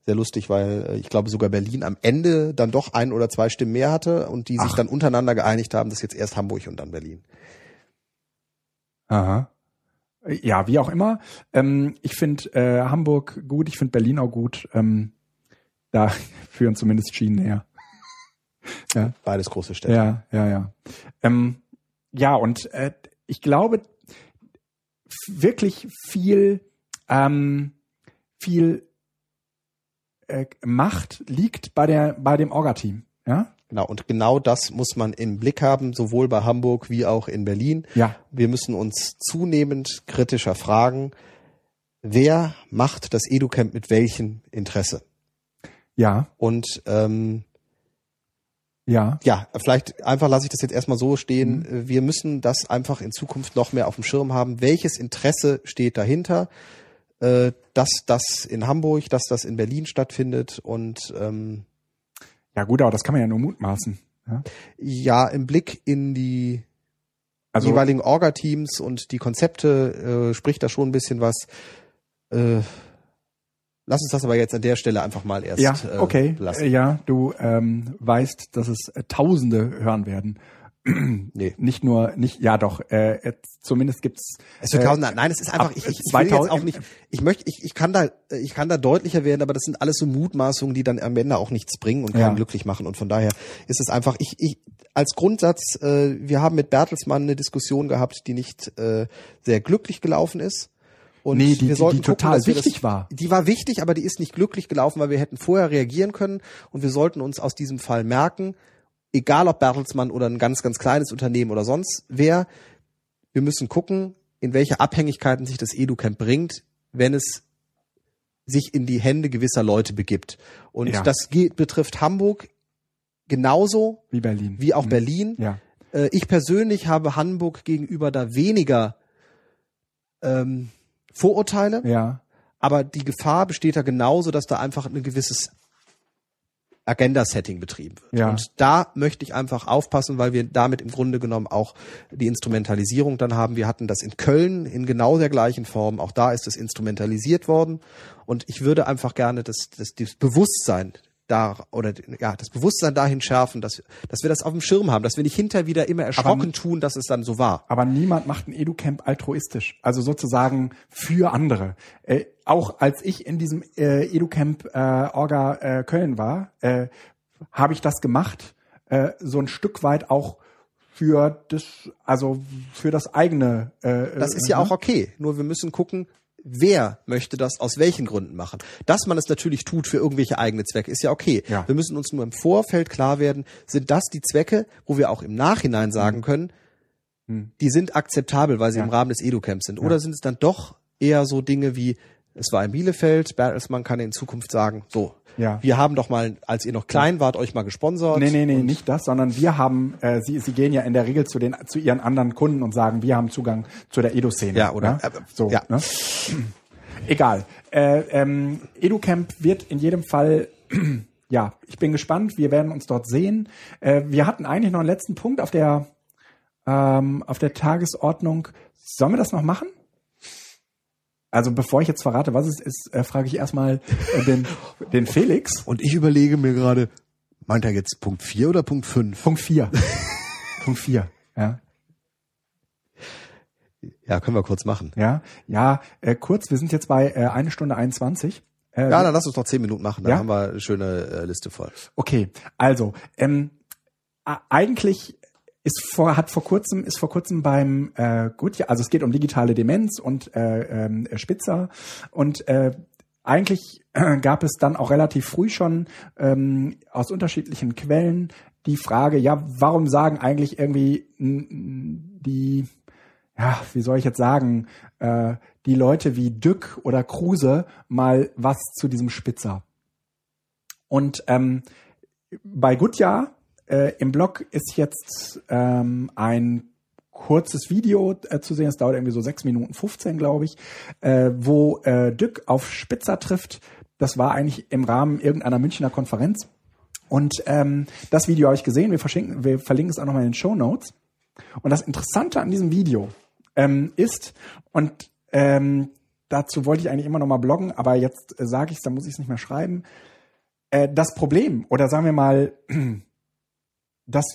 sehr lustig, weil äh, ich glaube sogar Berlin am Ende dann doch ein oder zwei Stimmen mehr hatte und die Ach. sich dann untereinander geeinigt haben, dass jetzt erst Hamburg und dann Berlin. Aha. Ja, wie auch immer. Ähm, ich finde äh, Hamburg gut, ich finde Berlin auch gut. Ähm, da führen zumindest Schienen her. Ja. Beides große Städte. Ja, ja, ja. Ähm, ja, und äh, ich glaube, wirklich viel, ähm, viel äh, Macht liegt bei der bei dem Orga-Team. Ja? Genau, und genau das muss man im Blick haben, sowohl bei Hamburg wie auch in Berlin. Ja. Wir müssen uns zunehmend kritischer fragen, wer macht das EduCamp mit welchem Interesse? Ja. Und ähm, ja. Ja, vielleicht einfach lasse ich das jetzt erstmal so stehen. Mhm. Wir müssen das einfach in Zukunft noch mehr auf dem Schirm haben. Welches Interesse steht dahinter? Äh, dass das in Hamburg, dass das in Berlin stattfindet und ähm, ja gut, aber das kann man ja nur mutmaßen. Ja, ja im Blick in die also, jeweiligen Orga-Teams und die Konzepte äh, spricht da schon ein bisschen was. Äh, Lass uns das aber jetzt an der Stelle einfach mal erst Ja, äh, okay. lassen. Äh, Ja, du ähm, weißt, dass es äh, Tausende hören werden. Nee. Nicht nur, nicht, ja doch, äh, zumindest gibt's. Es wird äh, nein, es ist einfach, ab ich, ich, ich will jetzt 2000 auch nicht, ich möchte, ich, ich kann da, äh, ich kann da deutlicher werden, aber das sind alles so Mutmaßungen, die dann am Ende auch nichts bringen und keinen Ja. glücklich machen und von daher ist es einfach, ich, ich, als Grundsatz, äh, wir haben mit Bertelsmann eine Diskussion gehabt, die nicht äh, sehr glücklich gelaufen ist. Und Nee, die- wir die- sollten die total dass wir wichtig das, war. Die war wichtig, aber die ist nicht glücklich gelaufen, weil wir hätten vorher reagieren können und wir sollten uns aus diesem Fall merken, egal ob Bertelsmann oder ein ganz, ganz kleines Unternehmen oder sonst wer, wir müssen gucken, in welche Abhängigkeiten sich das EduCamp bringt, wenn es sich in die Hände gewisser Leute begibt. Und Ja. das geht, betrifft Hamburg genauso wie Berlin. wie auch Mhm. Berlin. Ja. Äh, ich persönlich habe Hamburg gegenüber da weniger ähm, Vorurteile, Ja. aber die Gefahr besteht da genauso, dass da einfach ein gewisses Agenda-Setting betrieben wird. Ja. Und da möchte ich einfach aufpassen, weil wir damit im Grunde genommen auch die Instrumentalisierung dann haben. Wir hatten das in Köln in genau der gleichen Form. Auch da ist es instrumentalisiert worden. Und ich würde einfach gerne das, das, das Bewusstsein da oder ja das Bewusstsein dahin schärfen, dass dass wir das auf dem Schirm haben, dass wir nicht hinterher wieder immer erschrocken tun, dass es dann so war. Aber niemand macht ein Educamp altruistisch, also sozusagen für andere. Äh, auch als ich in diesem äh, Educamp äh, Orga äh, Köln war, äh, habe ich das gemacht, äh, so ein Stück weit auch für das, also für das eigene. Äh, Das ist ja auch okay. Nur wir müssen gucken, wer möchte das aus welchen Gründen machen. Dass man es natürlich tut für irgendwelche eigene Zwecke, ist ja okay. Ja. Wir müssen uns nur im Vorfeld klar werden, sind das die Zwecke, wo wir auch im Nachhinein sagen können, die sind akzeptabel, weil sie Ja. im Rahmen des Educamps sind. Oder sind es dann doch eher so Dinge wie, es war in Bielefeld, Bertelsmann kann in Zukunft sagen, so, Ja. wir haben doch mal, als ihr noch klein wart, euch mal gesponsert. Nee, nee, nee, nicht das, sondern wir haben, äh, sie, sie gehen ja in der Regel zu den, zu ihren anderen Kunden und sagen, wir haben Zugang zu der Edo-Szene. Ja, oder- Ne? äh, So, ja. ne? Egal. Äh, ähm, EduCamp wird in jedem Fall, ja, ich bin gespannt. Wir werden uns dort sehen. Äh, wir hatten eigentlich noch einen letzten Punkt auf der, ähm, auf der Tagesordnung. Sollen wir das noch machen? Also bevor ich jetzt verrate, was es ist, äh, frage ich erstmal äh, den, den Felix. Und ich überlege mir gerade, meint er jetzt Punkt 4 oder Punkt 5? Punkt vier. Punkt vier. Ja. Ja, können wir kurz machen. Ja, ja, äh, kurz, wir sind jetzt bei äh, eine Stunde 21. Äh, Ja, dann lass uns noch zehn Minuten machen, dann Ja? haben wir eine schöne äh, Liste voll. Okay, also ähm, eigentlich ist vor hat vor kurzem ist vor kurzem beim äh, gut ja also es geht um digitale Demenz und äh, ähm, Spitzer und äh, eigentlich äh, gab es dann auch relativ früh schon ähm, aus unterschiedlichen Quellen die Frage ja warum sagen eigentlich irgendwie die ja, wie soll ich jetzt sagen, äh, die Leute wie Dück oder Kruse mal was zu diesem Spitzer. Und ähm, bei Gutjahr äh, im Blog ist jetzt ähm, ein kurzes Video äh, zu sehen, es dauert irgendwie so sechs Minuten 15, glaube ich, äh, wo äh, Dück auf Spitzer trifft. Das war eigentlich im Rahmen irgendeiner Münchner Konferenz. Und ähm, das Video habe ich gesehen, wir, verschinken, wir verlinken es auch nochmal in den Show Notes. Und das Interessante an diesem Video ähm, ist, und ähm, dazu wollte ich eigentlich immer noch mal bloggen, aber jetzt äh, sage ich es, dann muss ich es nicht mehr schreiben. Äh, das Problem, oder sagen wir mal, das,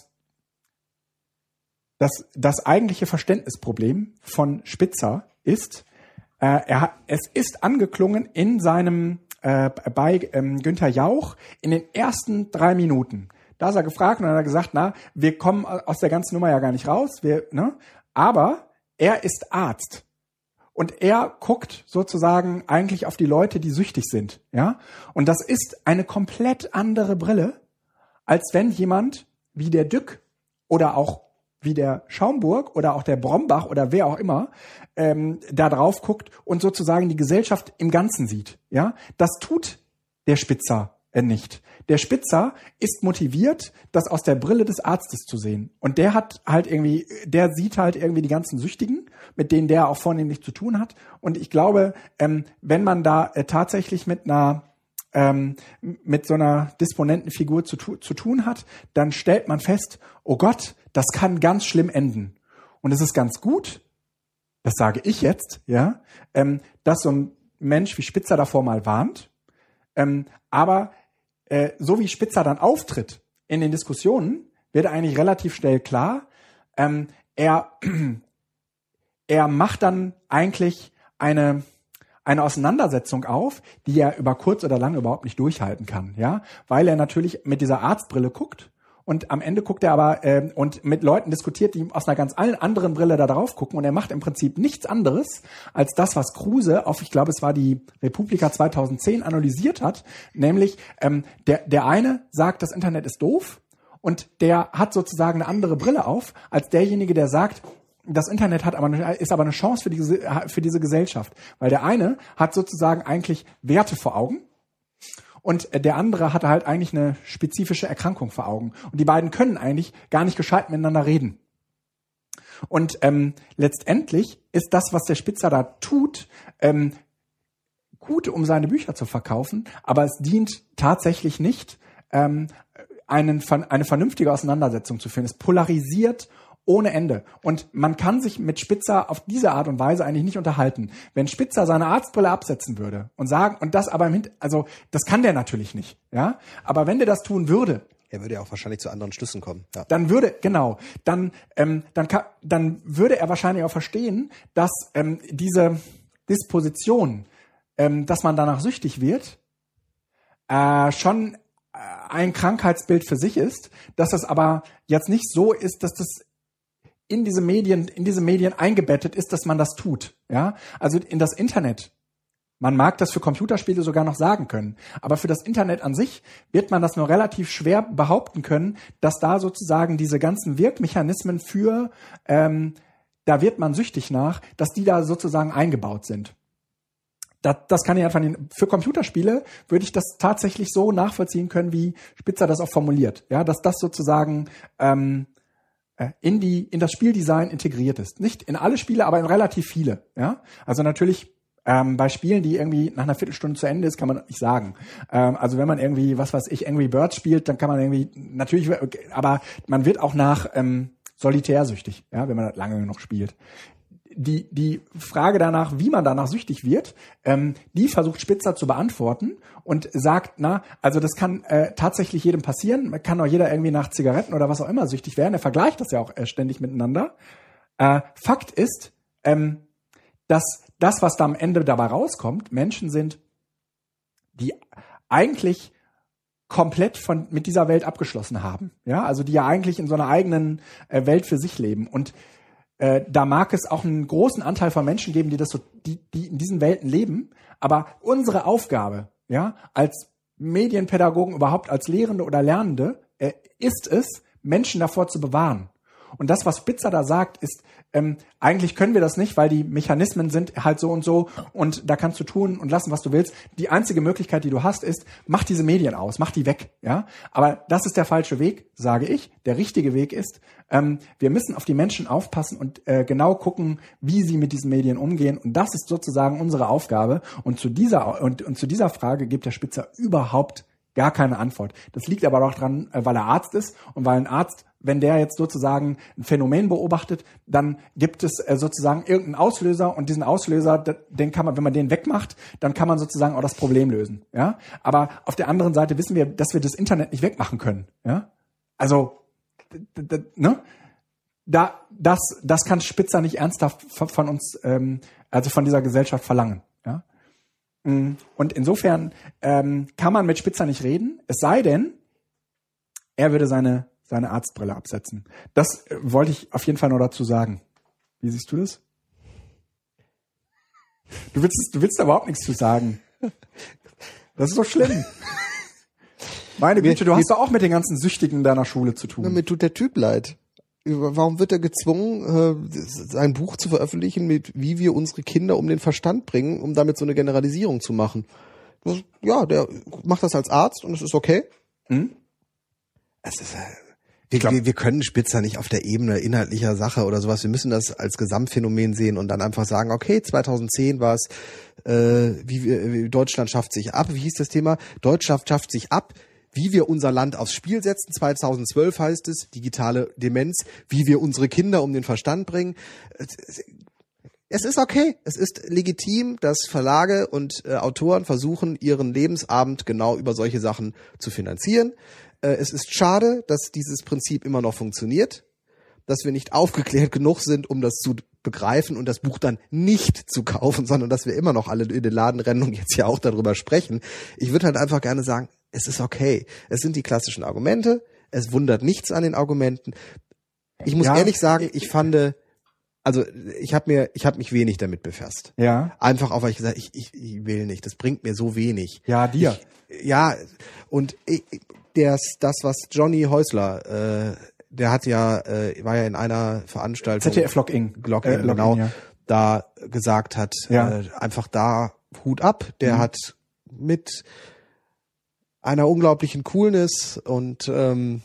das, das eigentliche Verständnisproblem von Spitzer ist, äh, er es ist angeklungen in seinem äh, bei ähm, Günther Jauch in den ersten drei Minuten. Da ist er gefragt und dann hat er gesagt, na, wir kommen aus der ganzen Nummer ja gar nicht raus, wir, ne? Aber er ist Arzt. Und er guckt sozusagen eigentlich auf die Leute, die süchtig sind, ja? Und das ist eine komplett andere Brille, als wenn jemand wie der Dück oder auch wie der Schaumburg oder auch der Brombach oder wer auch immer ähm, da drauf guckt und sozusagen die Gesellschaft im Ganzen sieht. Ja, das tut der Spitzer äh, nicht. Der Spitzer ist motiviert, das aus der Brille des Arztes zu sehen. Und der hat halt irgendwie, der sieht halt irgendwie die ganzen Süchtigen, mit denen der auch vornehmlich zu tun hat. Und ich glaube, ähm, wenn man da äh, tatsächlich mit einer ähm, mit so einer Disponentenfigur zu, tu zu tun hat, dann stellt man fest, oh Gott, das kann ganz schlimm enden. Und es ist ganz gut, das sage ich jetzt, ja, ähm, dass so ein Mensch wie Spitzer davor mal warnt, Ähm, aber äh, so wie Spitzer dann auftritt in den Diskussionen, wird eigentlich relativ schnell klar, ähm, er, er macht dann eigentlich eine, eine Auseinandersetzung auf, die er über kurz oder lang überhaupt nicht durchhalten kann, ja, weil er natürlich mit dieser Arztbrille guckt und am Ende guckt er aber äh, und mit Leuten diskutiert, die aus einer ganz anderen Brille da drauf gucken und er macht im Prinzip nichts anderes als das, was Kruse auf, ich glaube, es war die Republika 2010 analysiert hat, nämlich ähm, der der eine sagt, das Internet ist doof und der hat sozusagen eine andere Brille auf als derjenige, der sagt, das Internet hat aber eine, ist aber eine Chance für diese für diese Gesellschaft, weil der eine hat sozusagen eigentlich Werte vor Augen und der andere hatte halt eigentlich eine spezifische Erkrankung vor Augen. Und die beiden können eigentlich gar nicht gescheit miteinander reden. Und ähm, letztendlich ist das, was der Spitzer da tut, ähm, gut, um seine Bücher zu verkaufen, aber es dient tatsächlich nicht, ähm, einen, eine vernünftige Auseinandersetzung zu führen. Es polarisiert ohne Ende. Und man kann sich mit Spitzer auf diese Art und Weise eigentlich nicht unterhalten. Wenn Spitzer seine Arztbrille absetzen würde und sagen, und das aber im Hint also das kann der natürlich nicht, ja. Aber wenn der das tun würde, er würde ja auch wahrscheinlich zu anderen Schlüssen kommen. Ja. Dann würde, genau, dann, ähm, dann, kann, dann würde er wahrscheinlich auch verstehen, dass ähm, diese Disposition, ähm, dass man danach süchtig wird, äh, schon äh, ein Krankheitsbild für sich ist, dass das aber jetzt nicht so ist, dass das in diese Medien, in diese Medien eingebettet ist, dass man das tut. Ja, also in das Internet. Man mag das für Computerspiele sogar noch sagen können, aber für das Internet an sich wird man das nur relativ schwer behaupten können, dass da sozusagen diese ganzen Wirkmechanismen für, ähm, da wird man süchtig nach, dass die da sozusagen eingebaut sind. Das, das kann ich einfach nicht. Für Computerspiele würde ich das tatsächlich so nachvollziehen können, wie Spitzer das auch formuliert. Ja, dass das sozusagen ähm, äh, in die in das Spieldesign integriert ist. Nicht in alle Spiele, aber in relativ viele. Ja, also natürlich ähm, bei Spielen, die irgendwie nach einer Viertelstunde zu Ende ist, kann man nicht sagen. Ähm, also wenn man irgendwie, was weiß ich, Angry Birds spielt, dann kann man irgendwie natürlich, aber man wird auch nach ähm, solitärsüchtig, ja, wenn man das lange genug spielt die, die Frage danach, wie man danach süchtig wird, ähm, die versucht Spitzer zu beantworten und sagt, na, also das kann äh, tatsächlich jedem passieren, kann auch jeder irgendwie nach Zigaretten oder was auch immer süchtig werden. Er vergleicht das ja auch äh, ständig miteinander. Äh, Fakt ist, ähm, dass das, was da am Ende dabei rauskommt, Menschen sind, die eigentlich komplett von mit dieser Welt abgeschlossen haben, ja, also die ja eigentlich in so einer eigenen äh, Welt für sich leben und äh, da mag es auch einen großen Anteil von Menschen geben, die das so, die, die in diesen Welten leben. Aber unsere Aufgabe, ja, als Medienpädagogen, überhaupt als Lehrende oder Lernende, äh, ist es, Menschen davor zu bewahren. Und das, was Spitzer da sagt, ist, ähm, eigentlich können wir das nicht, weil die Mechanismen sind halt so und so und da kannst du tun und lassen, was du willst. Die einzige Möglichkeit, die du hast, ist, mach diese Medien aus, mach die weg, ja. Aber das ist der falsche Weg, sage ich. Der richtige Weg ist, ähm, wir müssen auf die Menschen aufpassen und äh, genau gucken, wie sie mit diesen Medien umgehen. Und das ist sozusagen unsere Aufgabe. Und zu dieser und, und zu dieser Frage gibt der Spitzer überhaupt gar keine Antwort. Das liegt aber auch dran, äh, weil er Arzt ist und weil ein Arzt wenn der jetzt sozusagen ein Phänomen beobachtet, dann gibt es äh, sozusagen irgendeinen Auslöser und diesen Auslöser, den kann man, wenn man den wegmacht, dann kann man sozusagen auch das Problem lösen. Ja, aber auf der anderen Seite wissen wir, dass wir das Internet nicht wegmachen können. Ja, also ne? da das das kann Spitzer nicht ernsthaft von uns, ähm, also von dieser Gesellschaft verlangen. Mm, und insofern ähm, kann man mit Spitzer nicht reden, es sei denn, er würde seine seine Arztbrille absetzen. Das äh, wollte ich auf jeden Fall noch dazu sagen. Wie siehst du das? Du willst, du willst da überhaupt nichts zu sagen. Das ist doch schlimm. Meine Güte, du hast doch auch mit den ganzen Süchtigen deiner Schule zu tun. Mir tut der Typ leid. Warum wird er gezwungen, äh, ein Buch zu veröffentlichen, mit wie wir unsere Kinder um den Verstand bringen, um damit so eine Generalisierung zu machen? Ja, der macht das als Arzt und es ist okay. Hm? Es ist, wir, wir, wir können Spitzer nicht auf der Ebene inhaltlicher Sache oder sowas. Wir müssen das als Gesamtphänomen sehen und dann einfach sagen, okay, 2010 war es, äh, wie, wie Deutschland schafft sich ab. Wie hieß das Thema? Deutschland schafft sich ab wie wir unser Land aufs Spiel setzen. 2012 heißt es, digitale Demenz, wie wir unsere Kinder um den Verstand bringen. es ist okay. Es ist legitim, dass Verlage und äh, Autoren versuchen, ihren Lebensabend genau über solche Sachen zu finanzieren. Äh, es ist schade, dass dieses Prinzip immer noch funktioniert, dass wir nicht aufgeklärt genug sind, um das zu begreifen und das Buch dann nicht zu kaufen, sondern dass wir immer noch alle in den Laden rennen und jetzt ja auch darüber sprechen. Ich würde halt einfach gerne sagen, es ist okay. Es sind die klassischen Argumente. Es wundert nichts an den Argumenten. Ich muss Ja. ehrlich sagen, ich fand, also ich habe mir, ich habe mich wenig damit befasst. Ja. Einfach auch, weil ich gesagt, ich, ich, ich will nicht. Das bringt mir so wenig. Ja, dir. Ich, ja, und ich, das, das, was Johnny Häusler, äh, der hat ja, äh, war ja in einer Veranstaltung. ZDF Login. Login, Äh, Login, genau, ja. da gesagt hat, Ja. äh, einfach da Hut ab. Der Mhm. hat mit einer unglaublichen Coolness und ähm,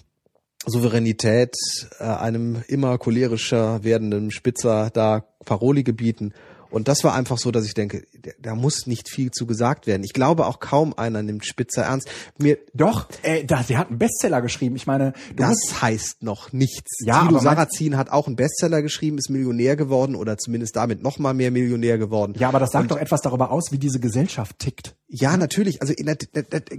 Souveränität äh, einem immer cholerischer werdenden Spitzer da Paroli gebieten. Und das war einfach so, dass ich denke, da- muss nicht viel zu gesagt werden. Ich glaube auch kaum einer nimmt Spitzer ernst. Mir, Doch, äh, da, der hat einen Bestseller geschrieben. Ich meine, du musst, das heißt noch nichts. Ja, mein- Sarrazin hat auch einen Bestseller geschrieben, ist Millionär geworden oder zumindest damit noch mal mehr Millionär geworden. ja, aber das sagt doch etwas darüber aus, wie diese Gesellschaft tickt. Ja, natürlich. Also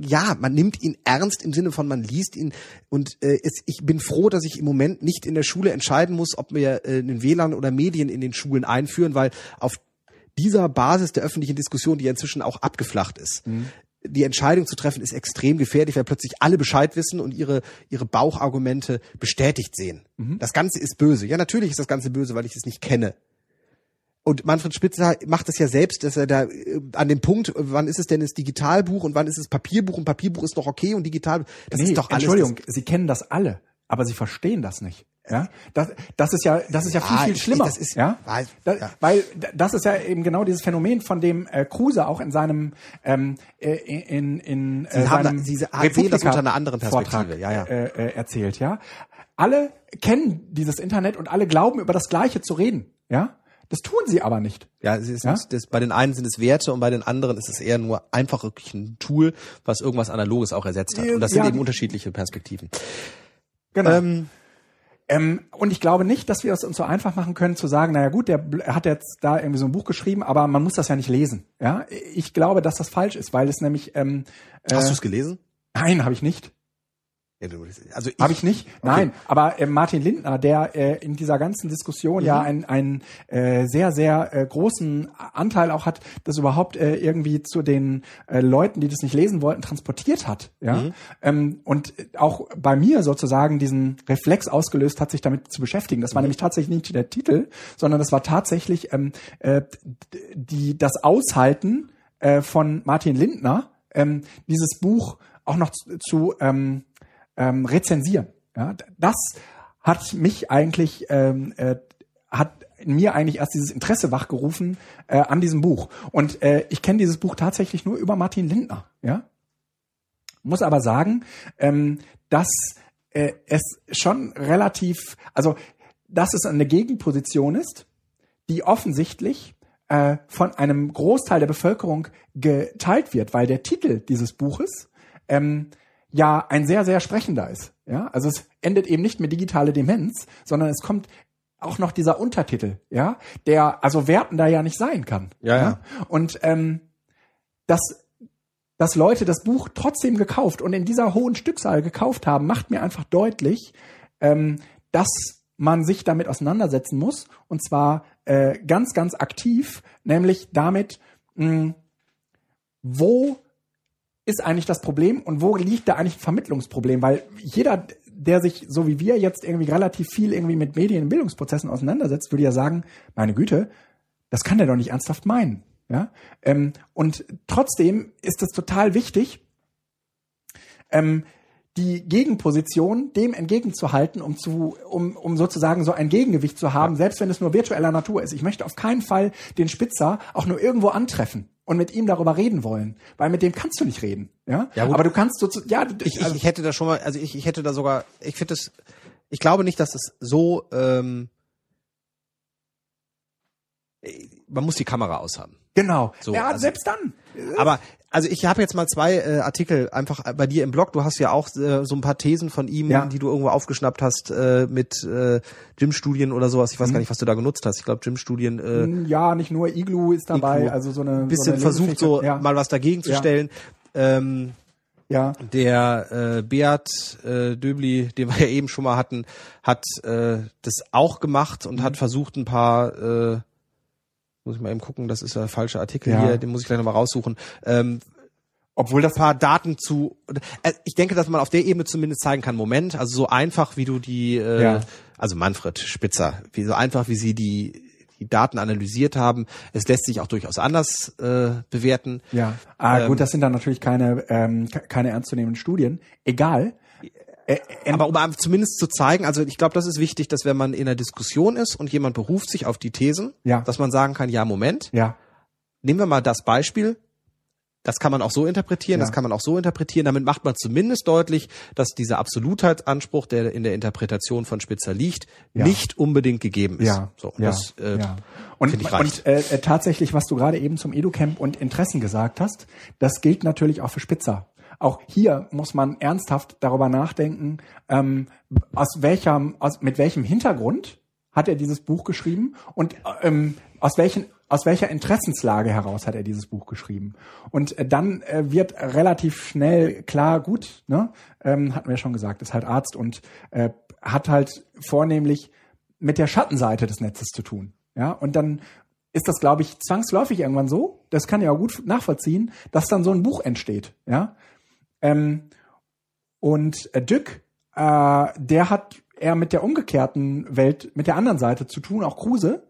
ja, man nimmt ihn ernst im Sinne von man liest ihn und äh, es, ich bin froh, dass ich im Moment nicht in der Schule entscheiden muss, ob wir äh, den WLAN oder Medien in den Schulen einführen, weil auf dieser Basis der öffentlichen Diskussion, die ja inzwischen auch abgeflacht ist, die Entscheidung zu treffen, ist extrem gefährlich, weil plötzlich alle Bescheid wissen und ihre, ihre Bauchargumente bestätigt sehen. Das Ganze ist böse. Ja, natürlich ist das Ganze böse, weil ich es nicht kenne. Und Manfred Spitzer macht es ja selbst, dass er da äh, an dem Punkt, äh, wann ist es denn das Digitalbuch und wann ist es Papierbuch und Papierbuch ist doch okay und digital, das nee, ist doch alles. Entschuldigung, sie kennen das alle, aber sie verstehen das nicht. Ja, das, das ist ja, das ist ja viel Ja, viel schlimmer. das ist- ja, weiß- Da- ja. weil das ist ja eben genau dieses Phänomen, von dem äh, Kruse auch in seinem ähm, äh, in in äh, Sie haben seinem da- Sie se- sehen das unter einer anderen Perspektive, Vortrag, ja, ja. Äh, äh, erzählt. Ja, alle kennen dieses Internet und alle glauben über das Gleiche zu reden. Ja, das tun sie aber nicht. Ja, es ist, Ja? Das, bei den einen sind es Werte und bei den anderen ist es eher nur einfach wirklich ein Tool, was irgendwas Analoges auch ersetzt hat. Und das sind Ja. eben unterschiedliche Perspektiven. Genau. Ähm, Ähm, und ich glaube nicht, dass wir es uns so einfach machen können zu sagen, naja gut, der er hat jetzt da irgendwie so ein Buch geschrieben, aber man muss das ja nicht lesen. Ja, ich glaube, dass das falsch ist, weil es nämlich ähm, äh, hast du es gelesen? nein, habe ich nicht. Ja, Also Habe ich nicht? Nein, aber äh, Martin Lindner, der äh, in dieser ganzen Diskussion ja einen, einen äh, sehr, sehr äh, großen Anteil auch hat, das überhaupt äh, irgendwie zu den äh, Leuten, die das nicht lesen wollten, transportiert hat. Ja? Ähm, und auch bei mir sozusagen diesen Reflex ausgelöst hat, sich damit zu beschäftigen. Das war nämlich tatsächlich nicht der Titel, sondern das war tatsächlich ähm, äh, die, das Aushalten äh, von Martin Lindner, ähm, dieses Buch auch noch zu, zu ähm, ähm, rezensieren. Ja, das hat mich eigentlich ähm, äh, hat in mir eigentlich erst dieses Interesse wachgerufen äh, an diesem Buch. Und äh, ich kenne dieses Buch tatsächlich nur über Martin Lindner. Ja, muss aber sagen, ähm, dass äh, es schon relativ, also dass es eine Gegenposition ist, die offensichtlich äh, von einem Großteil der Bevölkerung geteilt wird, weil der Titel dieses Buches ähm, ja ein sehr, sehr sprechender ist. Ja, also es endet eben nicht mit digitale Demenz, sondern es kommt auch noch dieser Untertitel, ja, der also wertender ja nicht sein kann. Ja, ja. Und ähm, dass dass Leute das Buch trotzdem gekauft und in dieser hohen Stückzahl gekauft haben, macht mir einfach deutlich, ähm, dass man sich damit auseinandersetzen muss und zwar äh, ganz, ganz aktiv, nämlich damit, mh, wo ist eigentlich das Problem und wo liegt da eigentlich ein Vermittlungsproblem? Weil jeder, der sich so wie wir jetzt irgendwie relativ viel irgendwie mit Medien und Bildungsprozessen auseinandersetzt, würde ja sagen, meine Güte, das kann der doch nicht ernsthaft meinen. Ja? Ähm, und trotzdem ist es total wichtig, ähm, die Gegenposition dem entgegenzuhalten, um zu, um, um sozusagen so ein Gegengewicht zu haben, selbst wenn es nur virtueller Natur ist. Ich möchte auf keinen Fall den Spitzer auch nur irgendwo antreffen und mit ihm darüber reden wollen, weil mit dem kannst du nicht reden, ja. Ja, gut. Aber du kannst so, ja, du- ich, ich, also, ich hätte da schon mal, also ich, ich hätte da sogar, ich finde es, ich glaube nicht, dass es so, ähm, man muss die Kamera aushaben. Genau. So, ja, also- selbst dann. Aber also ich habe jetzt mal zwei äh, Artikel einfach bei dir im Blog. Du hast ja auch äh, so ein paar Thesen von ihm, Ja. die du irgendwo aufgeschnappt hast äh, mit äh, Gym-Studien oder sowas. Ich weiß Mhm. gar nicht, was du da genutzt hast. Ich glaube Gym-Studien. Äh, Ja, nicht nur Iglu ist dabei, Iglu. also so eine ein bisschen so eine versucht, so ja, mal was dagegen zu Ja. stellen. Ähm, ja, der äh, Beat äh, Döbli, den wir ja eben schon mal hatten, hat äh, das auch gemacht und Mhm. hat versucht, ein paar, äh, muss ich mal eben gucken, das ist der falsche Artikel Ja. hier, den muss ich gleich nochmal raussuchen, ähm, obwohl das ein paar Daten zu. Äh, ich denke, dass man auf der Ebene zumindest zeigen kann, Moment, also so einfach, wie du die, äh, Ja. also Manfred Spitzer, wie so einfach, wie sie die die Daten analysiert haben. Es lässt sich auch durchaus anders äh, bewerten. Ja, ah, Ähm, gut, das sind dann natürlich keine ähm, ke- keine ernstzunehmenden Studien. Egal. Äh, äh, Aber um zumindest zu zeigen, also ich glaube, das ist wichtig, dass wenn man in einer Diskussion ist und jemand beruft sich auf die Thesen, Ja. dass man sagen kann, ja, Moment, ja, nehmen wir mal das Beispiel. Das kann man auch so interpretieren, Ja. das kann man auch so interpretieren. Damit macht man zumindest deutlich, dass dieser Absolutheitsanspruch, der in der Interpretation von Spitzer liegt, Ja. nicht unbedingt gegeben ist. ja, so, ja, das, äh, ja. Und, ich reicht. und äh, äh, tatsächlich, was du gerade eben zum EduCamp und Interessen gesagt hast, das gilt natürlich auch für Spitzer. Auch hier muss man ernsthaft darüber nachdenken, ähm, aus welchem, aus, mit welchem Hintergrund hat er dieses Buch geschrieben und ähm, aus welchen aus welcher Interessenslage heraus hat er dieses Buch geschrieben? Und äh, dann äh, wird relativ schnell klar, gut, ne, ähm, hatten wir schon gesagt, ist halt Arzt und äh, hat halt vornehmlich mit der Schattenseite des Netzes zu tun. Ja, und dann ist das, glaube ich, zwangsläufig irgendwann so. Das kann ich auch gut nachvollziehen, dass dann so ein Buch entsteht. Ja, ähm, und äh, Dück, äh, der hat eher mit der umgekehrten Welt, mit der anderen Seite zu tun, auch Kruse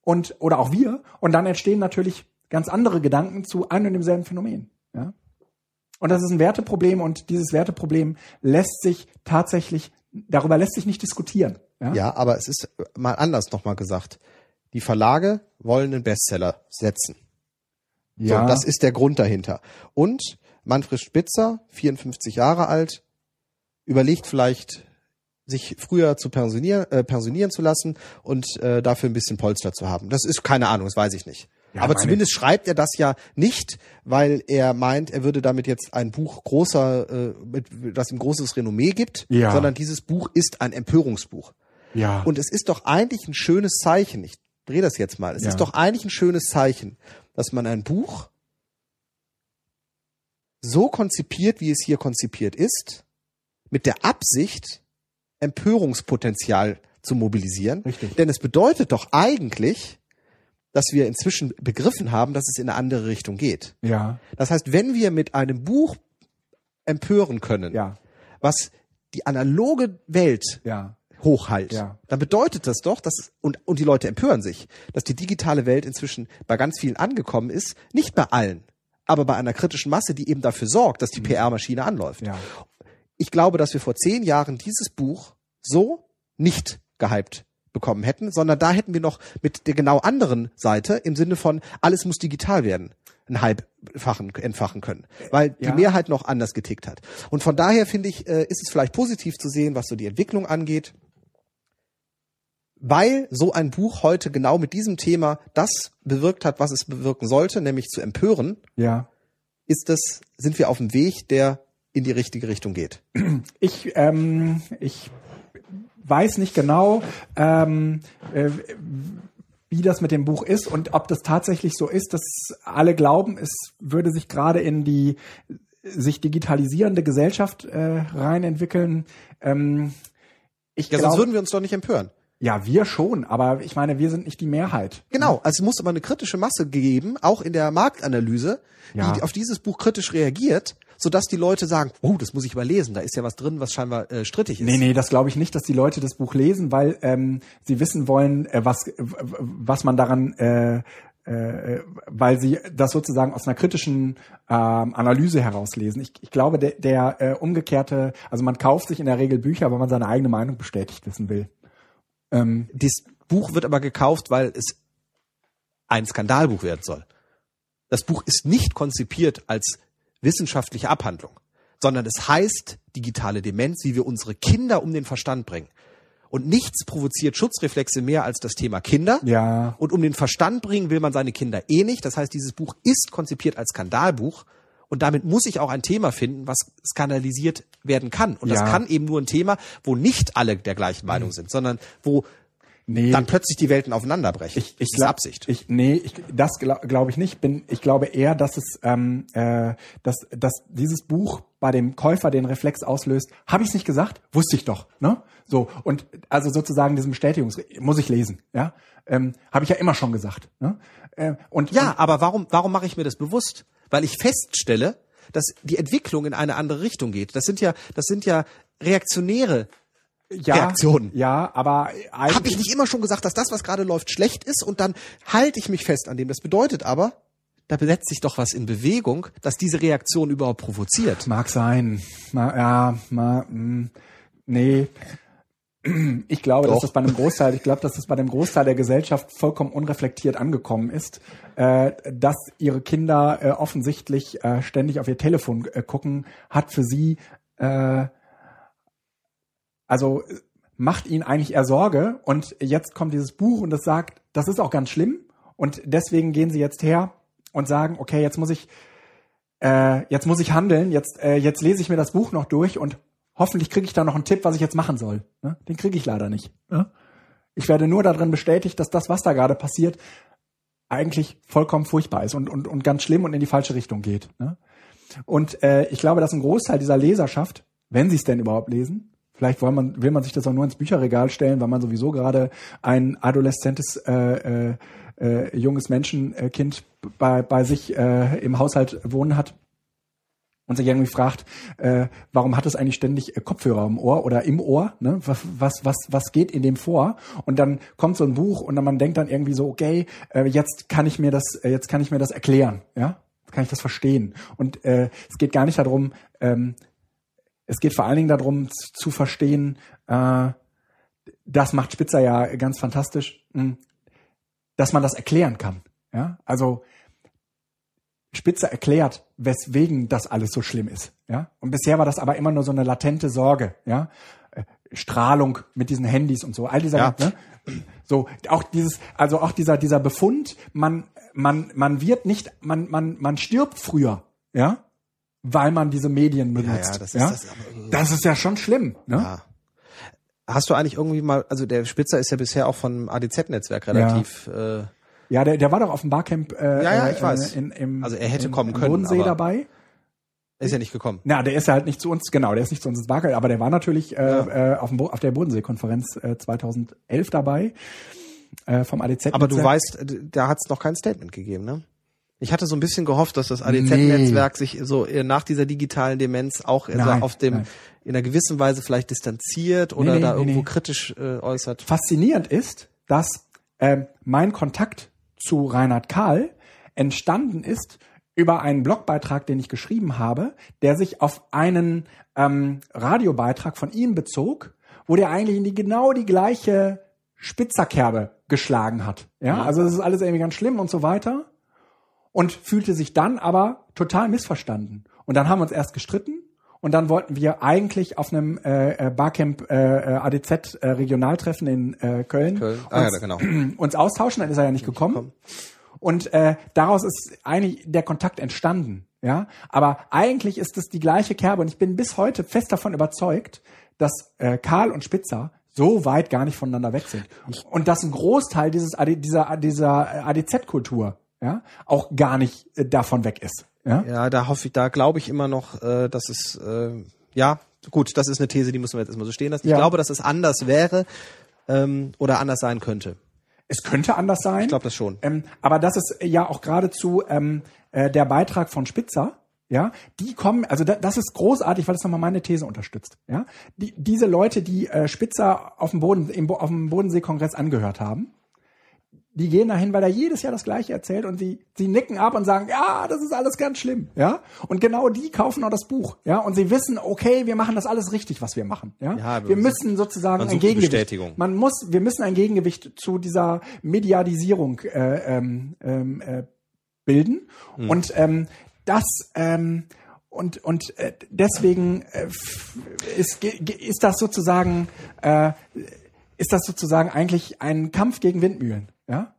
und oder auch wir. Und dann entstehen natürlich ganz andere Gedanken zu einem und demselben Phänomen. Ja, und das ist ein Werteproblem und dieses Werteproblem lässt sich tatsächlich darüber lässt sich nicht diskutieren. Ja, Ja, aber es ist mal anders nochmal gesagt. Die Verlage wollen einen Bestseller setzen. ja. So, das ist der Grund dahinter. Und Manfred Spitzer, 54 Jahre alt, überlegt vielleicht, sich früher zu pensionieren, äh, pensionieren zu lassen und äh, dafür ein bisschen Polster zu haben. Das ist keine Ahnung, das weiß ich nicht. Ja, Aber zumindest schreibt er das ja nicht, weil er meint, er würde damit jetzt ein Buch großer, äh, mit, das ihm großes Renommee gibt, Ja. sondern dieses Buch ist ein Empörungsbuch. ja. Und es ist doch eigentlich ein schönes Zeichen. Ich drehe das jetzt mal. Es Ja. ist doch eigentlich ein schönes Zeichen, dass man ein Buch so konzipiert, wie es hier konzipiert ist, mit der Absicht, Empörungspotenzial zu mobilisieren. Richtig. Denn es bedeutet doch eigentlich, dass wir inzwischen begriffen haben, dass es in eine andere Richtung geht. ja, Das heißt, wenn wir mit einem Buch empören können, ja, was die analoge Welt ja, hochhalt, Ja. dann bedeutet das doch, dass und, und die Leute empören sich, dass die digitale Welt inzwischen bei ganz vielen angekommen ist, nicht bei allen, aber bei einer kritischen Masse, die eben dafür sorgt, dass die PR-Maschine anläuft. Mhm. ja. Ich glaube, dass wir vor zehn Jahren dieses Buch so nicht gehypt bekommen hätten, sondern da hätten wir noch mit der genau anderen Seite im Sinne von alles muss digital werden, einen Hype fachen, entfachen können, weil die Ja. Mehrheit noch anders getickt hat. Und von daher finde ich, äh, ist es vielleicht positiv zu sehen, was so die Entwicklung angeht, weil so ein Buch heute genau mit diesem Thema das bewirkt hat, was es bewirken sollte, nämlich zu empören, ja. ist es, sind wir auf dem Weg, der in die richtige Richtung geht. Ich, ähm, ich weiß nicht genau, ähm, äh, wie das mit dem Buch ist und ob das tatsächlich so ist, dass alle glauben, es würde sich gerade in die sich digitalisierende Gesellschaft äh, rein entwickeln. Ähm, ich Ja, sonst glaube, würden wir uns doch nicht empören. Ja, wir schon, aber ich meine, wir sind nicht die Mehrheit. Genau, also es muss aber eine kritische Masse geben, auch in der Marktanalyse, Ja. die auf dieses Buch kritisch reagiert, sodass die Leute sagen, oh, das muss ich mal lesen, da ist ja was drin, was scheinbar äh, strittig ist. Nee, nee, das glaube ich nicht, dass die Leute das Buch lesen, weil ähm, sie wissen wollen, äh, was, w- was man daran, äh, äh, weil sie das sozusagen aus einer kritischen ähm, Analyse herauslesen. Ich, ich glaube, der, der äh, umgekehrte, also man kauft sich in der Regel Bücher, weil man seine eigene Meinung bestätigt wissen will. Ähm, Das Buch wird aber gekauft, weil es ein Skandalbuch werden soll. Das Buch ist nicht konzipiert als wissenschaftliche Abhandlung, sondern es heißt digitale Demenz, wie wir unsere Kinder um den Verstand bringen. Und nichts provoziert Schutzreflexe mehr als das Thema Kinder. Ja. Und um den Verstand bringen will man seine Kinder eh nicht. Das heißt, dieses Buch ist konzipiert als Skandalbuch. Und damit muss ich auch ein Thema finden, was skandalisiert werden kann. Und das Ja. kann eben nur ein Thema, wo nicht alle der gleichen Meinung sind, sondern wo Nee. dann plötzlich die Welten aufeinanderbrechen. Ich, ich das ist Absicht. Ich, nee, ich, das glaube glaub ich nicht. Bin, ich glaube eher, dass es, ähm, äh, dass, dass dieses Buch bei dem Käufer den Reflex auslöst. Habe ich es nicht gesagt? Wusste ich doch. Ne? So und also sozusagen diesen Bestätigungs muss ich lesen. Ja, ähm, habe ich ja immer schon gesagt. Ne? Äh, und Ja, aber warum, warum mache ich mir das bewusst? Weil ich feststelle, dass die Entwicklung in eine andere Richtung geht. Das sind ja, das sind ja reaktionäre. ja, Reaktionen. Ja, aber eigentlich Habe ich nicht immer schon gesagt, dass das, was gerade läuft, schlecht ist und dann halte ich mich fest an dem. Das bedeutet aber, da setzt sich doch was in Bewegung, dass diese Reaktion überhaupt provoziert. Mag sein. Ma, ja, ma, mh, nee. Ich glaube, dass Doch. das bei einem Großteil, ich glaube, dass das bei dem Großteil der Gesellschaft vollkommen unreflektiert angekommen ist, äh, dass ihre Kinder äh, offensichtlich äh, ständig auf ihr Telefon äh, gucken, hat für sie äh, also macht ihnen eigentlich eher Sorge. Und jetzt kommt dieses Buch und das sagt, das ist auch ganz schlimm. Und deswegen gehen sie jetzt her und sagen, okay, jetzt muss ich äh, jetzt muss ich handeln, jetzt, jetzt lese ich mir das Buch noch durch und hoffentlich kriege ich da noch einen Tipp, was ich jetzt machen soll. Ne? Den kriege ich leider nicht. Ich werde nur darin bestätigt, dass das, was da gerade passiert, eigentlich vollkommen furchtbar ist und, und, und ganz schlimm und in die falsche Richtung geht. Ne? Und äh, ich glaube, dass ein Großteil dieser Leserschaft, wenn sie es denn überhaupt lesen, vielleicht will man, will man sich das auch nur ins Bücherregal stellen, weil man sowieso gerade ein adoleszentes äh, äh, äh, junges Menschenkind bei, bei sich äh, im Haushalt wohnen hat und sich irgendwie fragt, äh, warum hat es eigentlich ständig äh, Kopfhörer im Ohr oder im Ohr? Ne? Was, was, was, was geht in dem vor? Und dann kommt so ein Buch und dann man denkt dann irgendwie so, okay, äh, jetzt kann ich mir das, äh, jetzt kann ich mir das erklären, ja? Jetzt kann ich das verstehen. Und äh, es geht gar nicht darum, ähm, es geht vor allen Dingen darum z- zu verstehen, äh, das macht Spitzer ja ganz fantastisch, mh, dass man das erklären kann. Ja, also Spitzer erklärt, weswegen das alles so schlimm ist. Ja, und bisher war das aber immer nur so eine latente Sorge. Ja, Äh, Strahlung mit diesen Handys und so, all dieser, Ja. ne? so auch dieses, also auch dieser dieser Befund, man man man wird nicht, man man man stirbt früher, ja, weil man diese Medien benutzt. ja, das ist das aber- das ist ja schon schlimm. Ne? Ja. Hast du eigentlich irgendwie mal, also der Spitzer ist ja bisher auch vom ADZ-Netzwerk relativ, äh, Ja, der, der war doch auf dem Barcamp äh, Ja, ja, äh, ich weiß. In, im, Also er hätte im, kommen können, Bodensee dabei. ist ja nicht gekommen. Na, der ist ja halt nicht zu uns, genau, der ist nicht zu uns ins Barcamp, aber der war natürlich äh, äh, auf, dem auf der Bodensee-Konferenz äh, 2011 dabei äh, vom ADZ. Aber du Netzwerk. weißt, da hat es noch kein Statement gegeben, ne? Ich hatte so ein bisschen gehofft, dass das ADZ-Netzwerk sich so äh, nach dieser digitalen Demenz auch Nein, auf dem nein. in einer gewissen Weise vielleicht distanziert oder nee, da nee, irgendwo nee. kritisch äh, äußert. faszinierend ist, dass ähm, mein Kontakt zu Reinhard Kahl entstanden ist über einen Blogbeitrag, den ich geschrieben habe, der sich auf einen ähm, Radiobeitrag von ihm bezog, wo der eigentlich in die genau die gleiche Spitzerkerbe geschlagen hat. Ja, also das ist alles irgendwie ganz schlimm und so weiter. Und fühlte sich dann aber total missverstanden. Und dann haben wir uns erst gestritten und dann wollten wir eigentlich auf einem äh, äh, Barcamp äh, äh, ADZ äh, Regionaltreffen in äh, Köln, Köln. Ah, ja, uns, genau. uns austauschen, dann ist er ja nicht gekommen. gekommen. Und äh, daraus ist eigentlich der Kontakt entstanden. Ja, aber eigentlich ist es die gleiche Kerbe und ich bin bis heute fest davon überzeugt, dass äh, Karl und Spitzer so weit gar nicht voneinander weg sind und dass ein Großteil dieses AD, dieser dieser ADZ-Kultur ja auch gar nicht äh, davon weg ist. Ja, Ja, da hoffe ich, da glaube ich immer noch, äh, dass es äh, ja gut, das ist eine These, die müssen wir jetzt erstmal so stehen lassen. Ich Ja. glaube, dass es anders wäre ähm, oder anders sein könnte. es könnte anders sein. Ich glaube das schon. Ähm, aber das ist ja auch geradezu ähm, äh, der Beitrag von Spitzer. Ja, die kommen, also da, das ist großartig, weil das nochmal meine These unterstützt. Ja, die, diese Leute, die äh, Spitzer auf dem Boden, im, auf dem Bodensee-Kongress angehört haben, die gehen dahin, weil er jedes Jahr das Gleiche erzählt und sie, sie nicken ab und sagen, ja, das ist alles ganz schlimm, ja. Und genau die kaufen auch das Buch, ja. Und sie wissen, okay, wir machen das alles richtig, was wir machen, ja. Ja, wir müssen sozusagen ein Gegengewicht. Man muss, wir müssen ein Gegengewicht zu dieser Mediadisierung äh, ähm, ähm, äh, bilden. Hm. Und ähm, das ähm, und und äh, deswegen äh, ist ist das sozusagen äh, ist das sozusagen eigentlich ein Kampf gegen Windmühlen, ja?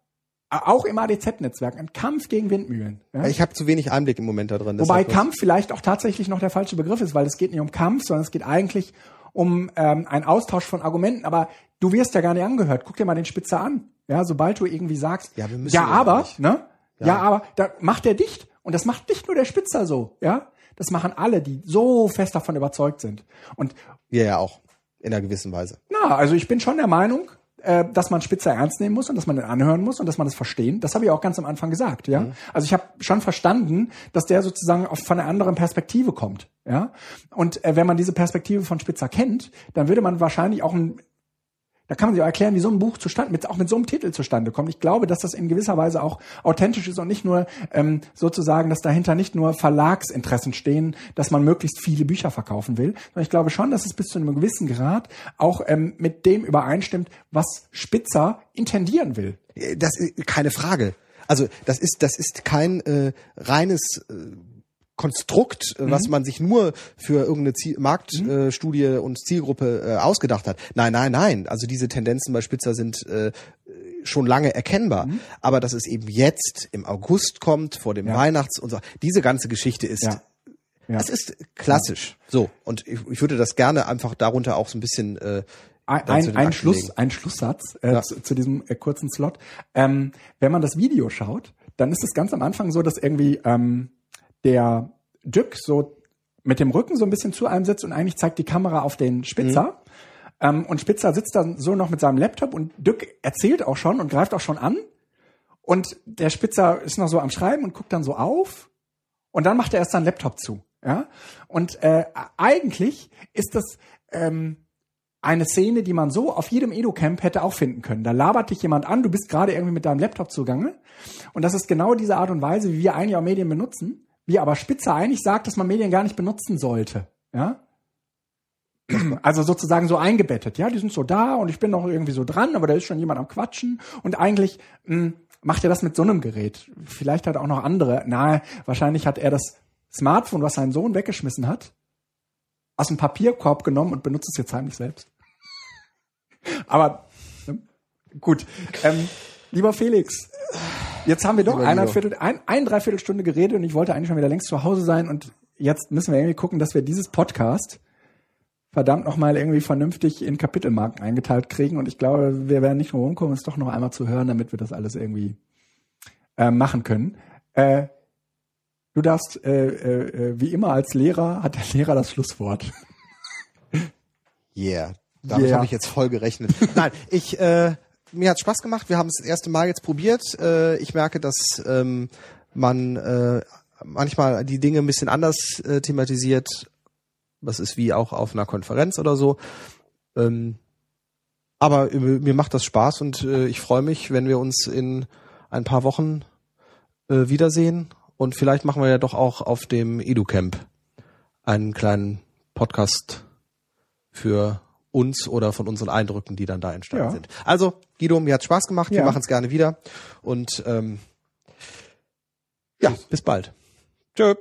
Auch im ADZ-Netzwerk, ein Kampf gegen Windmühlen. Ja? Ich habe zu wenig Einblick im Moment da drin. Wobei Kampf vielleicht auch tatsächlich noch der falsche Begriff ist, weil es geht nicht um Kampf, sondern es geht eigentlich um ähm, einen Austausch von Argumenten. Aber du wirst ja gar nicht angehört. Guck dir mal den Spitzer an. Ja, sobald du irgendwie sagst, Ja, wir müssen ja, ja aber, nicht. ne? Ja. aber da macht er dicht. Und das macht nicht nur der Spitzer so, ja? Das machen alle, die so fest davon überzeugt sind. Und Wir ja auch. In einer gewissen Weise. na, also ich bin schon der Meinung, äh, dass man Spitzer ernst nehmen muss und dass man den anhören muss und dass man das verstehen. Das habe ich auch ganz am Anfang gesagt, ja. Also ich habe schon verstanden, dass der sozusagen auf, von einer anderen Perspektive kommt, ja. Und äh, wenn man diese Perspektive von Spitzer kennt, dann würde man wahrscheinlich auch ein da kann man sich auch erklären, wie so ein Buch zustande, mit, auch mit so einem Titel zustande kommt. Ich glaube, dass das in gewisser Weise auch authentisch ist und nicht nur ähm, sozusagen, dass dahinter nicht nur Verlagsinteressen stehen, dass man möglichst viele Bücher verkaufen will, sondern ich glaube schon, dass es bis zu einem gewissen Grad auch ähm, mit dem übereinstimmt, was Spitzer intendieren will. Das ist keine Frage. Also das ist das ist kein äh, reines äh, Konstrukt, äh, was man sich nur für irgendeine Ziel Marktstudie äh, Studie und Zielgruppe äh, ausgedacht hat. Nein, nein, nein. Also diese Tendenzen bei Spitzer sind äh, schon lange erkennbar. Aber dass es eben jetzt im August kommt, vor dem Ja. Weihnachts und so, diese ganze Geschichte ist Ja. Ja. Das ist klassisch. So. Und ich, ich würde das gerne einfach darunter auch so ein bisschen äh, Ein, ein, Schluss, ein Schlusssatz äh, Ja. zu, zu diesem äh, kurzen Slot. Ähm, wenn man das Video schaut, dann ist es ganz am Anfang so, dass irgendwie ähm, der Dück so mit dem Rücken so ein bisschen zu einem sitzt und eigentlich zeigt die Kamera auf den Spitzer. Ähm, und Spitzer sitzt dann so noch mit seinem Laptop und Dück erzählt auch schon und greift auch schon an. Und der Spitzer ist noch so am Schreiben und guckt dann so auf. Und dann macht er erst seinen Laptop zu. Ja. Und äh, eigentlich ist das ähm, eine Szene, die man so auf jedem Edu-Camp hätte auch finden können. Da labert dich jemand an, du bist gerade irgendwie mit deinem Laptop zugange. Und das ist genau diese Art und Weise, wie wir eigentlich auch Medien benutzen. Wie aber Spitzer eigentlich sagt, dass man Medien gar nicht benutzen sollte. Ja? Also sozusagen so eingebettet. Ja, die sind so da und ich bin noch irgendwie so dran, aber da ist schon jemand am Quatschen. Und eigentlich mh, macht er das mit so einem Gerät. Vielleicht hat er auch noch andere. Na, wahrscheinlich hat er das Smartphone, was sein Sohn weggeschmissen hat, aus dem Papierkorb genommen und benutzt es jetzt heimlich selbst. Aber ne? gut. Ähm, lieber Felix, jetzt haben wir doch Lieber eine, Guido. Viertel, ein, ein Dreiviertelstunde geredet und ich wollte eigentlich schon wieder längst zu Hause sein und jetzt müssen wir irgendwie gucken, dass wir dieses Podcast verdammt nochmal irgendwie vernünftig in Kapitelmarken eingeteilt kriegen und ich glaube, wir werden nicht nur rumkommen, es doch noch einmal zu hören, damit wir das alles irgendwie äh, machen können. Äh, du darfst, äh, äh, äh, wie immer als Lehrer, hat der Lehrer das Schlusswort. Yeah. Damit Yeah. habe ich jetzt voll gerechnet. Nein, ich äh, mir hat Spaß gemacht. Wir haben es das erste Mal jetzt probiert. Äh, ich merke, dass ähm, man äh, manchmal die Dinge ein bisschen anders äh, thematisiert. Das ist wie auch auf einer Konferenz oder so. Ähm, aber äh, mir macht das Spaß und äh, ich freue mich, wenn wir uns in ein paar Wochen äh, wiedersehen. Und vielleicht machen wir ja doch auch auf dem EduCamp einen kleinen Podcast für uns oder von unseren Eindrücken, die dann da entstanden Ja. sind. Also, Guido, mir hat Spaß gemacht. Wir Ja. machen es gerne wieder. Und ähm, ja, bis bald. Tschö.